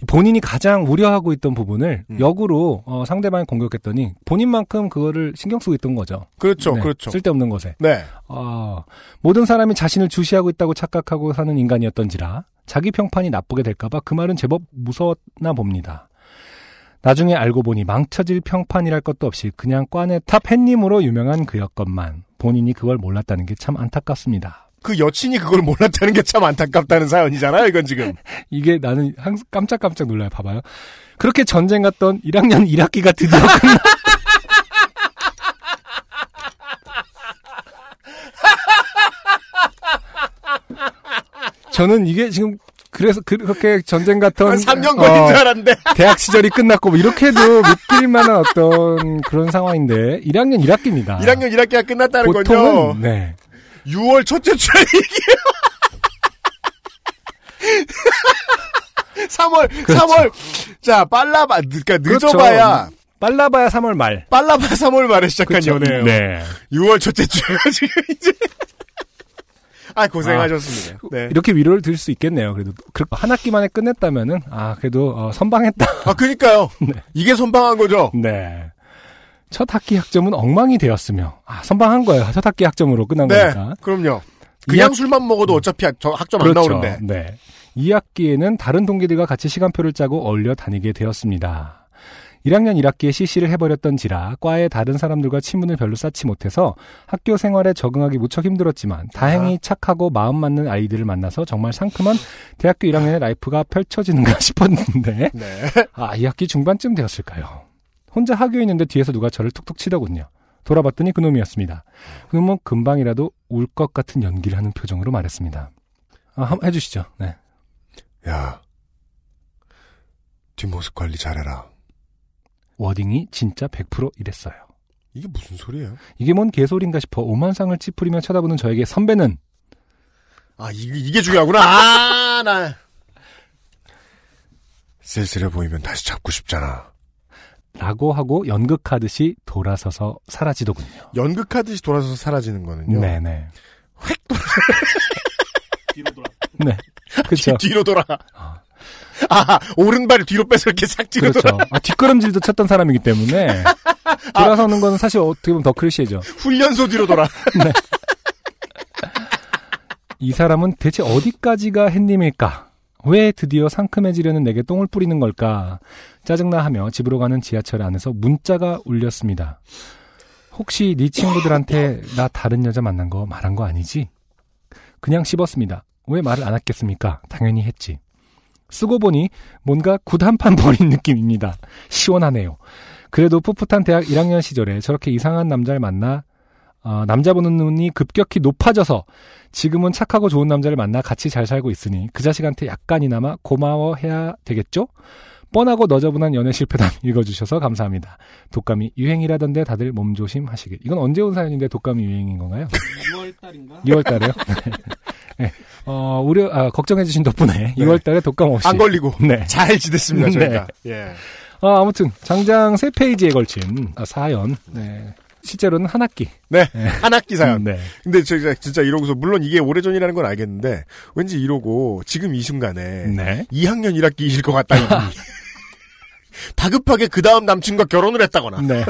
본인이 가장 우려하고 있던 부분을 음. 역으로 어, 상대방이 공격했더니 본인만큼 그거를 신경 쓰고 있던 거죠. 그렇죠, 네, 그렇죠. 쓸데없는 것에. 네. 아, 모든 사람이 자신을 주시하고 있다고 착각하고 사는 인간이었던지라 자기 평판이 나쁘게 될까봐 그 말은 제법 무서웠나 봅니다. 나중에 알고 보니 망쳐질 평판이랄 것도 없이 그냥 과내 top 햇님으로 유명한 그였건만 본인이 그걸 몰랐다는 게 참 안타깝습니다. 그 여친이 그걸 몰랐다는 게 참 안타깝다는 사연이잖아요, 이건 지금. 이게 나는 항상 깜짝깜짝 놀라요. 봐봐요. 그렇게 전쟁 같던 1학년 1학기가 드디어 끝나. 저는 이게 지금 그래서 그렇게 전쟁 갔던 한 3년 걸린 어, 줄 알았는데. 대학 시절이 끝났고 뭐 이렇게 해도 믿길 만한 어떤 그런 상황인데 1학년 1학기입니다. 1학년 1학기가 끝났다는 거죠. 보통은 네. 6월 첫째 주에 얘기해요. 3월, 그렇죠. 3월. 자, 빨라봐, 그러니까 그렇죠. 늦어봐야, 빨라봐야 3월 말. 빨라봐야 3월 말에 시작한 그렇죠. 연애예요. 네. 6월 첫째 주에 지금 이제. 아, 고생하셨습니다. 네. 이렇게 위로를 드릴 수 있겠네요. 그래도 그- 한 학기 만에 끝냈다면은 아 그래도 어, 선방했다. 아, 그니까요. 이게 선방한 거죠. 네. 첫 학기 학점은 엉망이 되었으며 아 선방한 거예요. 첫 학기 학점으로 끝난 네. 거니까. 그럼요. 그냥 학- 술만 먹어도 어차피 학- 저 학점 안 그렇죠. 나오는데. 네. 2학기에는 다른 동기들과 같이 시간표를 짜고 어울려 다니게 되었습니다. 1학년 1학기에 CC를 해버렸던 지라 과의 다른 사람들과 친분을 별로 쌓지 못해서 학교 생활에 적응하기 무척 힘들었지만 다행히 착하고 마음 맞는 아이들을 만나서 정말 상큼한 대학교 1학년의 life가 펼쳐지는가 싶었는데 네. 아, 2학기 중반쯤 되었을까요? 혼자 학교에 있는데 뒤에서 누가 저를 툭툭 치더군요. 돌아봤더니 그놈이었습니다. 그놈은 금방이라도 울 것 같은 연기를 하는 표정으로 말했습니다. 아, 한번 해주시죠. 네. 야. 뒷모습 관리 잘해라. 워딩이 진짜 100% 이랬어요. 이게 무슨 소리예요? 이게 뭔 개소리인가 싶어 오만상을 찌푸리며 쳐다보는 저에게 선배는 아, 이게, 이게 중요하구나. 아, 나. 쓸쓸해 보이면 다시 잡고 싶잖아. 라고 하고 연극하듯이 돌아서서 사라지더군요. 연극하듯이 돌아서서 사라지는 거는요. 네네. 뒤로 돌아. 네. 그렇죠. 뒤, 로 돌아. 아. 아, 오른발을 뒤로 빼서 이렇게 싹 뒤로 그렇죠. 돌아. 아, 뒷걸음질도 쳤던 사람이기 때문에 돌아서는 거는 사실 어떻게 보면 더 클리셰죠. 훈련소 뒤로 돌아. 이 사람은 대체 어디까지가 햇님일까? 왜 드디어 상큼해지려는 내게 똥을 뿌리는 걸까? 짜증나 하며 집으로 가는 지하철 안에서 문자가 울렸습니다. 혹시 네 친구들한테 나 다른 여자 만난 거 말한 거 아니지? 그냥 씹었습니다. 왜 말을 안 했겠습니까? 당연히 했지. 쓰고 보니 뭔가 굿한판 버린 느낌입니다. 시원하네요. 그래도 풋풋한 대학 1학년 시절에 저렇게 이상한 남자를 만나 어, 남자 보는 눈이 급격히 높아져서 지금은 착하고 좋은 남자를 만나 같이 잘 살고 있으니 그 자식한테 약간이나마 고마워해야 되겠죠? 뻔하고 너저분한 연애 실패담 읽어주셔서 감사합니다. 독감이 유행이라던데 다들 몸조심 하시길. 이건 언제 온 사연인데 독감이 유행인 건가요? 6월 달인가? 2월 달에요? 네. 어, 우려, 아, 걱정해주신 덕분에 2월 달에 독감 없이. 안 걸리고. 네. 잘 지냈습니다, 네. 저희가. 예. 아, 아무튼, 장장 세 페이지에 걸친 아, 사연. 네. 실제로는 한 학기. 네. 한 학기 사연. 음, 네. 근데 제가 진짜 이러고서, 물론 이게 오래전이라는 건 알겠는데, 왠지 이러고, 지금 이 순간에, 네. 2학년 1학기이실 것 같다, 이분이. 다급하게 그 다음 남친과 결혼을 했다거나. 네.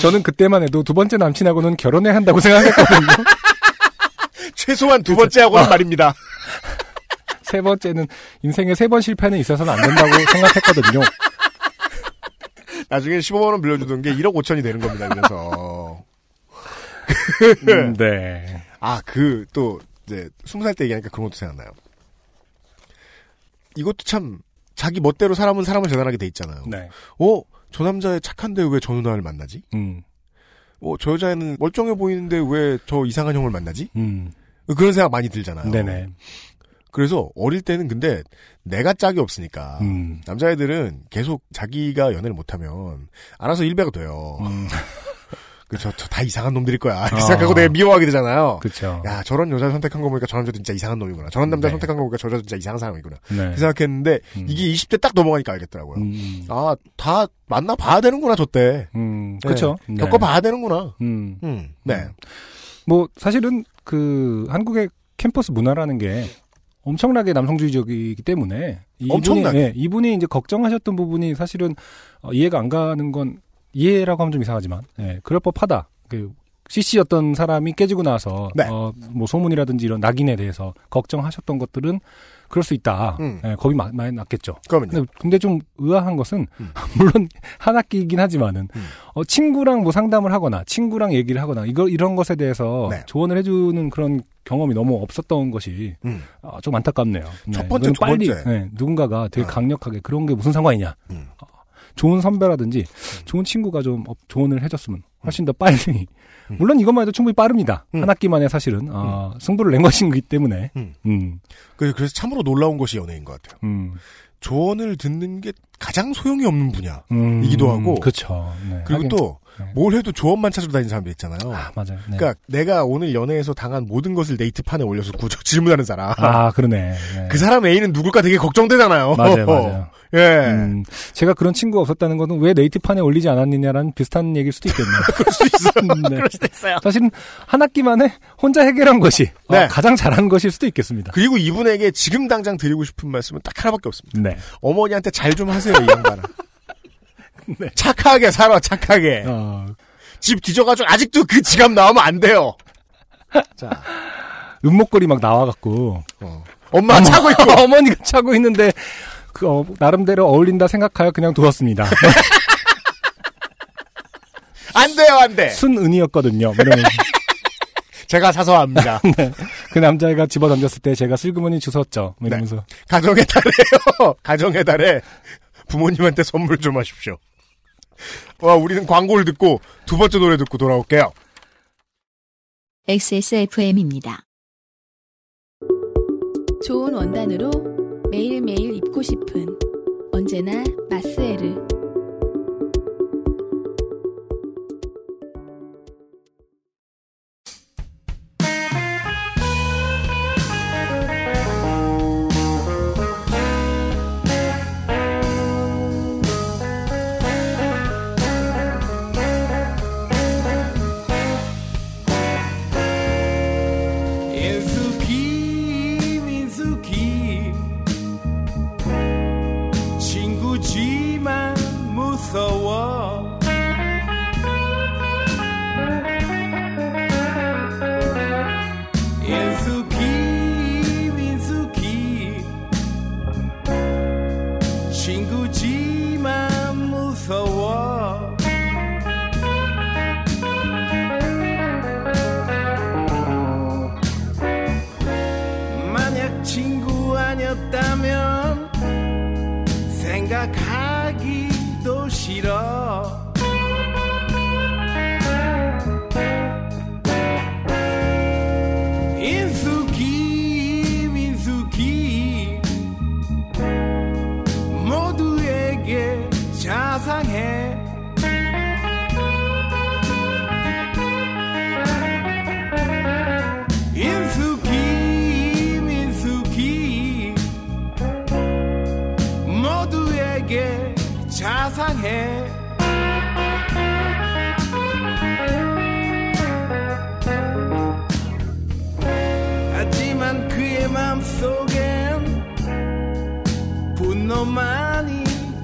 저는 그때만 해도 두 번째 남친하고는 결혼해야 한다고 생각했거든요. 최소한 두 번째하고는 말입니다. 세 번째는 인생에 세번 실패는 있어서는 안 된다고 생각했거든요. 나중에 15만 원 빌려주던 게 1억 5천이 되는 겁니다, 그래서. 음, 네. 아, 그, 또, 이제, 20살 때 얘기하니까 그런 것도 생각나요. 이것도 참, 자기 멋대로 사람은 사람을 재단하게 돼 있잖아요. 네. 어, 저 남자애 착한데 왜 저 누나를 만나지? 음. 어, 저 여자애는 멀쩡해 보이는데 왜 저 이상한 형을 만나지? 음. 그런 생각 많이 들잖아요. 네네. 그래서 어릴 때는 근데 내가 짝이 없으니까 음. 남자애들은 계속 자기가 연애를 못하면 알아서 일배가 돼요. 음. 그저 다 이상한 놈들일 거야. 이렇게 어. 생각하고 내가 미워하게 되잖아요. 그쵸. 야 저런 여자 선택한 거 보니까 저 남자 진짜 이상한 놈이구나. 저런 남자 네. 선택한 거 보니까 저 여자 진짜 이상한 사람이구나. 네. 그 생각했는데 음. 이게 20대 딱 넘어가니까 알겠더라고요. 음. 아 다 만나 봐야 되는구나 저 때. 음. 네. 그쵸. 네. 겪어봐야 되는구나. 음. 음. 네. 뭐 사실은 그 한국의 캠퍼스 문화라는 게 엄청나게 남성주의적이기 때문에 이분이, 엄청나게. 예, 이분이 이제 걱정하셨던 부분이 사실은 어, 이해가 안 가는 건 이해라고 하면 좀 이상하지만 예, 그럴 법하다. 그 CC였던 사람이 깨지고 나서 네. 어, 뭐 소문이라든지 이런 낙인에 대해서 걱정하셨던 것들은 그럴 수 있다. 음. 예, 겁이 마- 많이 났겠죠. 그러면요. 근데, 근데 좀 의아한 것은 음. 물론 한 학기이긴 하지만은 음. 어, 친구랑 뭐 상담을 하거나 친구랑 얘기를 하거나 이거 이런 것에 대해서 네. 조언을 해주는 그런 경험이 너무 없었던 것이 음. 아, 좀 안타깝네요. 첫 네, 번째, 이거는 두 빨리 번째. 네, 누군가가 되게 아. 강력하게 그런 게 무슨 상관이냐. 음. 어, 좋은 선배라든지 좋은 친구가 좀 어, 조언을 해줬으면 훨씬 더 빨리. 음. 물론 이것만 해도 충분히 빠릅니다. 음. 한 학기 만에 사실은 어, 승부를 낸 것이기 때문에. 음. 음, 그- 그래서 참으로 놀라운 것이 연애인 것 같아요. 음, 조언을 듣는 게 가장 소용이 없는 분야. 음, 이기도 하고. 그렇죠. 네, 그리고 하긴, 또 네. 뭘 해도 조언만 찾으러 다니는 사람도 있잖아요. 아, 맞아요. 네. 그러니까 내가 오늘 연애에서 당한 모든 것을 네이트판에 올려서 구 질문하는 사람. 아, 그러네. 네. 그 사람 애인은 누굴까 되게 걱정되잖아요. 맞아요, 맞아요. 예. 음, 제가 그런 친구가 없었다는 것은 왜 네이트판에 올리지 않았느냐라는 비슷한 얘기일 수도 있겠네요. 그럴 수도 있어요. 수도 있어요. 사실은 한 학기 만에 혼자 해결한 것이 어, 네. 가장 잘한 것일 수도 있겠습니다. 그리고 이분에게 지금 당장 드리고 싶은 말씀은 딱 하나밖에 없습니다. 네. 어머니한테 잘 좀 하세요, 이 양반아. 착하게 살아, 착하게. 어, 집 뒤져가지고 아직도 그 지갑 나오면 안 돼요. 자, 음목걸이 막 나와갖고 어. 엄마 차고 있고. 어머니가 차고 있는데 그 어, 나름대로 어울린다 생각하여 그냥 두었습니다. 안 돼요, 안 돼. 순은이었거든요. 제가 사서 합니다. 그 남자애가 집어 던졌을 때 제가 슬그머니 주웠죠. 네. 이러면서 가정의 달에요. 가정의 달에 부모님한테 선물 좀 하십시오. 와, 우리는 광고를 듣고 두 번째 노래 듣고 돌아올게요. XSFM입니다. 좋은 원단으로 매일매일 입고 싶은 언제나 마스에르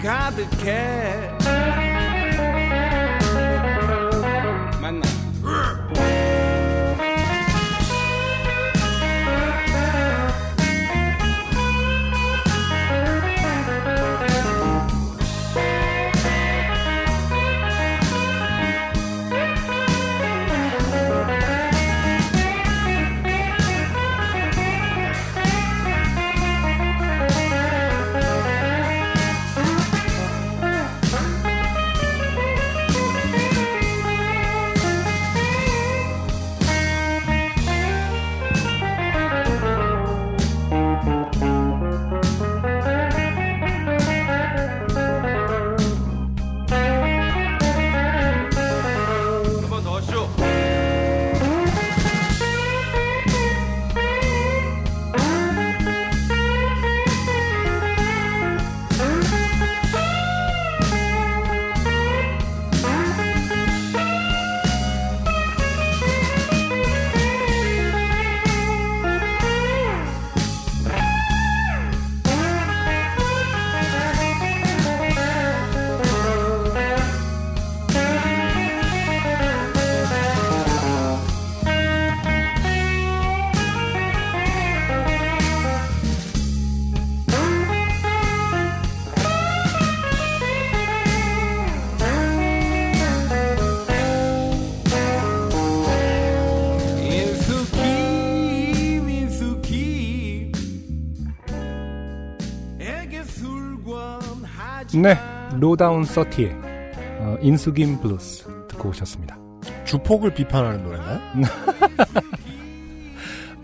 분노만 네, 로다운 서티의 어, 인수김 블루스 듣고 오셨습니다. 주폭을 비판하는 노래인가요?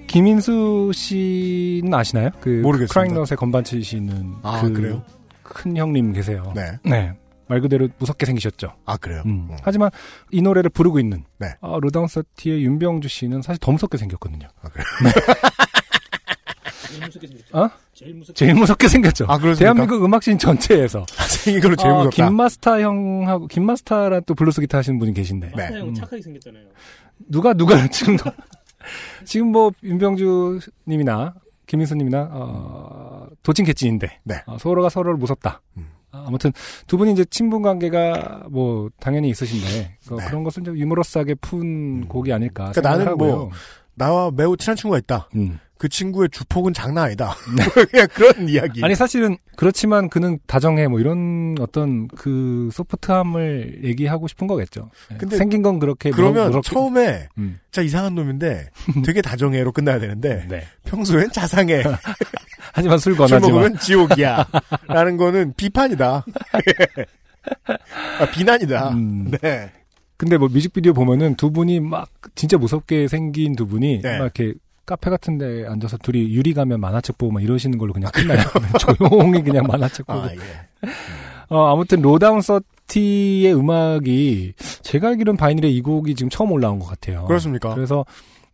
김인수 씨는 아시나요? 그 모르겠습니다. 크라잉넛의 건반 치시는 아, 그 그래요? 큰 형님 계세요. 네. 네. 말 그대로 무섭게 생기셨죠. 아, 그래요? 음. 음. 하지만 이 노래를 부르고 있는 네. 아, 로다운 서티의 윤병주 씨는 사실 더 무섭게 생겼거든요. 아, 그래요? 제일 무섭게 생겼죠. 어? 제일 무섭게. 제일 무섭게 생겼죠. 아, 그렇습니까? 대한민국 음악씬 전체에서 생긴 걸로 제일 어, 무섭다. 김마스타 형하고 김마스타란 또 블루스 기타 하시는 분이 계신데 네. 마스터 형은 음. 착하게 생겼잖아요. 누가 누가 지금 지금 뭐 윤병주 님이나 김인수 님이나 어, 도찐개찐인데 네. 어, 서로가 서로를 무섭다. 음. 아, 아무튼 두 분이 이제 친분 관계가 뭐 당연히 있으신데 어, 네. 그런 것을 좀 유머러스하게 푼 곡이 아닐까 그러니까 나는 생각하고요. 뭐 나와 매우 친한 친구가 있다. 음. 그 친구의 주폭은 장난 아니다. 그냥 그런 이야기. 아니 사실은 그렇지만 그는 다정해 뭐 이런 어떤 그 소프트함을 얘기하고 싶은 거겠죠. 네. 근데 생긴 건 그렇게 그러면 무섭- 처음에 음. 자 이상한 놈인데 되게 다정해로 끝나야 되는데 네. 평소엔 자상해. 하지만 술술 권하지 마. 먹으면 지옥이야. 라는 거는 비판이다. 아, 비난이다. 음. 네. 근데 뭐 뮤직비디오 보면은 두 분이 막 진짜 무섭게 생긴 두 분이 네. 막 이렇게 카페 같은 데 앉아서 둘이 유리 가면 만화책 보고 막 이러시는 걸로 그냥 끝나요. 조용히 그냥 만화책 보고. 아, 예. 어, 아무튼 로다운 서티의 음악이 제가 알기로는 바이닐에 이 곡이 지금 처음 올라온 것 같아요. 그렇습니까? 그래서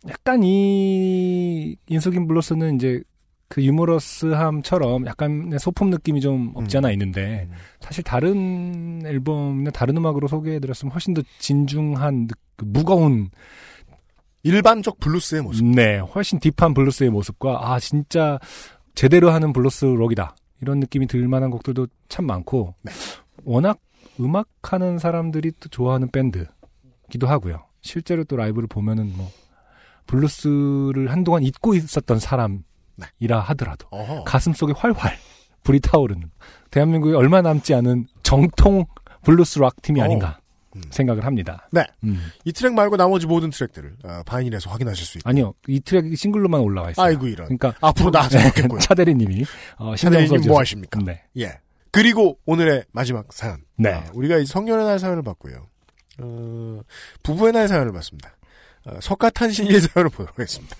약간 이 인수김 블루스는 이제 그 유머러스함처럼 약간의 소품 느낌이 좀 없지 않아 있는데 음. 사실 다른 앨범이나 다른 음악으로 소개해드렸으면 훨씬 더 진중한 느- 그 무거운 일반적 블루스의 모습. 네 훨씬 deep한 블루스의 모습과 아 진짜 제대로 하는 블루스 록이다 이런 느낌이 들 만한 곡들도 참 많고 네. 워낙 음악하는 사람들이 또 좋아하는 밴드기도 하고요 실제로 또 라이브를 보면은 뭐 블루스를 한동안 잊고 있었던 사람이라 하더라도 어허. 가슴 속에 활활 불이 타오르는 대한민국에 얼마 남지 않은 정통 블루스 락 팀이 어. 아닌가 음. 생각을 합니다. 네. 음. 이 트랙 말고 나머지 모든 트랙들을 어, 바이닐에서 확인하실 수 있다. 아니요, 이 트랙이 싱글로만 올라와 있어요. 아이고 이런. 그러니까 앞으로 나왔으면 좋겠고요. 차대리님이 어, 차대리님 뭐. 하십니까? 네. 예. 그리고 오늘의 마지막 사연. 네. 아, 우리가 이 성년의 날 사연을 봤고요. 어, 부부의 날 사연을 봤습니다. 어, 석가탄신일 사연을 보도록 하겠습니다.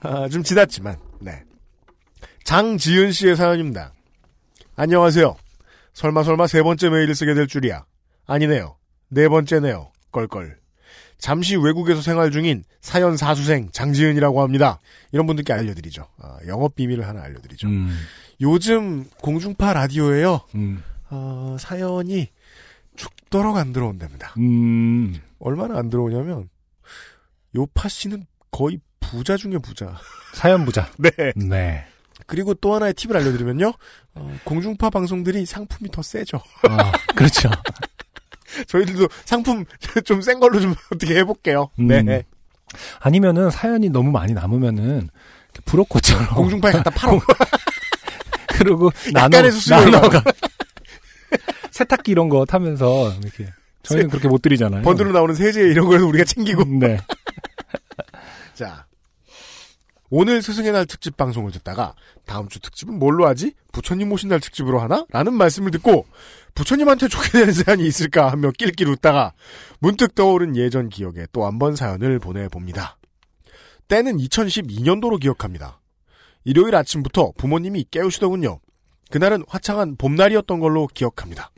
아, 좀 지났지만, 네. 장지은 씨의 사연입니다. 안녕하세요. 설마 설마 세 번째 메일을 쓰게 될 줄이야. 아니네요. 네 번째네요. 껄껄. 잠시 외국에서 생활 중인 사연 사수생 장지은이라고 합니다. 이런 분들께 알려드리죠. 아, 영업 비밀을 하나 알려드리죠. 음, 요즘 공중파 라디오에요. 음, 어, 사연이 죽도록 안 들어온답니다. 음. 얼마나 안 들어오냐면 요파 씨는 거의 부자 중에 부자. 사연 부자. 네. 네. 그리고 또 하나의 팁을 알려드리면요. 어, 공중파 방송들이 상품이 더 세죠. 아, 그렇죠. 저희들도 상품 좀 센 걸로 좀 어떻게 해볼게요. 음. 네. 아니면은 사연이 너무 많이 남으면 이렇게 브로커처럼 공중파에 갖다 팔아. 그리고 나눠 나눠가 세탁기 이런 거 타면서 이렇게 저희는 그렇게 못 드리잖아요. 번들로 나오는 세제 이런 거에서 우리가 챙기고. 네. 자. 오늘 스승의 날 특집 방송을 듣다가 다음 주 특집은 뭘로 하지? 부처님 오신 날 특집으로 하나? 라는 말씀을 듣고 부처님한테 좋게 되는 사연이 있을까 하며 낄낄 웃다가 문득 떠오른 예전 기억에 또 한 번 사연을 보내봅니다. 때는 2012년도로 기억합니다. 일요일 아침부터 부모님이 깨우시더군요. 그날은 화창한 봄날이었던 걸로 기억합니다.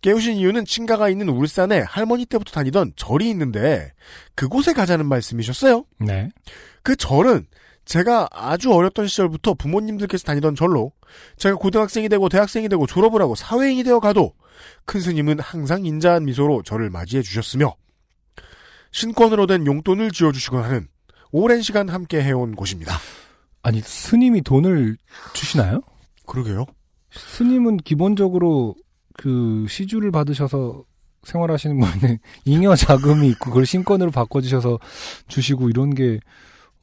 깨우신 이유는 친가가 있는 울산에 할머니 때부터 다니던 절이 있는데 그곳에 가자는 말씀이셨어요. 네. 그 절은 제가 아주 어렸던 시절부터 부모님들께서 다니던 절로 제가 고등학생이 되고 대학생이 되고 졸업을 하고 사회인이 되어 가도 큰 스님은 항상 인자한 미소로 저를 맞이해 주셨으며 신권으로 된 용돈을 지어주시곤 하는 오랜 시간 함께 해온 곳입니다. 아니 스님이 돈을 주시나요? 그러게요. 스님은 기본적으로 그 시주를 받으셔서 생활하시는 분은 잉여 자금이 있고 그걸 신권으로 바꿔주셔서 주시고 이런 게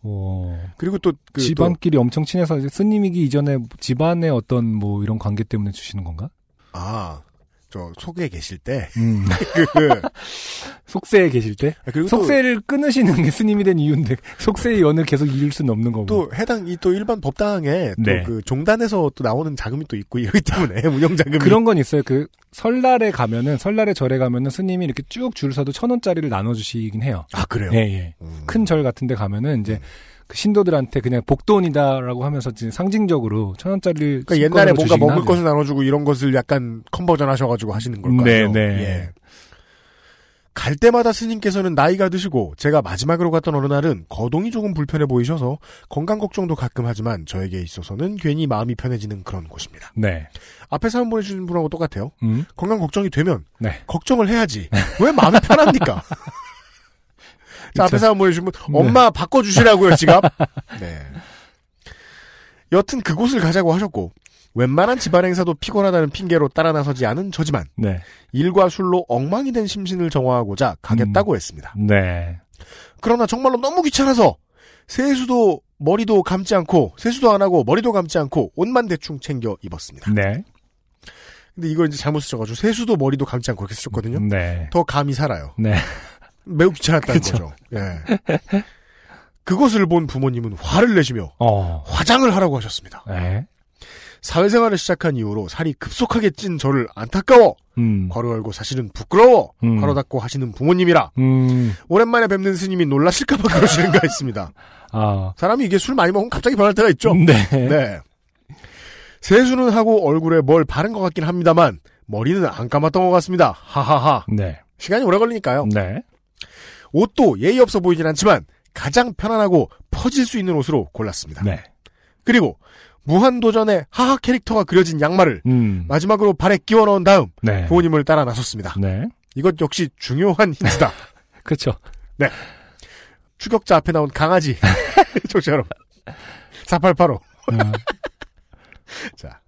어, 그리고 또 그, 집안끼리 엄청 친해서 스님이기 이전에 집안의 어떤 뭐 이런 관계 때문에 주시는 건가? 아, 저 속에 계실 때 음. 그, 속세에 계실 때 그리고 또- 속세를 끊으시는 게 스님이 된 이유인데 속세의 연을 계속 이을 수는 없는 거고. 또 해당 이 또 일반 법당에 네. 또그 종단에서 또 나오는 자금이 또 있고 이러기 때문에 운영 자금이 그런 건 있어요. 그 설날에 가면은 설날에 절에 가면은 스님이 이렇게 쭉 줄 서도 천 원짜리를 나눠주시긴 해요. 아 그래요. 예, 예. 음. 큰절 같은데 가면은 이제 그 신도들한테 그냥 복돈이다라고 하면서 이제 상징적으로 천 원짜리를 그러니까 옛날에 뭔가 먹을 하죠. 것을 나눠주고 이런 것을 약간 컨버전 하셔가지고 하시는 걸까요? 네, 네. 예. 갈 때마다 스님께서는 나이가 드시고 제가 마지막으로 갔던 어느 날은 거동이 조금 불편해 보이셔서 건강 걱정도 가끔 하지만 저에게 있어서는 괜히 마음이 편해지는 그런 곳입니다. 네. 앞에 사연 보내주신 분하고 똑같아요. 음. 건강 걱정이 되면 네. 걱정을 해야지. 왜 마음이 편합니까? 자, 앞에 사연 보내주신 분, 엄마 바꿔주시라고요, 지갑. 네. 여튼 그곳을 가자고 하셨고, 웬만한 집안 행사도 피곤하다는 핑계로 따라 나서지 않은 저지만, 네. 일과 술로 엉망이 된 심신을 정화하고자 가겠다고 했습니다. 네. 그러나 정말로 너무 귀찮아서, 세수도 머리도 감지 않고, 세수도 안 하고, 머리도 감지 않고, 옷만 대충 챙겨 입었습니다. 네. 근데 이걸 이제 잘못 쓰셔가지고, 세수도 머리도 감지 않고 이렇게 쓰셨거든요. 네. 더 감이 살아요. 네. 매우 귀찮았다는 그쵸. 거죠. 예. 그것을 본 부모님은 화를 내시며 어. 화장을 하라고 하셨습니다. 네. 사회생활을 시작한 이후로 살이 급속하게 찐 저를 안타까워 음. 괄호 열고 사실은 부끄러워 음. 괄호 닫고 하시는 부모님이라 음. 오랜만에 뵙는 스님이 놀라실까봐 그러시는가 했습니다. 아. 사람이 이게 술 많이 먹으면 갑자기 변할 때가 있죠. 네. 네. 세수는 하고 얼굴에 뭘 바른 것 같긴 합니다만 머리는 안 감았던 것 같습니다. 하하하. 네. 시간이 오래 걸리니까요. 네. 옷도 예의 없어 보이진 않지만 가장 편안하고 퍼질 수 있는 옷으로 골랐습니다. 네. 그리고 무한도전의 하하 캐릭터가 그려진 양말을 음. 마지막으로 발에 끼워 넣은 다음 네. 부모님을 따라 나섰습니다. 네. 이것 역시 중요한 힌트다. 그렇죠. 추격자 앞에 나온 강아지. 청취자 여러분. 4885. 어. 자.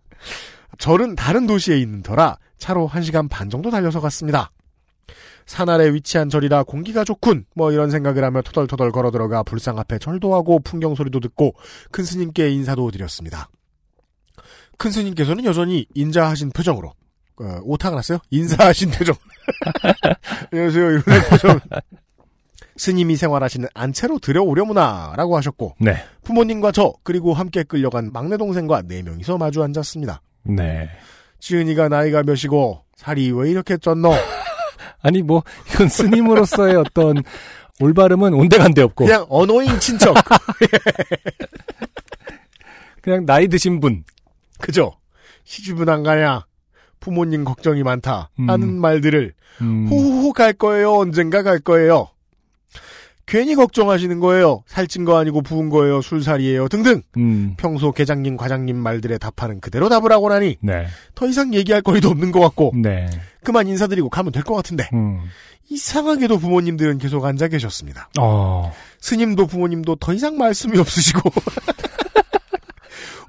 절은 다른 도시에 있는 터라 차로 1시간 반 정도 달려서 갔습니다. 산 아래 위치한 절이라 공기가 좋군 뭐 이런 생각을 하며 터덜터덜 걸어 들어가 불상 앞에 절도 하고 풍경 소리도 듣고 큰 스님께 인사도 드렸습니다. 큰 스님께서는 여전히 인자하신 표정으로 어, 오타가 났어요? 인사하신 표정. 안녕하세요 이런 표정. 스님이 생활하시는 안채로 들여오려무나라고 하셨고 네. 부모님과 저 그리고 함께 끌려간 막내 동생과 네 명이서 마주 앉았습니다. 네. 지은이가 나이가 몇이고 살이 왜 이렇게 쪘노? 아니 뭐 이건 스님으로서의 어떤 올바름은 온데간데 없고 그냥 어노잉 친척. 그냥 나이 드신 분. 그죠? 시집은 안 가냐? 부모님 걱정이 많다. 음. 하는 말들을 음. 호호호 갈 거예요. 언젠가 갈 거예요. 괜히 걱정하시는 거예요. 살찐 거 아니고 부은 거예요. 술살이에요. 등등. 음. 평소 계장님, 과장님 말들에 답하는 그대로 답을 하고 나니 네. 더 이상 얘기할 거리도 없는 것 같고 네. 그만 인사드리고 가면 될 것 같은데 음. 이상하게도 부모님들은 계속 앉아 계셨습니다. 어. 스님도 부모님도 더 이상 말씀이 없으시고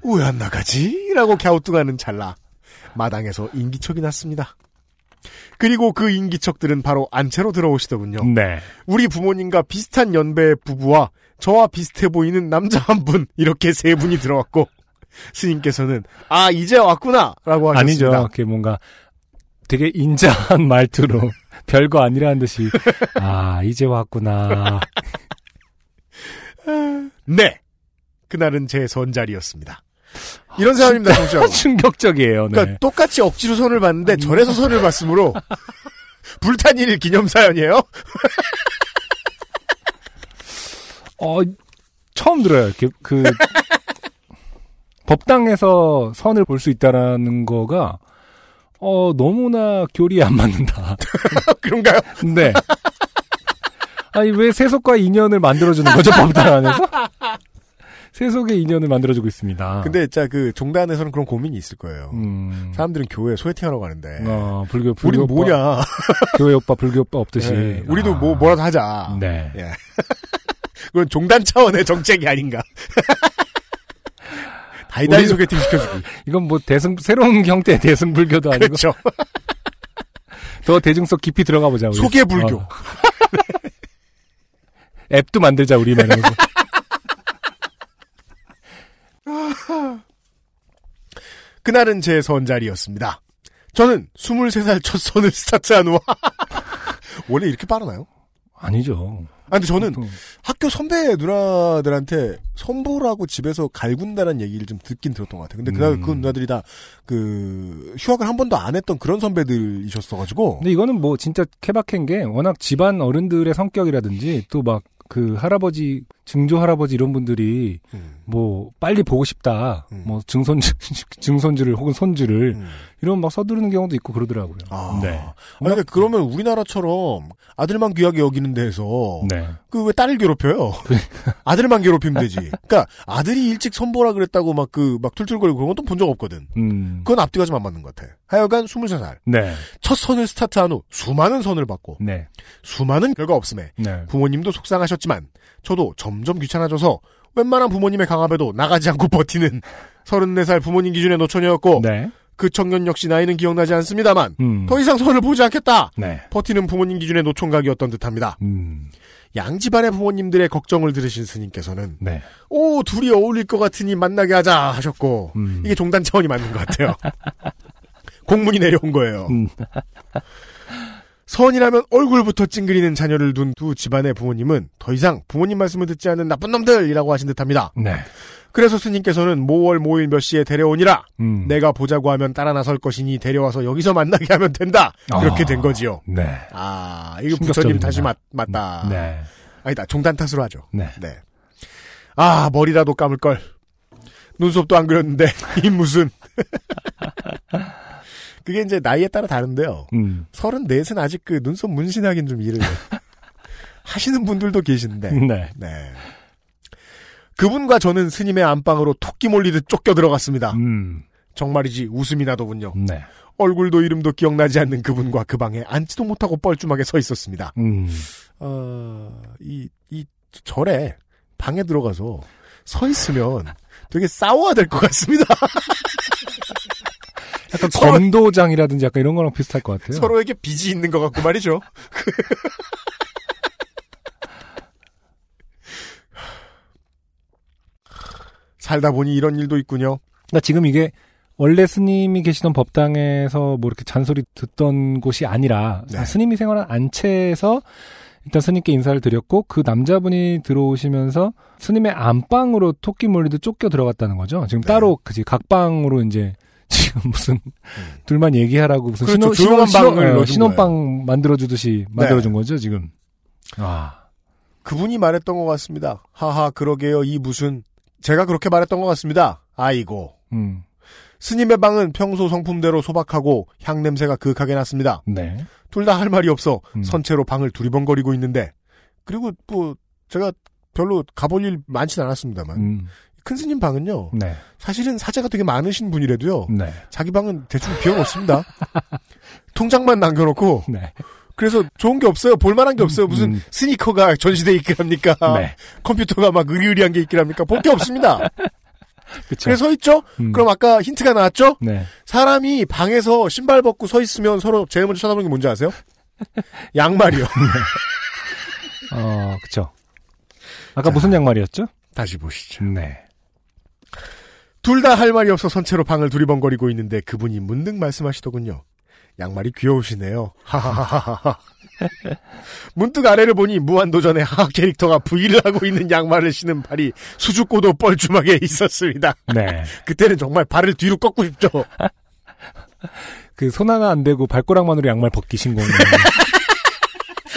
왜 안 나가지? 라고 갸우뚱하는 찰나 마당에서 인기척이 났습니다. 그리고 그 인기척들은 바로 안채로 들어오시더군요. 네. 우리 부모님과 비슷한 연배의 부부와 저와 비슷해 보이는 남자 한 분 이렇게 세 분이 들어왔고 스님께서는 아 이제 왔구나 라고 하셨습니다. 아니죠. 그게 뭔가 되게 인자한 말투로 별거 아니라는 듯이 아 이제 왔구나. 네. 그날은 제 선자리였습니다. 이런 사연입니다, 정치 여러분. 충격적이에요. 네. 그러니까 똑같이 억지로 선을 봤는데 절에서 선을 봤으므로 불탄일 기념 사연이에요. 어 처음 들어요. 이렇게 그 법당에서 선을 볼 수 있다라는 거가 어 너무나 교리에 안 맞는다. 그런가요? 네. 아니 왜 세속과 인연을 만들어주는 거죠 법당 안에서? 세속의 인연을 만들어주고 있습니다. 근데 진짜 그 종단에서는 그런 고민이 있을 거예요. 음. 사람들은 교회 소개팅하러 가는데 어, 불교 불교 우리는 오빠, 뭐냐? 교회 오빠 불교 오빠 없듯이 예, 우리도 아, 뭐 뭐라도 하자. 네. 예. 그건 종단 차원의 정책이 아닌가. 다이다이 소개팅 시켜주기. 이건 뭐 대승 새로운 형태의 대승 불교도 아니고 그렇죠. 더 대중성 깊이 들어가 보자. 우리. 소개 불교. 어. 앱도 만들자 우리 말면서. 그날은 제 선자리였습니다. 저는 23살 첫 선을 스타트한 후 원래 이렇게 빠르나요? 아니죠. 아, 근데 저는 보통. 학교 선배 누나들한테 선보라고 집에서 갈군다는 얘기를 좀 듣긴 들었던 것 같아요. 근데 그날 음. 그 누나들이 다 그 휴학을 한 번도 안 했던 그런 선배들이셨어가지고 근데 이거는 뭐 진짜 케바케인 게 워낙 집안 어른들의 성격이라든지 또 막 그 할아버지 증조 할아버지 이런 분들이 음, 뭐 빨리 보고 싶다 음. 뭐 증손주 증손주를 혹은 손주를 음. 이런 막 서두르는 경우도 있고 그러더라고요. 아. 네. 아니, 근데 그러면 우리나라처럼 아들만 귀하게 여기는 데서 네. 그왜 딸을 괴롭혀요? 아들만 괴롭히면 되지. 그러니까 아들이 일찍 선보라 그랬다고 막 그막 툴툴거리고 그런 건또본적 없거든. 음. 그건 앞뒤가 좀 안 맞는 것 같아. 하여간 23살. 네. 첫 선을 스타트한 후 수많은 선을 받고 네. 수많은 결과 없음에 네. 부모님도 속상하셨지만 저도 점점 귀찮아져서 웬만한 부모님의 강압에도 나가지 않고 버티는 34살 부모님 기준의 노처녀였고 네. 그 청년 역시 나이는 기억나지 않습니다만 음. 더 이상 선을 보지 않겠다. 네. 버티는 부모님 기준의 노총각이었던 듯합니다. 음. 양집안의 부모님들의 걱정을 들으신 스님께서는 네. 오 둘이 어울릴 것 같으니 만나게 하자 하셨고 음. 이게 종단 차원이 맞는 것 같아요. 공문이 내려온 거예요. 음. 선이라면 얼굴부터 찡그리는 자녀를 둔 두 집안의 부모님은 더 이상 부모님 말씀을 듣지 않는 나쁜 놈들이라고 하신 듯합니다. 네. 그래서 스님께서는 모월 모일 몇 시에 데려오니라 음. 내가 보자고 하면 따라 나설 것이니 데려와서 여기서 만나게 하면 된다. 그렇게 아. 된 거지요. 네. 아 이거 부처님. 다시 맞, 맞다. 네. 아니다 종단 탓으로 하죠. 네. 네. 아 머리라도 감을 걸. 눈썹도 안 그렸는데 이 무슨. 그게 이제 나이에 따라 다른데요. 음. 서른넷은 아직 그 눈썹 문신하긴 좀 일을 하시는 분들도 계신데. 네. 네. 그분과 저는 스님의 안방으로 토끼 몰리듯 쫓겨 들어갔습니다. 음. 정말이지 웃음이 나더군요. 네. 얼굴도 이름도 기억나지 않는 그분과 그 방에 앉지도 못하고 뻘쭘하게 서 있었습니다. 음. 어, 이, 이 절에 방에 들어가서 서 있으면 되게 싸워야 될 것 같습니다. 약간 서로- 검도장이라든지 약간 이런 거랑 비슷할 것 같아요. 서로에게 빚이 있는 것 같고 말이죠. 살다 보니 이런 일도 있군요. 그러니까 지금 이게 원래 스님이 계시던 법당에서 뭐 이렇게 잔소리 듣던 곳이 아니라 네. 스님이 생활한 안채에서 일단 스님께 인사를 드렸고 그 남자분이 들어오시면서 스님의 안방으로 토끼 몰리듯 쫓겨 들어갔다는 거죠. 지금 네. 따로 그지 각방으로 이제 지금 무슨 둘만 얘기하라고 무슨 음. 그렇죠. 신혼 조용한 신혼, 방을 신혼, 넣어준 신혼 방 만들어 주듯이 만들어 준 거죠 지금. 아 그분이 말했던 것 같습니다. 하하, 그러게요. 이 무슨 제가 그렇게 말했던 것 같습니다. 아이고. 음, 스님의 방은 평소 성품대로 소박하고 향 냄새가 그윽하게 났습니다. 네. 둘 다 할 말이 없어 음. 선체로 방을 두리번거리고 있는데 그리고 뭐 제가 별로 가볼 일 많진 않았습니다만 음, 큰 스님 방은요 네. 사실은 사재가 되게 많으신 분이라도요 네. 자기 방은 대충 비워놓습니다 통장만 남겨놓고 네. 그래서 좋은 게 없어요 볼만한 게 없어요 무슨 음. 스니커가 전시돼 있긴 합니까 네. 컴퓨터가 막 의리의리한 게 있긴 합니까 볼 게 없습니다 그쵸. 그래서 서 있죠 음. 그럼 아까 힌트가 나왔죠 네. 사람이 방에서 신발 벗고 서 있으면 서로 제일 먼저 쳐다보는 게 뭔지 아세요? 양말이요. 어, 그쵸. 아까 무슨 양말이었죠? 다시 보시죠. 네. 둘 다 할 말이 없어 선체로 방을 두리번거리고 있는데 그분이 문득 말씀하시더군요. 양말이 귀여우시네요. 하하하하하. 문득 아래를 보니 무한도전의 하하 캐릭터가 V를 하고 있는 양말을 신은 발이 수줍고도 뻘쭘하게 있었습니다. 네. 그때는 정말 발을 뒤로 꺾고 싶죠. 그 손 하나 안 대고 발가락만으로 양말 벗기 신공.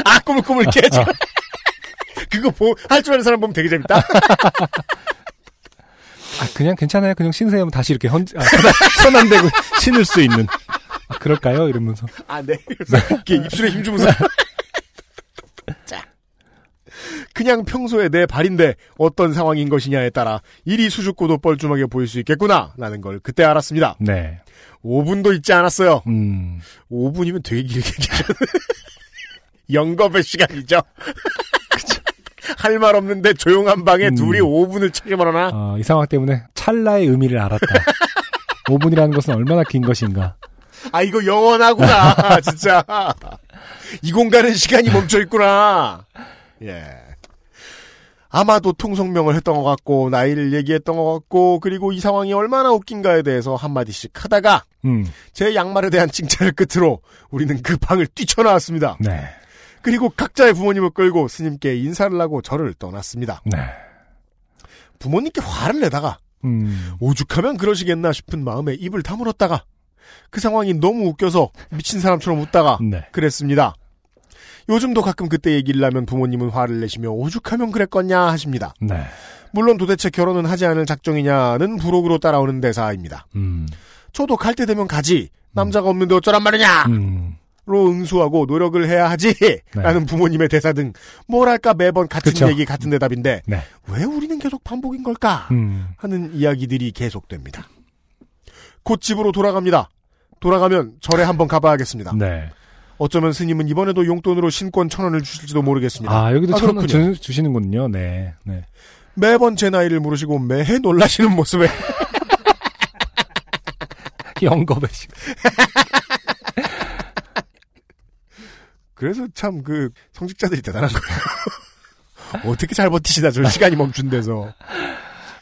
아 꾸물꾸물 깨져. 그거 할 줄 아는 사람 보면 되게 재밌다. 아, 그냥 괜찮아요. 그냥 신세면 다시 이렇게 헌, 아, 안 대고 신을 수 있는. 아, 그럴까요? 이러면서. 아, 네. 이렇게 입술에 힘 주면서. 자. 그냥 평소에 내 발인데 어떤 상황인 것이냐에 따라 일이 수줍고도 뻘쭘하게 보일 수 있겠구나. 라는 걸 그때 알았습니다. 네. 5분도 있지 않았어요. 음. 5분이면 되게 길게. 영겁의 시간이죠. 할 말 없는데 조용한 방에 음. 둘이 5분을 책임하나? 어, 이 상황 때문에 찰나의 의미를 알았다. 5분이라는 것은 얼마나 긴 것인가. 아, 이거 영원하구나. 진짜. 이 공간은 시간이 멈춰 있구나. 예. 아마도 통성명을 했던 것 같고 나이를 얘기했던 것 같고 그리고 이 상황이 얼마나 웃긴가에 대해서 한마디씩 하다가 음. 제 양말에 대한 칭찬을 끝으로 우리는 그 방을 뛰쳐나왔습니다. 네. 그리고 각자의 부모님을 끌고 스님께 인사를 하고 절을 떠났습니다. 네. 부모님께 화를 내다가 음. 오죽하면 그러시겠나 싶은 마음에 입을 다물었다가 그 상황이 너무 웃겨서 미친 사람처럼 웃다가 네. 그랬습니다. 요즘도 가끔 그때 얘기를 하면 부모님은 화를 내시며 오죽하면 그랬겠냐 하십니다. 네. 물론 도대체 결혼은 하지 않을 작정이냐는 부록으로 따라오는 대사입니다. 음. 저도 갈 때 되면 가지 남자가 없는데 어쩌란 말이냐 음. 로 응수하고 노력을 해야 하지 라는 부모님의 대사 등 뭐랄까 매번 같은 그쵸. 얘기 같은 대답인데 네. 왜 우리는 계속 반복인 걸까 음. 하는 이야기들이 계속됩니다. 곧 집으로 돌아갑니다. 돌아가면 절에 한번 가봐야겠습니다. 네. 어쩌면 스님은 이번에도 용돈으로 신권 천 원을 주실지도 모르겠습니다. 아, 여기도 아, 천원 그렇군요. 주, 주시는군요. 네. 네. 매번 제 나이를 물으시고 매해 놀라시는 모습에 영겁의식. 그래서 참 그 성직자들이 대단한 거예요. 어떻게 잘 버티시나 저 시간이 멈춘 데서.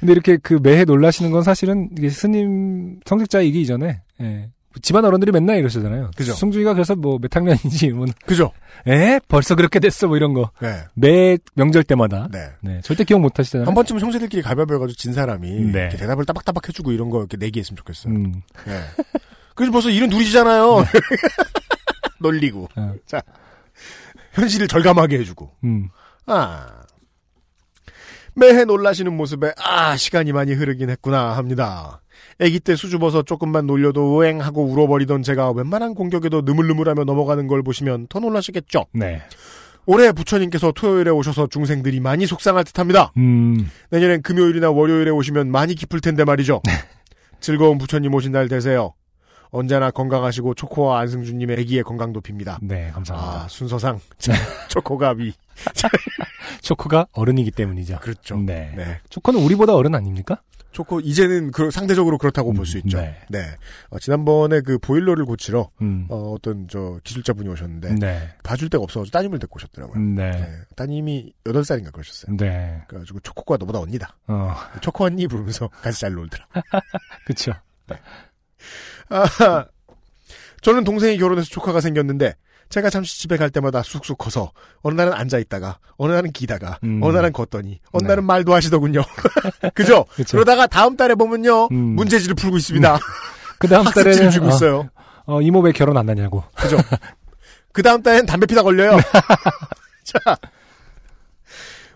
근데 이렇게 그 매해 놀라시는 건 사실은 이게 스님 성직자이기 이전에 예. 집안 어른들이 맨날 이러시잖아요. 그죠. 승중이가 그래서 뭐 몇 학년인지 뭐 그죠? 에 벌써 그렇게 됐어 뭐 이런 거. 네. 매 명절 때마다. 네. 네. 절대 기억 못 하시잖아요. 한 번쯤은 형제들끼리 가위바위보 해가지고 진 사람이 네. 대답을 따박따박 해주고 이런 거 이렇게 내기했으면 좋겠어요. 음. 네. 그래서 벌써 일은 둘이시잖아요. 놀리고. 어. 자. 현실을 절감하게 해주고. 음. 아. 매해 놀라시는 모습에, 아, 시간이 많이 흐르긴 했구나 합니다. 아기 때 수줍어서 조금만 놀려도 오행하고 울어버리던 제가 웬만한 공격에도 느물느물하며 넘어가는 걸 보시면 더 놀라시겠죠? 네. 올해 부처님께서 토요일에 오셔서 중생들이 많이 속상할 듯 합니다. 음. 내년엔 금요일이나 월요일에 오시면 많이 기쁠 텐데 말이죠. 즐거운 부처님 오신 날 되세요. 언제나 건강하시고 초코와 안승준님의 아기의 건강도 빕니다. 네, 감사합니다. 아, 순서상 초코가 위. 초코가 어른이기 때문이죠. 그렇죠. 네. 네. 초코는 우리보다 어른 아닙니까? 초코 이제는 그 상대적으로 그렇다고 볼수 있죠. 네. 네. 어, 지난번에 그 보일러를 고치러 음. 어, 어떤 저 기술자분이 오셨는데 네. 봐줄 데가 없어서 따님을 데리고 오셨더라고요. 네. 네. 따님이 8살인가 그러셨어요. 네. 그래가지고 초코가 너보다 언니다. 어, 초코 언니 부르면서 같이 잘 놀더라. 그쵸. 아, 저는 동생이 결혼해서 조카가 생겼는데 제가 잠시 집에 갈 때마다 쑥쑥 커서 어느 날은 앉아 있다가 어느 날은 기다가 음. 어느 날은 걷더니 어느 네. 날은 말도 하시더군요. 그죠? 그쵸. 그러다가 다음 달에 보면요 음. 문제지를 풀고 있습니다. 그 다음 달에는, 주고 어, 있어요. 어, 이모 왜 결혼 안 하냐고. 그죠? 그 다음 달엔 담배 피다 걸려요. 자.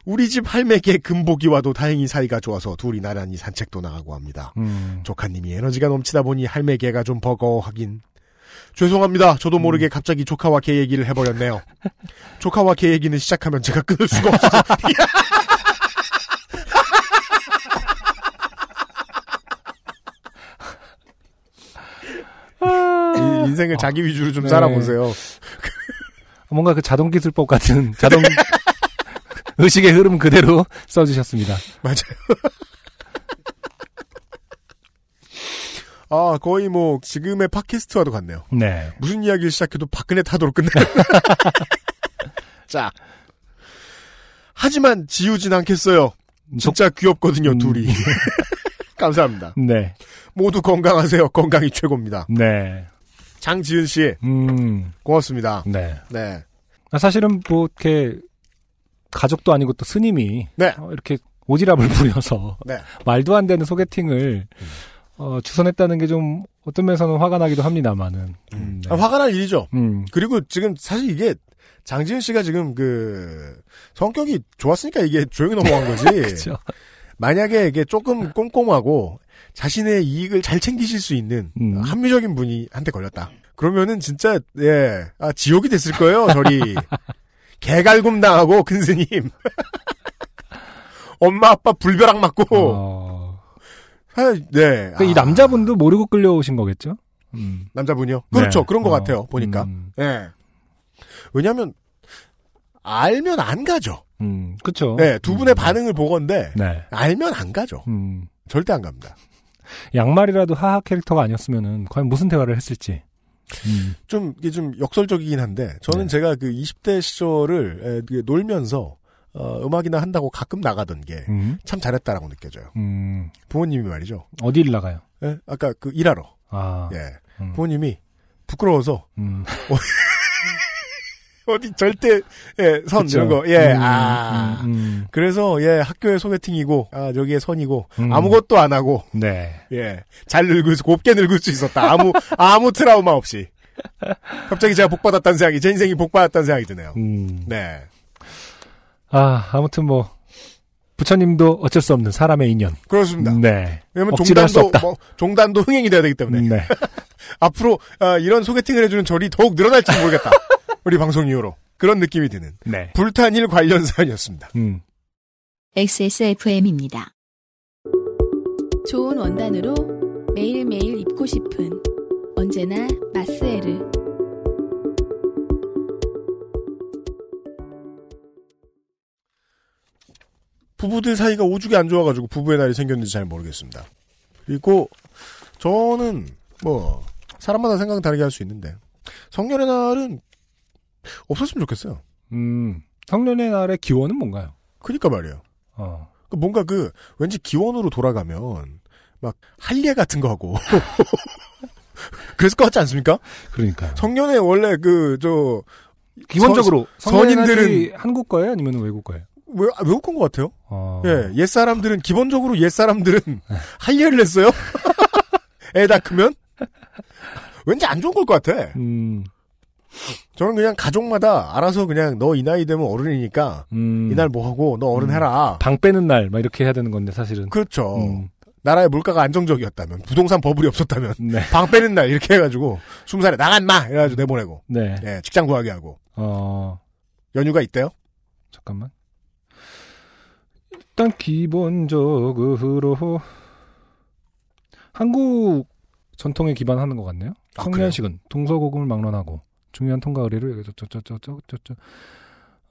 우리 집 할매께 금복이 와도 다행히 사이가 좋아서 둘이 나란히 산책도 나가고 합니다. 음. 조카님이 에너지가 넘치다 보니 할매 개가 좀 버거하긴. 죄송합니다. 저도 모르게 갑자기 조카와 개 얘기를 해버렸네요. 조카와 개 얘기는 시작하면 제가 끊을 수가 없어서. 이 인생을 자기 위주로 좀 네. 살아보세요. 뭔가 그 자동 기술법 같은 자동 의식의 흐름 그대로 써주셨습니다. 맞아요. 아, 거의 뭐, 지금의 팟캐스트와도 같네요. 네. 무슨 이야기를 시작해도 박근혜 타도로 끝나요. 자. 하지만 지우진 않겠어요. 진짜 귀엽거든요, 음. 둘이. 감사합니다. 네. 모두 건강하세요. 건강이 최고입니다. 네. 장지은 씨, 음. 고맙습니다. 네. 네. 아, 사실은 뭐 이렇게 가족도 아니고 또 스님이 네. 어, 이렇게 오지랖을 부려서 네. 말도 안 되는 소개팅을 어, 주선했다는 게 좀 어떤 면에서는 화가 나기도 합니다만은. 음, 네. 아, 화가 날 일이죠. 음. 그리고 지금 사실 이게 장지은 씨가 지금 그 성격이 좋았으니까 이게 조용히 넘어간 거지. 그렇죠. 만약에 이게 조금 꼼꼼하고 자신의 이익을 잘 챙기실 수 있는 음. 합리적인 분이 한테 걸렸다. 그러면은 진짜 예, 아 지옥이 됐을 거예요. 저리 개갈굼 당하고 큰 스님. 엄마 아빠 불벼락 맞고. 어. 아, 네. 그이 아, 남자분도 모르고 끌려오신 거겠죠? 음. 남자분이요. 그렇죠. 네. 그런 것 어, 같아요. 보니까. 음, 예. 왜냐하면 알면 안 가죠. 음, 그쵸. 네, 두 분의 음. 반응을 보건데 네. 알면 안 가죠. 음. 절대 안 갑니다. 양말이라도 하하 캐릭터가 아니었으면은 과연 무슨 대화를 했을지. 음. 좀 이게 좀 역설적이긴 한데 저는 네. 제가 그 20대 시절을 놀면서 어, 음악이나 한다고 가끔 나가던 게참 음. 잘했다라고 느껴져요. 음. 부모님이 말이죠. 어디를 나가요? 예? 아까 그 일하러. 아. 예. 음. 부모님이 부끄러워서 음. 어디 절대 예, 선 그쵸. 이런 거. 예. 음, 아. 음, 음. 그래서 예, 학교에 소개팅이고 아, 저기에 선이고 음. 아무것도 안 하고 네. 예. 잘 늙을 수 곱게 늙을 수 있었다. 아무 아무 트라우마 없이. 갑자기 제가 복 받았다는 생각이 제 인생이 복 받았다는 생각이 드네요. 음. 네. 아, 아무튼 뭐 부처님도 어쩔 수 없는 사람의 인연. 그렇습니다. 네. 왜냐면 종단도. 뭐, 종단도 흥행이 돼야 되기 때문에 네. 앞으로 아, 이런 소개팅을 해주는 절이 더욱 늘어날지 모르겠다. 우리 방송 이후로 그런 느낌이 드는 네. 불탄일 관련 사연이었습니다. 음. XSFM입니다. 좋은 원단으로 매일매일 입고 싶은 언제나 마스에르. 부부들 사이가 오죽이 안 좋아가지고 부부의 날이 생겼는지 잘 모르겠습니다. 그리고 저는 뭐 사람마다 생각은 다르게 할 수 있는데 성년의 날은 없었으면 좋겠어요. 음. 성년의 날의 기원은 뭔가요? 그니까 말이에요. 어. 그 뭔가 그 왠지 기원으로 돌아가면 막 할례 같은 거 하고 그랬을 것 같지 않습니까? 그러니까. 성년에 원래 그 저 기본적으로 선 인들은- 날이 한국 거예요, 아니면 외국 거예요? 외, 아, 외국 건 것 같아요. 어. 예, 옛 사람들은 기본적으로 옛 사람들은 할례를 했어요. 애다 크면 왠지 안 좋은 걸 것 같아. 음. 저는 그냥 가족마다 알아서 그냥 너 이 나이 되면 어른이니까 음. 이날 뭐 하고 너 어른 해라. 방 빼는 날, 막 이렇게 해야 되는 건데, 사실은. 그렇죠. 음. 나라의 물가가 안정적이었다면 부동산 버블이 없었다면 네. 방 빼는 날 이렇게 해가지고 스무 살에 나간 마 이래가지고 내보내고 네. 예, 직장 구하게 하고 어, 연휴가 있대요. 잠깐만. 일단 기본적으로 한국 전통에 기반하는 것 같네요. 아, 성년식은 동서고금을 막론하고 중요한 통과 의례를 저저저저저저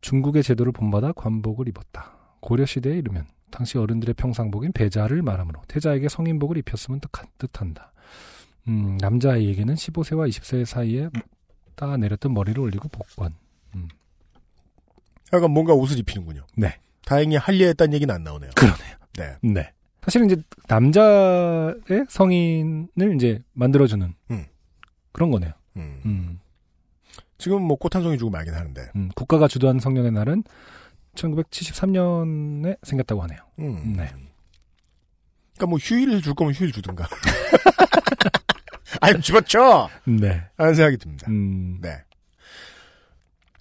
중국의 제도를 본받아 관복을 입었다. 고려 시대에 이르면 당시 어른들의 평상복인 배자를 말하므로 태자에게 성인복을 입혔으면 뜻한- 뜻한다. 음, 남자아이에게는 15세와 20세 사이에 따 내렸던 머리를 올리고 복권. 약간 뭔가 옷을 입히는군요. 네. 다행히 할례했다는 얘기는 안 나오네요. 그러네요. 네. 네. 사실은 이제 남자의 성인을 이제 만들어주는 음. 그런 거네요. 음. 음, 지금 뭐 꽃 한 송이 주고 말긴 하는데. 음, 국가가 주도한 성년의 날은 1973년에 생겼다고 하네요. 음. 네. 그러니까 뭐 휴일을 줄 거면 휴일 주든가. 아니 집어쳐. 네. 하는 생각이 듭니다. 음, 네.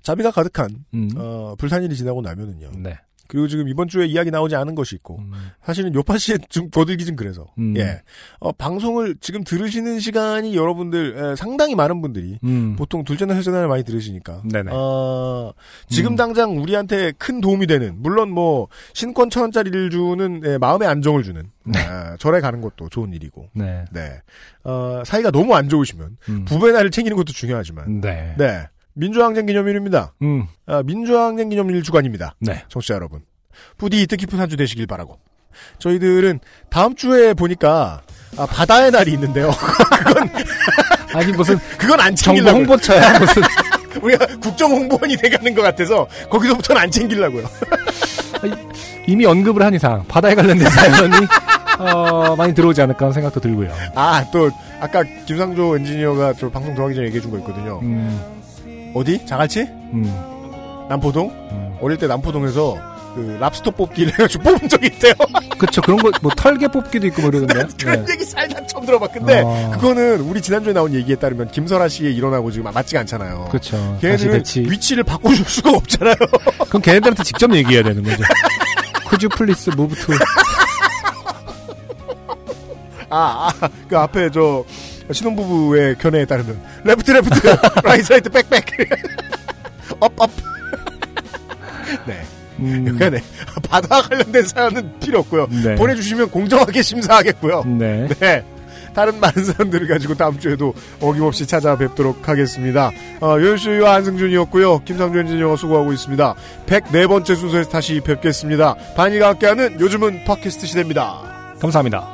자비가 가득한 음, 어, 불산일이 지나고 나면은요. 네. 그리고 지금 이번 주에 이야기 나오지 않은 것이 있고 음, 사실은 요파 씨에 좀 거들기 좀 그래서 음. 예 어, 방송을 지금 들으시는 시간이 여러분들 에, 상당히 많은 분들이 음, 보통 둘째 날 셋째 날 많이 들으시니까 네네. 어, 지금 음. 당장 우리한테 큰 도움이 되는 물론 뭐 신권 천 원짜리를 주는 예, 마음의 안정을 주는 네. 아, 절에 가는 것도 좋은 일이고 네. 네 어, 사이가 너무 안 좋으시면 음, 부부의 날을 챙기는 것도 중요하지만 네. 네 민주항쟁 기념일입니다. 음, 아, 민주항쟁 기념일 주간입니다. 네. 청취자 여러분. 부디 뜻깊은 한 주 되시길 바라고. 저희들은 다음 주에 보니까 아, 바다의 날이 있는데요. 아니 무슨 그건 안 챙기려고. 홍보처야 무슨 우리가 국정 홍보원이 돼가는 것 같아서 거기서부터는 안 챙기려고요. 이미 언급을 한 이상 바다에 관련된 사연이 어, 많이 들어오지 않을까 하는 생각도 들고요. 아, 또 아까 김상조 엔지니어가 저 방송 들어가기 전에 얘기해 준 거 있거든요. 음, 어디? 자갈치? 음, 남포동? 음. 어릴 때 남포동에서 그 랍스터 뽑기를 해가지고 뽑은 적이 있대요. 그쵸 그런 거 뭐 털개 뽑기도 있고 뭐 이러던데. 그런 네. 얘기 살다 처음 들어봐. 근데 어. 그거는 우리 지난주에 나온 얘기에 따르면 김설아 씨의 일어나고 지금 맞지가 않잖아요. 그쵸. 걔네들은. 위치를 바꿔줄 수가 없잖아요. 그럼 걔네들한테 직접 얘기해야 되는 거죠. Could you please move to? 아, 아, 그 앞에 저 신혼부부의 견해에 따르면 left left right right back back up up. 네. 음, 그러니까 네. 바다 관련된 사연은 필요 없고요. 네. 보내주시면 공정하게 심사하겠고요. 네. 네. 다른 많은 사연들을 가지고 다음 주에도 어김없이 찾아뵙도록 하겠습니다. 어, 연수와 안승준이었고요. 김상준 엔지니어가 수고하고 있습니다. 104번째 순서에서 다시 뵙겠습니다. 반일과 함께하는 요즘은 팟캐스트 시대입니다. 감사합니다.